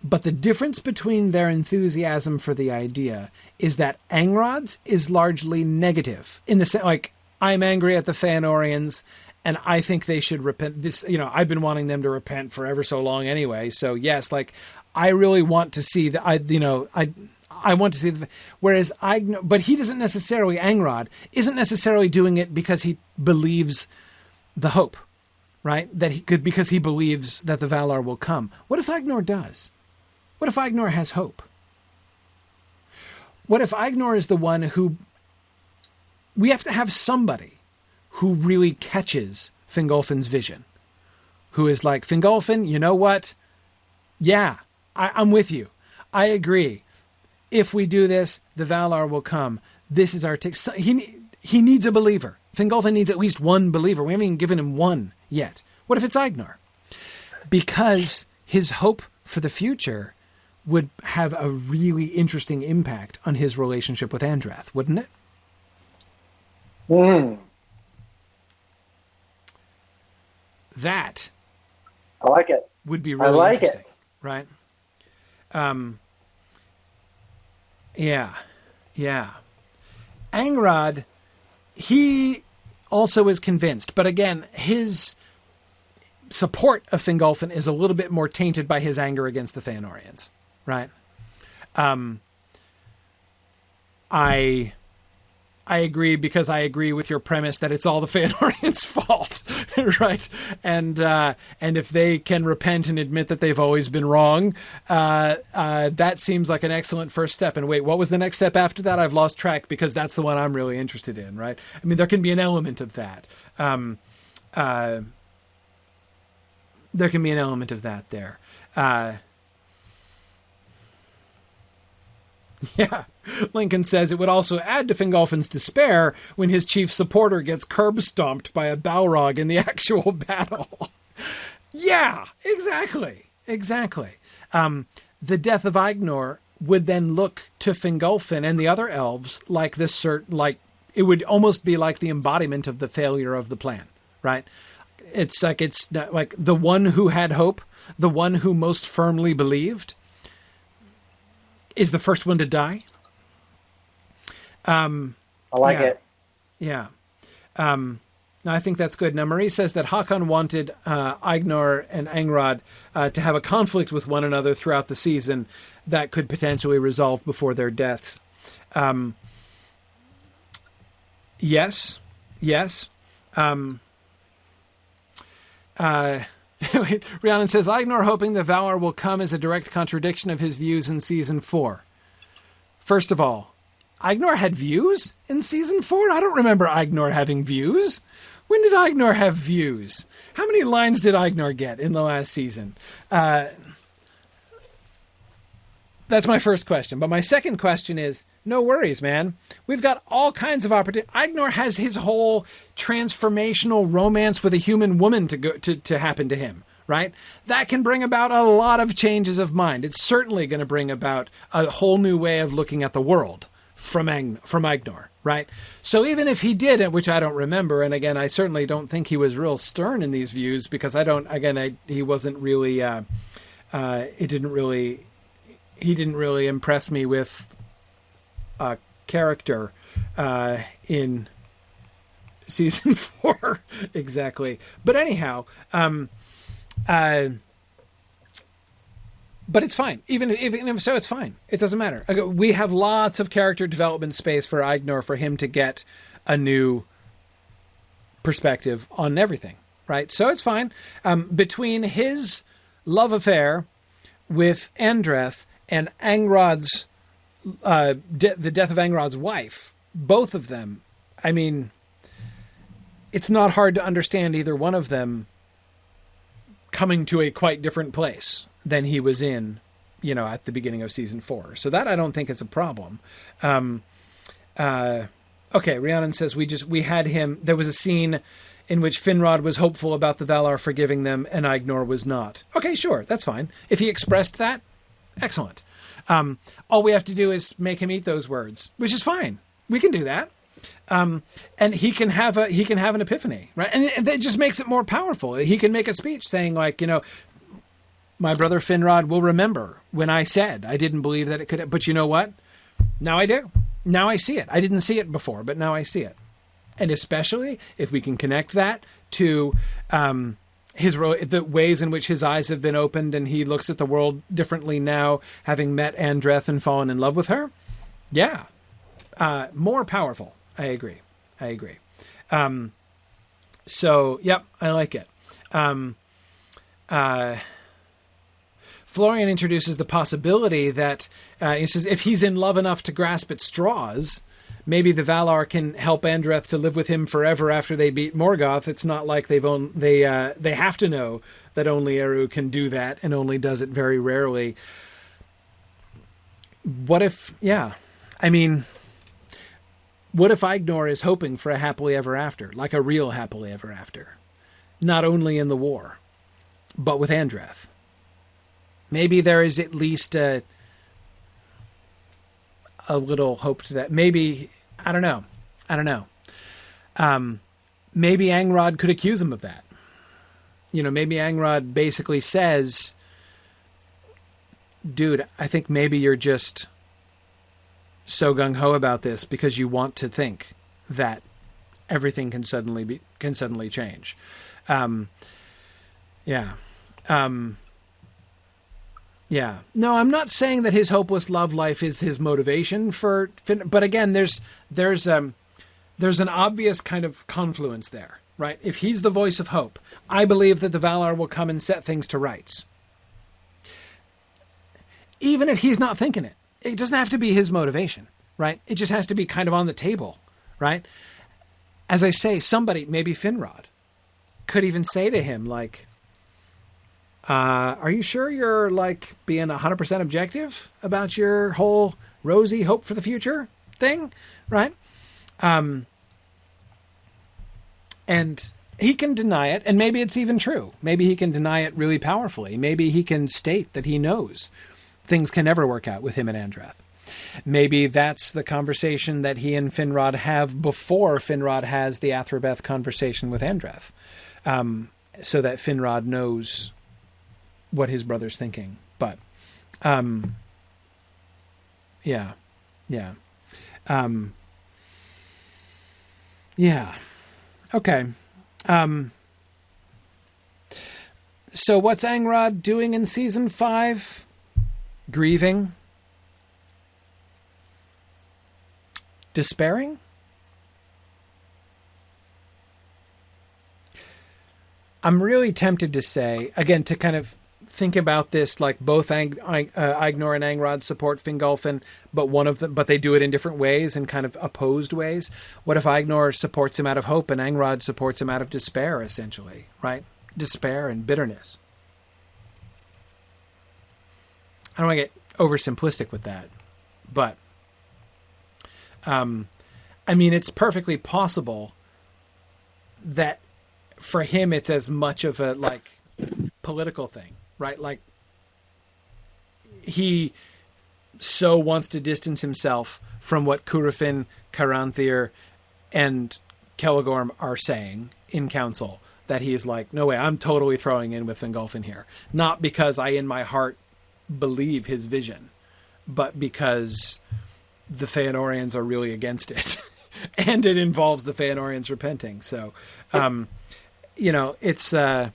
S2: But the difference between their enthusiasm for the idea is that Angrod's is largely negative in the sense like I'm angry at the Feanorians and I think they should repent. This you know I've been wanting them to repent for ever so long anyway. So yes like I really want to see that I you know I I want to see the. Whereas I, but he doesn't necessarily. Angrod isn't necessarily doing it because he believes the hope, right? That he could because he believes that the Valar will come. What if Aegnor does? What if Aegnor has hope? What if Aegnor is the one who? We have to have somebody who really catches Fingolfin's vision, who is like Fingolfin. You know what? Yeah, I, I'm with you. I agree if we do this, the Valar will come. This is our t- he he needs a believer. Fingolfin needs at least one believer. We haven't even given him one yet. What if it's Aegnor? Because his hope for the future would have a really interesting impact on his relationship with Andreth, wouldn't it?
S1: Hmm.
S2: That
S1: I like it.
S2: Would be really
S1: I like
S2: interesting,
S1: it.
S2: right? Um, yeah, yeah. Angrod, he also is convinced, but again, his support of Fingolfin is a little bit more tainted by his anger against the Feanorians, right? Um, I I agree because I agree with your premise that it's all the Feanorians' [LAUGHS] fault, [LAUGHS] right? And uh, and if they can repent and admit that they've always been wrong, uh, uh, that seems like an excellent first step. And wait, what was the next step after that? I've lost track because that's the one I'm really interested in, right? I mean, there can be an element of that. Um, uh, there can be an element of that there. Uh, [LAUGHS] Yeah. Lincoln says it would also add to Fingolfin's despair when his chief supporter gets curb stomped by a Balrog in the [LAUGHS] actual battle. [LAUGHS] yeah, exactly. Exactly. Um, the death of Aegnor would then look to Fingolfin and the other elves like this cert like it would almost be like the embodiment of the failure of the plan, right? It's like it's like the one who had hope, the one who most firmly believed is the first one to die. Um,
S1: I like
S2: yeah.
S1: it.
S2: Yeah. Um, I think that's good. Now, Marie says that Hakon wanted uh, Aegnor and Angrod uh, to have a conflict with one another throughout the season that could potentially resolve before their deaths. Um, yes, yes. Um, uh, [LAUGHS] Rhiannon says, Aegnor hoping the Valar will come as a direct contradiction of his views in season four. First of all, Aegnor had views in season four? I don't remember Aegnor having views. When did Aegnor have views? How many lines did Aegnor get in the last season? Uh, that's my first question. But my second question is no worries, man. We've got all kinds of opportunity. Aegnor has his whole transformational romance with a human woman to go to, to happen to him, right? That can bring about a lot of changes of mind. It's certainly going to bring about a whole new way of looking at the world from Ang- from Aegnor, right? So even if he did it, which I don't remember, and again, I certainly don't think he was real stern in these views because I don't. Again, I, he wasn't really. Uh, uh, it didn't really. He didn't really impress me with character uh, in season [LAUGHS] four exactly. But anyhow, um, uh, but it's fine. Even even if so, it's fine. It doesn't matter. We have lots of character development space for Aegnor for him to get a new perspective on everything, right? So it's fine. Um, between his love affair with Andreth and Angrod's, uh, de- the death of Angrod's wife, both of them, I mean, it's not hard to understand either one of them coming to a quite different place than he was in, you know, at the beginning of season four. So that I don't think is a problem. Um, uh, okay, Rhiannon says we just we had him. There was a scene in which Finrod was hopeful about the Valar forgiving them, and Aegnor was not. Okay, sure, that's fine. If he expressed that, excellent. Um, all we have to do is make him eat those words, which is fine. We can do that. Um, and he can have a he can have an epiphany, right? And, and that just makes it more powerful. He can make a speech saying like, you know, my brother Finrod will remember when I said I didn't believe that it could, but you know what? Now I do. Now I see it. I didn't see it before, but now I see it. And especially if we can connect that to um, his the ways in which his eyes have been opened and he looks at the world differently now, having met Andreth and fallen in love with her. Yeah, uh, more powerful. I agree. I agree. Um, so, yep, I like it. Um, uh, Florian introduces the possibility that uh, he says if he's in love enough to grasp at straws, maybe the Valar can help Andreth to live with him forever after they beat Morgoth. It's not like they've on, they uh, they have to know that only Eru can do that and only does it very rarely. What if? Yeah, I mean, what if Aegnor is hoping for a happily ever after, like a real happily ever after, not only in the war, but with Andreth? Maybe there is at least a a little hope to that. Maybe I don't know. I don't know. Um, maybe Angrod could accuse him of that. You know, maybe Angrod basically says, "Dude, I think maybe you're just so gung ho about this because you want to think that everything can suddenly be can suddenly change." Um, yeah. Um, yeah. No, I'm not saying that his hopeless love life is his motivation for but again there's there's um there's an obvious kind of confluence there, right? If he's the voice of hope, I believe that the Valar will come and set things to rights. Even if he's not thinking it. It doesn't have to be his motivation, right? It just has to be kind of on the table, right? As I say, somebody, maybe Finrod, could even say to him like uh, are you sure you're like being 100% objective about your whole rosy hope for the future thing? Right? Um, and he can deny it, and maybe it's even true. Maybe he can deny it really powerfully. Maybe he can state that he knows things can never work out with him and Andreth. Maybe that's the conversation that he and Finrod have before Finrod has the Athrabeth conversation with Andreth, um, so that Finrod knows what his brother's thinking. But, um, yeah, yeah, um, yeah. Okay. Um, so what's Angrod doing in season five? Grieving, despairing. I'm really tempted to say again to kind of think about this like both Ang- uh, Aegnor and Angrod support Fingolfin, but one of them, but they do it in different ways and kind of opposed ways. What if Aegnor supports him out of hope and Angrod supports him out of despair, essentially, right? Despair and bitterness. I don't want to get oversimplistic with that, but um, I mean, it's perfectly possible that for him it's as much of a like political thing right? Like he so wants to distance himself from what Curufin, Caranthir, and Celegorm are saying in council that he is like, no way, I'm totally throwing in with Fingolfin here. Not because I, in my heart, believe his vision, but because the Feanorians are really against it. [LAUGHS] and it involves the Feanorians repenting. So, um, you know, it's, uh,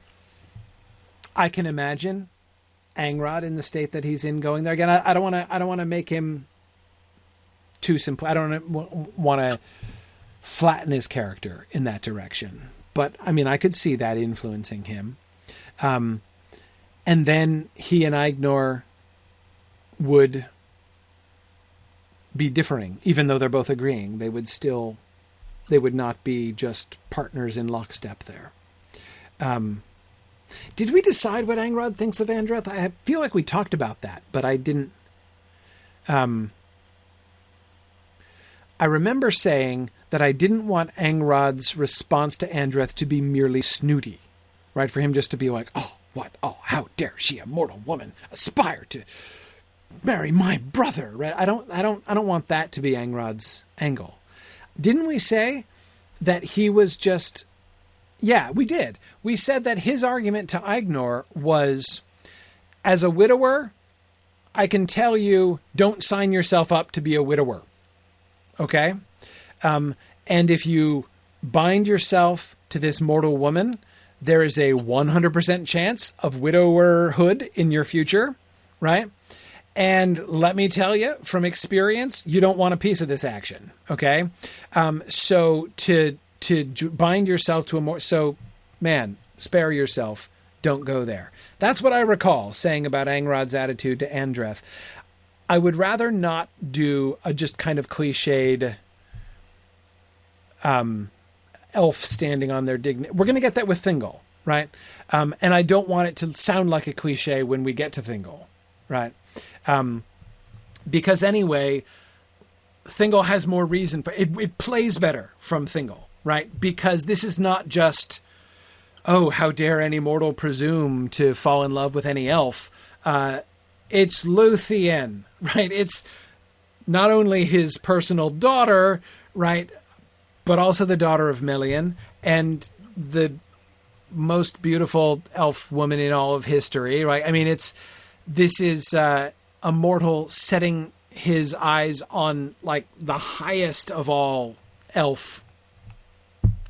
S2: I can imagine Angrod in the state that he's in going there. Again, I, I don't want to. I don't want to make him too simple. I don't want to flatten his character in that direction. But I mean, I could see that influencing him. Um, and then he and Aegnor would be differing, even though they're both agreeing. They would still, they would not be just partners in lockstep there. Um, did we decide what Angrod thinks of Andreth? I feel like we talked about that, but I didn't. Um, I remember saying that I didn't want Angrod's response to Andreth to be merely snooty, right? For him just to be like, "Oh, what? Oh, how dare she, a mortal woman, aspire to marry my brother?" Right? I don't, I don't, I don't want that to be Angrod's angle. Didn't we say that he was just? Yeah, we did. We said that his argument to Aegnor was, as a widower, I can tell you, don't sign yourself up to be a widower. Okay? Um, and if you bind yourself to this mortal woman, there is a 100% chance of widowerhood in your future, right? And let me tell you from experience, you don't want a piece of this action. Okay, um, so to to bind yourself to a more so, man, spare yourself. Don't go there. That's what I recall saying about Angrod's attitude to Andreth. I would rather not do a just kind of cliched um, elf standing on their dignity. We're going to get that with Thingol, right? Um, and I don't want it to sound like a cliche when we get to Thingol, right? Um, because anyway, Thingol has more reason for it. It plays better from Thingol, right? Because this is not just, oh, how dare any mortal presume to fall in love with any elf. Uh, it's Luthien, [LAUGHS] right? It's not only his personal daughter, right, but also the daughter of Melian and the most beautiful elf woman in all of history, right? I mean, it's this is uh, a mortal setting his eyes on like the highest of all elf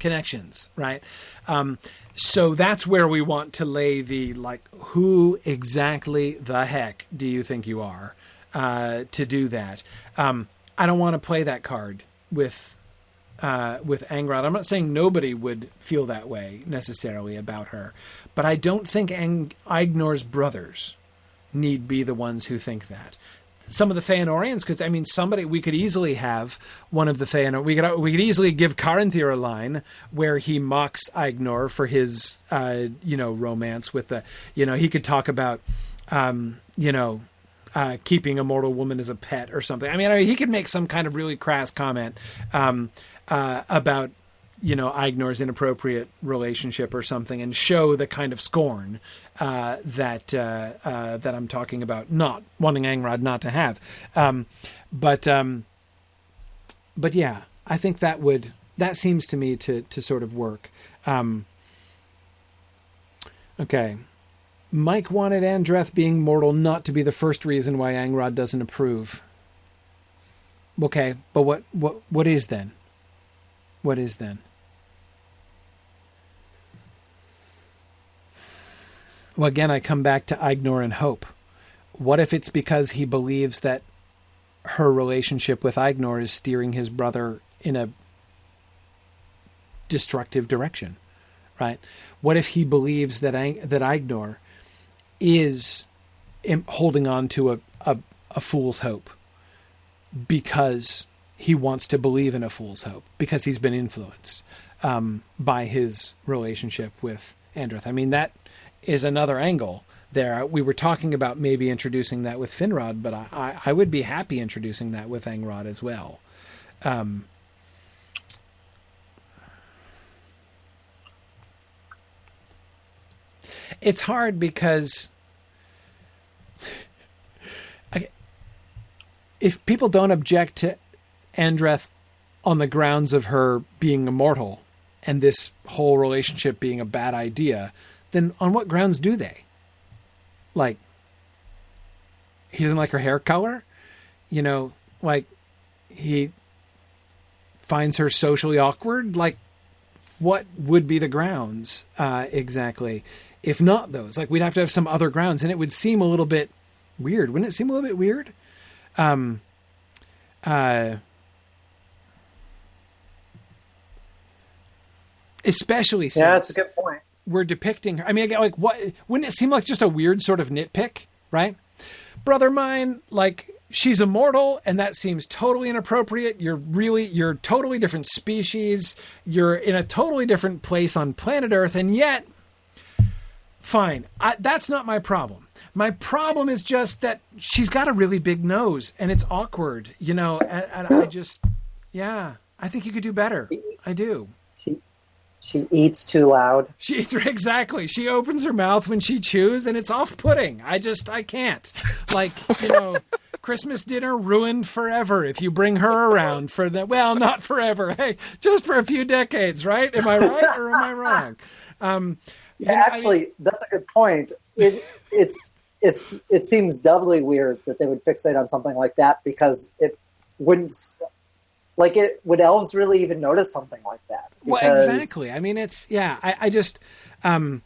S2: connections, right? Um, so that's where we want to lay the like, who exactly the heck do you think you are uh, to do that? Um, I don't want to play that card with uh, with Angrod. I'm not saying nobody would feel that way necessarily about her, but I don't think Ang- Aegnor's brothers need be the ones who think that some of the Feanorians, because I mean, somebody we could easily have one of the Feanor. We could we could easily give Caranthir a line where he mocks Aegnor for his uh, you know romance with the you know he could talk about um, you know uh, keeping a mortal woman as a pet or something. I mean, I mean, he could make some kind of really crass comment um, uh, about you know Aegnor's inappropriate relationship or something, and show the kind of scorn uh, that uh, uh, that I'm talking about, not wanting Angrod not to have. Um, but um, but yeah, I think that would that seems to me to to sort of work. Um, okay. Mike wanted Andreth being mortal not to be the first reason why Angrod doesn't approve. Okay, but what what what is then? What is then? Well, again, I come back to Aegnor and Hope. What if it's because he believes that her relationship with Aegnor is steering his brother in a destructive direction, right? What if he believes that that Aegnor is holding on to a, a, a fool's hope because he wants to believe in a fool's hope because he's been influenced um, by his relationship with Andreth. I mean that is another angle there. We were talking about maybe introducing that with Finrod, but I, I would be happy introducing that with Angrod as well. Um, it's hard because [LAUGHS] if people don't object to Andreth on the grounds of her being immortal and this whole relationship being a bad idea, then on what grounds do they? Like, he doesn't like her hair color? You know, like, he finds her socially awkward? Like, what would be the grounds uh, exactly? If not those, like we'd have to have some other grounds, and it would seem a little bit weird. Wouldn't it seem a little bit weird? Um, uh, especially since
S1: Yeah, that's a good point.
S2: We're depicting her. I mean, like, what wouldn't it seem like just a weird sort of nitpick, right? Brother mine, like, she's immortal, and that seems totally inappropriate. You're really, you're totally different species. You're in a totally different place on planet Earth, and yet, fine. I, that's not my problem. My problem is just that she's got a really big nose, and it's awkward, you know. And, and I just, yeah, I think you could do better. I do.
S1: She eats too loud.
S2: She eats [LAUGHS] exactly. She opens her mouth when she chews, and it's off-putting. I just I can't. Like you know, [LAUGHS] Christmas dinner ruined forever if you bring her around for the well, not forever. Hey, just for a few decades, right? Am I right or am I wrong? Um, you
S1: Yeah,
S2: know, I
S1: actually, that's a good point. It it's it's it seems doubly weird that they would fixate on something like that because it wouldn't like it would elves really even notice something like that?
S2: Well, exactly. I mean, it's yeah. I, I just, um,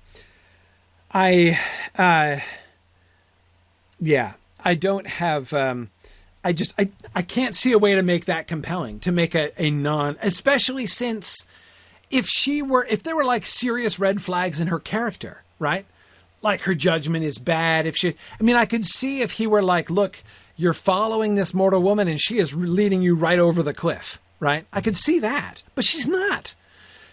S2: I, uh, yeah. I don't have. Um, I just I I can't see a way to make that compelling to make a, a non, especially since if she were if there were like serious red flags in her character, right? Like her judgment is bad. If she, I mean, I could see if he were like, look, you're following this mortal woman and she is leading you right over the cliff, right? I could see that, but she's not.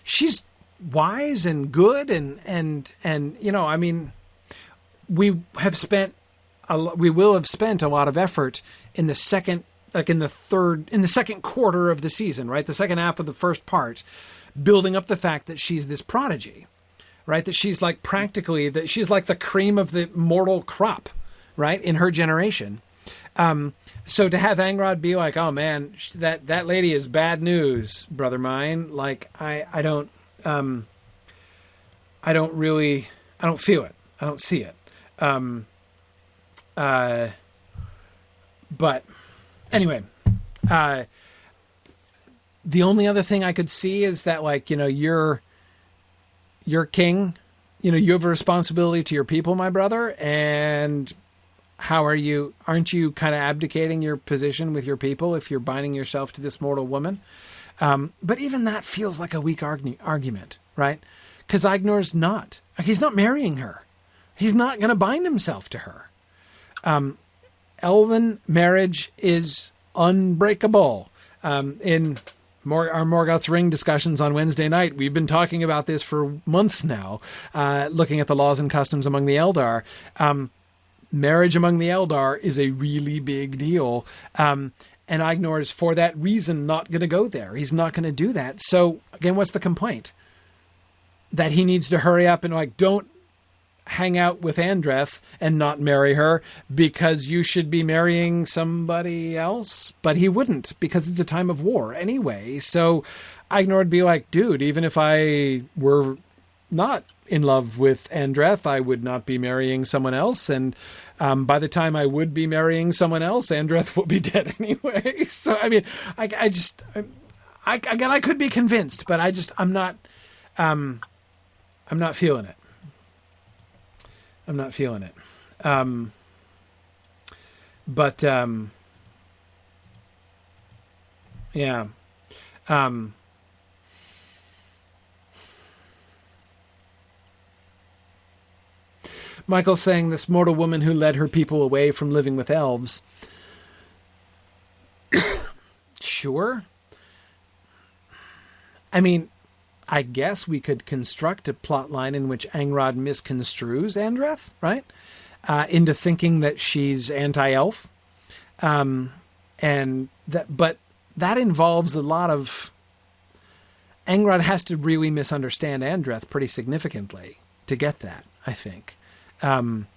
S2: She's wise and good and and and you know, I mean, we have spent a, we will have spent a lot of effort in the second like in the third in the second quarter of the season right the second half of the first part building up the fact that she's this prodigy right that she's like practically that she's like the cream of the mortal crop right in her generation um, so to have Angrod be like, "Oh man, that that lady is bad news, brother mine," like I I don't um, I don't really I don't feel it. I don't see it. Um, uh, but anyway, uh, the only other thing I could see is that like you know you're you're king, you know you have a responsibility to your people, my brother, and how are you? Aren't you kind of abdicating your position with your people if you're binding yourself to this mortal woman? Um, but even that feels like a weak argu- argument, right? Because Aegnor's not. He's not marrying her. He's not going to bind himself to her. Um, elven marriage is unbreakable. Um, in Mor- our Morgoth's Ring discussions on Wednesday night, we've been talking about this for months now, uh, looking at the laws and customs among the Eldar. Um, marriage among the Eldar is a really big deal. Um, and Aegnor is for that reason not going to go there. He's not going to do that. So again, what's the complaint? That he needs to hurry up and like don't hang out with Andreth and not marry her because you should be marrying somebody else. But he wouldn't because it's a time of war anyway. So Aegnor would be like, dude, even if I were not in love with Andreth, I would not be marrying someone else. And um, by the time I would be marrying someone else, Andreth will be [LAUGHS] dead anyway. [LAUGHS] So I mean, I, I just, I, again, I could be convinced, but I just, I'm not, um, I'm not feeling it. I'm not feeling it. Um, but um, yeah. Um, Michael saying this mortal woman who led her people away from living with elves. [COUGHS] sure. I mean, I guess we could construct a plot line in which Angrod misconstrues Andreth, right? Uh, into thinking that she's anti-elf, um, and that, but that involves a lot of. Angrod has to really misunderstand Andreth pretty significantly to get that. I think, um,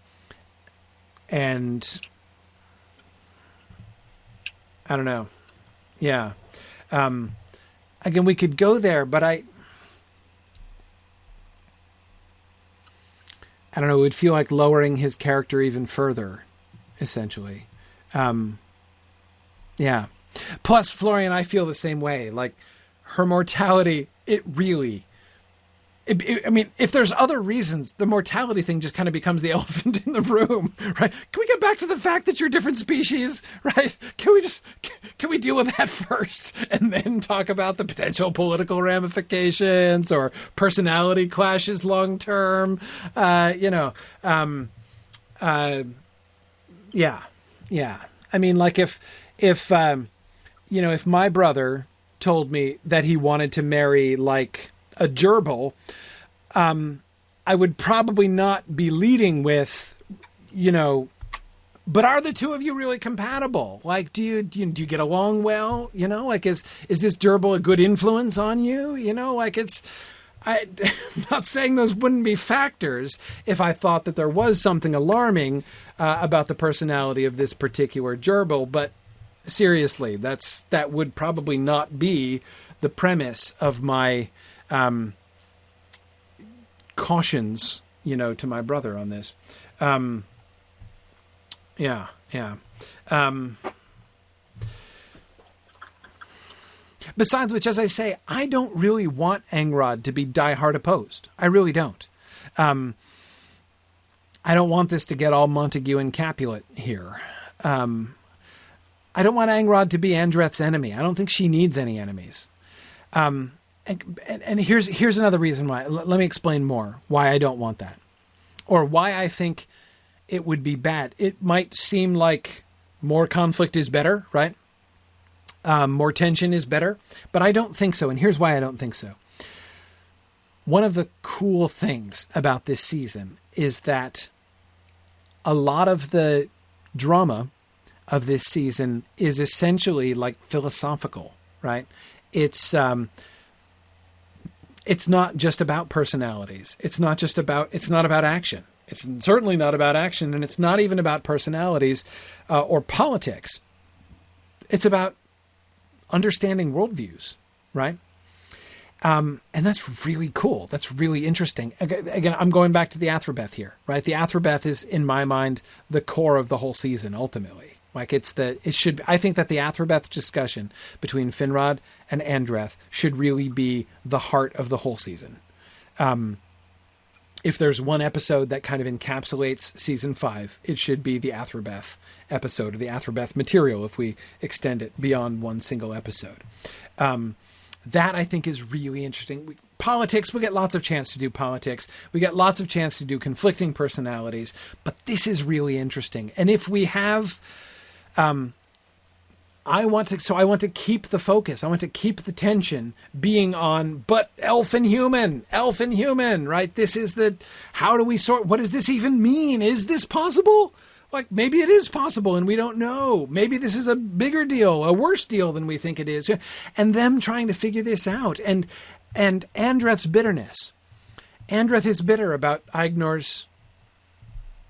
S2: and I don't know. Yeah. Um, again, we could go there, but I. I don't know. It would feel like lowering his character even further, essentially. Um, yeah. Plus, Florian, I feel the same way. Like her mortality, it really, it, it, I mean, if there's other reasons, the mortality thing just kind of becomes the [LAUGHS] elephant in the room, right? Can we get back to the fact that you're different species, [LAUGHS] right? Can we just can we deal with that [LAUGHS] first, and then talk about the potential political ramifications or personality clashes long term? Uh, you know, um, uh, yeah, yeah. I mean, like if if um, you know, if my brother told me that he wanted to marry like a gerbil, um, I would probably not be leading with, you know, but are the two of you really compatible? Like, do you, do you do you get along well? You know, like is is this gerbil a good influence on you? You know, like it's. I, am [LAUGHS] not saying those wouldn't be factors if I thought that there was something alarming uh, about the personality of this particular gerbil, but seriously, that's that would probably not be the premise of my um, cautions, you know, to my brother on this. Um, yeah, yeah. Um, besides which, as I say, I don't really want Angrod to be diehard opposed. I really don't. Um, I don't want this to get all Montague and Capulet here. Um, I don't want Angrod to be Andreth's enemy. I don't think she needs any enemies. Um, and, and, here's here's another reason why. L- let me explain more why I don't want that, or why I think it would be bad. It might seem like more conflict is better, right? Um, more tension is better, but I don't think so. And here's why I don't think so. One of the cool things about this season is that a lot of the drama of this season is essentially like philosophical, right? It's um, it's not just about personalities. It's not just about it's not about action. It's certainly not about action, and it's not even about personalities uh, or politics. It's about understanding worldviews, right? Um, and that's really cool. That's really interesting. Again, I'm going back to the Athrabeth here, right? The Athrabeth is, in my mind, the core of the whole season. Ultimately, like it's the it should. I think that the Athrabeth discussion between Finrod and Andreth should really be the heart of the whole season. Um, if there's one episode that kind of encapsulates season five, it should be the Athrabeth episode or the Athrabeth material if we extend it beyond one single episode. Um, that I think is really interesting. We, politics, we get lots of chance to do politics. We get lots of chance to do conflicting personalities, but this is really interesting. And if we have um, I want to, so I want to keep the focus. I want to keep the tension being on, but elf and human, elf and human, right? This is the, how do we sort, what does this even mean? Is this possible? Like maybe it is possible and we don't know. Maybe this is a bigger deal, a worse deal than we think it is. And them trying to figure this out. And, and Andreth's bitterness. Andreth is bitter about Aegnor's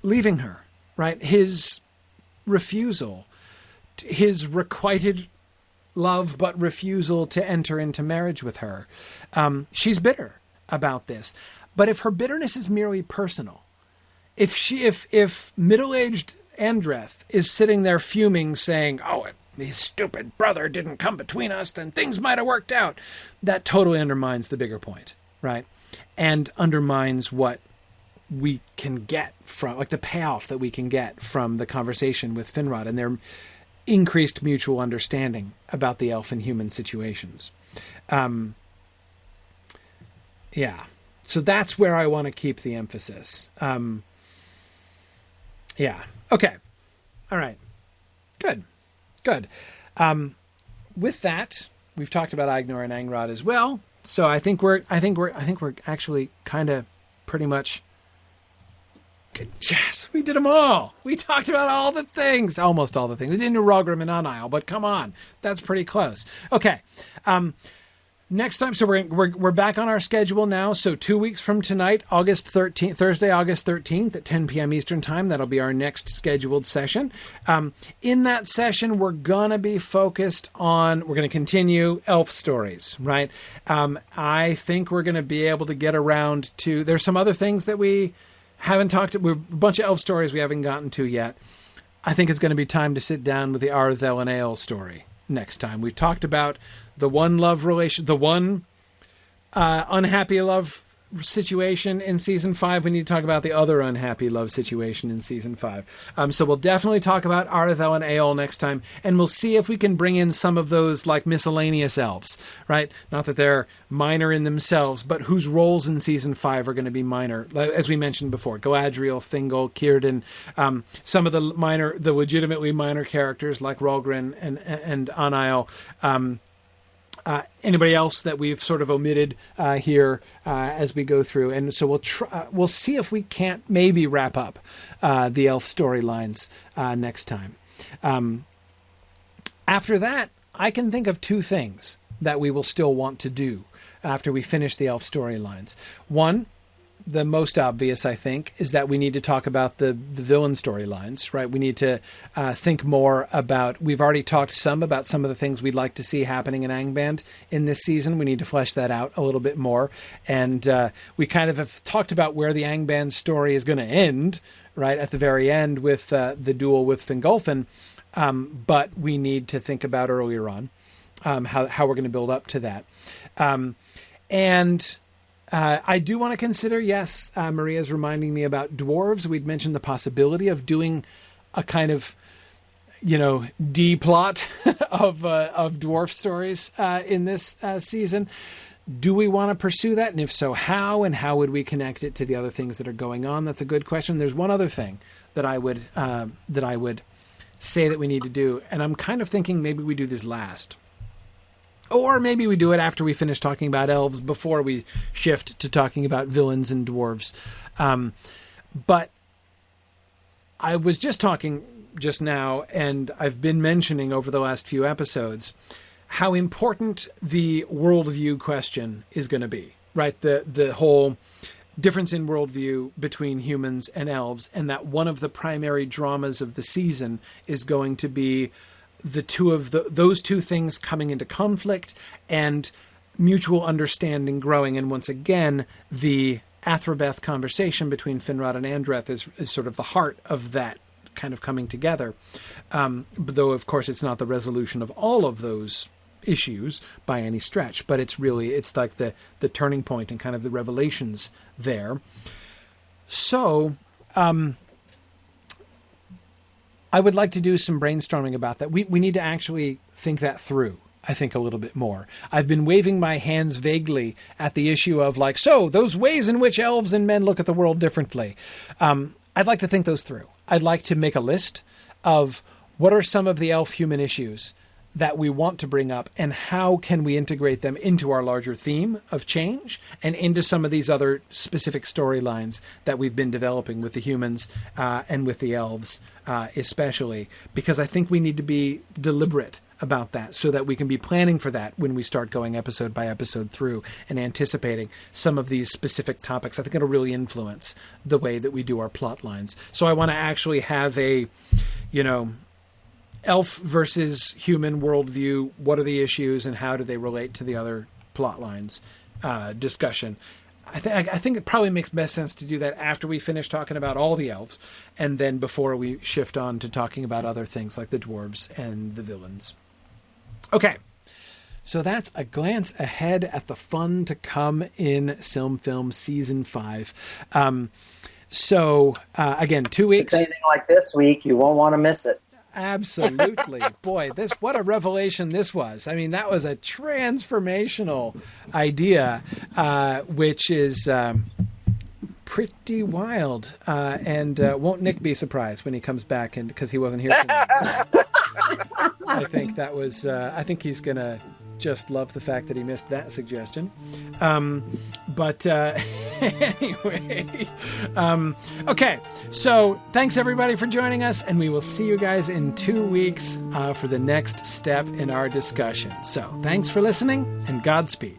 S2: leaving her, right? His refusal his requited love but refusal to enter into marriage with her. Um, she's bitter about this. But if her bitterness is merely personal, if she if if middle-aged Andreth is sitting there fuming saying, "Oh, his stupid brother didn't come between us, then things might have worked out." That totally undermines the bigger point, right? And undermines what we can get from like the payoff that we can get from the conversation with Finrod and their increased mutual understanding about the elf and human situations. Um, yeah. So that's where I want to keep the emphasis. Um, yeah. Okay. All right. Good. Good. Um, with that, we've talked about Aegnor and Angrod as well. So I think we're I think we're I think we're actually kind of pretty much Yes, we did them all. We talked about all the things, almost all the things. We didn't do Rogrim and Anail, but come on, that's pretty close. Okay, um, next time. So we're, we're we're back on our schedule now. So two weeks from tonight, August thirteenth, Thursday, August thirteenth at ten p.m. Eastern time. That'll be our next scheduled session. Um, in that session, we're gonna be focused on. We're gonna continue elf stories, right? Um, I think we're gonna be able to get around to. There's some other things that we haven't talked. We're a bunch of elf stories we haven't gotten to yet. I think it's going to be time to sit down with the Aredhel and Eöl story next time. We've talked about the one love relation, the one uh, unhappy love situation in season five, we need to talk about the other unhappy love situation in season five. Um, so we'll definitely talk about Aredhel and Eöl next time, and we'll see if we can bring in some of those like miscellaneous elves, right? Not that they're minor in themselves, but whose roles in season five are going to be minor, as we mentioned before: Galadriel, Thingol, Círdan, um, some of the minor, the legitimately minor characters like Rhalgrin and and Anail. Um, uh, anybody else that we've sort of omitted uh, here uh, as we go through, and so we'll try, uh, we'll see if we can't maybe wrap up uh, the elf storylines uh, next time. Um, after that, I can think of two things that we will still want to do after we finish the elf storylines. One the most obvious, I think, is that we need to talk about the, the villain storylines, right? We need to uh, think more about. We've already talked some about some of the things we'd like to see happening in Angband in this season. We need to flesh that out a little bit more. And uh, we kind of have talked about where the Angband story is going to end, right? At the very end with uh, the duel with Fingolfin. Um, but we need to think about earlier on um, how, how we're going to build up to that. Um, and uh, I do want to consider, yes, uh, Maria's reminding me about dwarves. We'd mentioned the possibility of doing a kind of, you know, D plot [LAUGHS] of uh, of dwarf stories uh, in this uh, season. Do we want to pursue that? And if so, how? And how would we connect it to the other things that are going on? That's a good question. There's one other thing that I would uh, that I would say that we need to do, and I'm kind of thinking maybe we do this last. Or maybe we do it after we finish talking about elves before we shift to talking about villains and dwarves. Um, but I was just talking just now, and I've been mentioning over the last few episodes how important the worldview question is going to be. Right, the the whole difference in worldview between humans and elves, and that one of the primary dramas of the season is going to be the two of the, those two things coming into conflict and mutual understanding growing. And once again, the Athrabeth conversation between Finrod and Andreth is, is sort of the heart of that kind of coming together. Um, though, of course, it's not the resolution of all of those issues by any stretch, but it's really it's like the the turning point and kind of the revelations there. So, um, I would like to do some brainstorming about that. We we need to actually think that through. I think a little bit more. I've been waving my hands vaguely at the issue of like, so those ways in which elves and men look at the world differently. Um, I'd like to think those through. I'd like to make a list of what are some of the elf human issues that we want to bring up and how can we integrate them into our larger theme of change and into some of these other specific storylines that we've been developing with the humans uh, and with the elves uh, especially because i think we need to be deliberate about that so that we can be planning for that when we start going episode by episode through and anticipating some of these specific topics i think it'll really influence the way that we do our plot lines so i want to actually have a you know elf versus human worldview. What are the issues, and how do they relate to the other plot lines? Uh, discussion. I, th- I think it probably makes best sense to do that after we finish talking about all the elves, and then before we shift on to talking about other things like the dwarves and the villains. Okay, so that's a glance ahead at the fun to come in Silm Film Season 5. Um, so, uh, again, two weeks.
S1: anything like this week, you won't want to miss it.
S2: Absolutely. [LAUGHS] Boy, this what a revelation this was. I mean, that was a transformational idea, uh, which is um, pretty wild. Uh, and uh, won't Nick be surprised when he comes back and because he wasn't here tonight? [LAUGHS] So I think that was. Uh, I think he's gonna just love the fact that he missed that suggestion. Um, but uh, [LAUGHS] anyway, um, okay. So thanks everybody for joining us, and we will see you guys in two weeks uh, for the next step in our discussion. So thanks for listening, and Godspeed.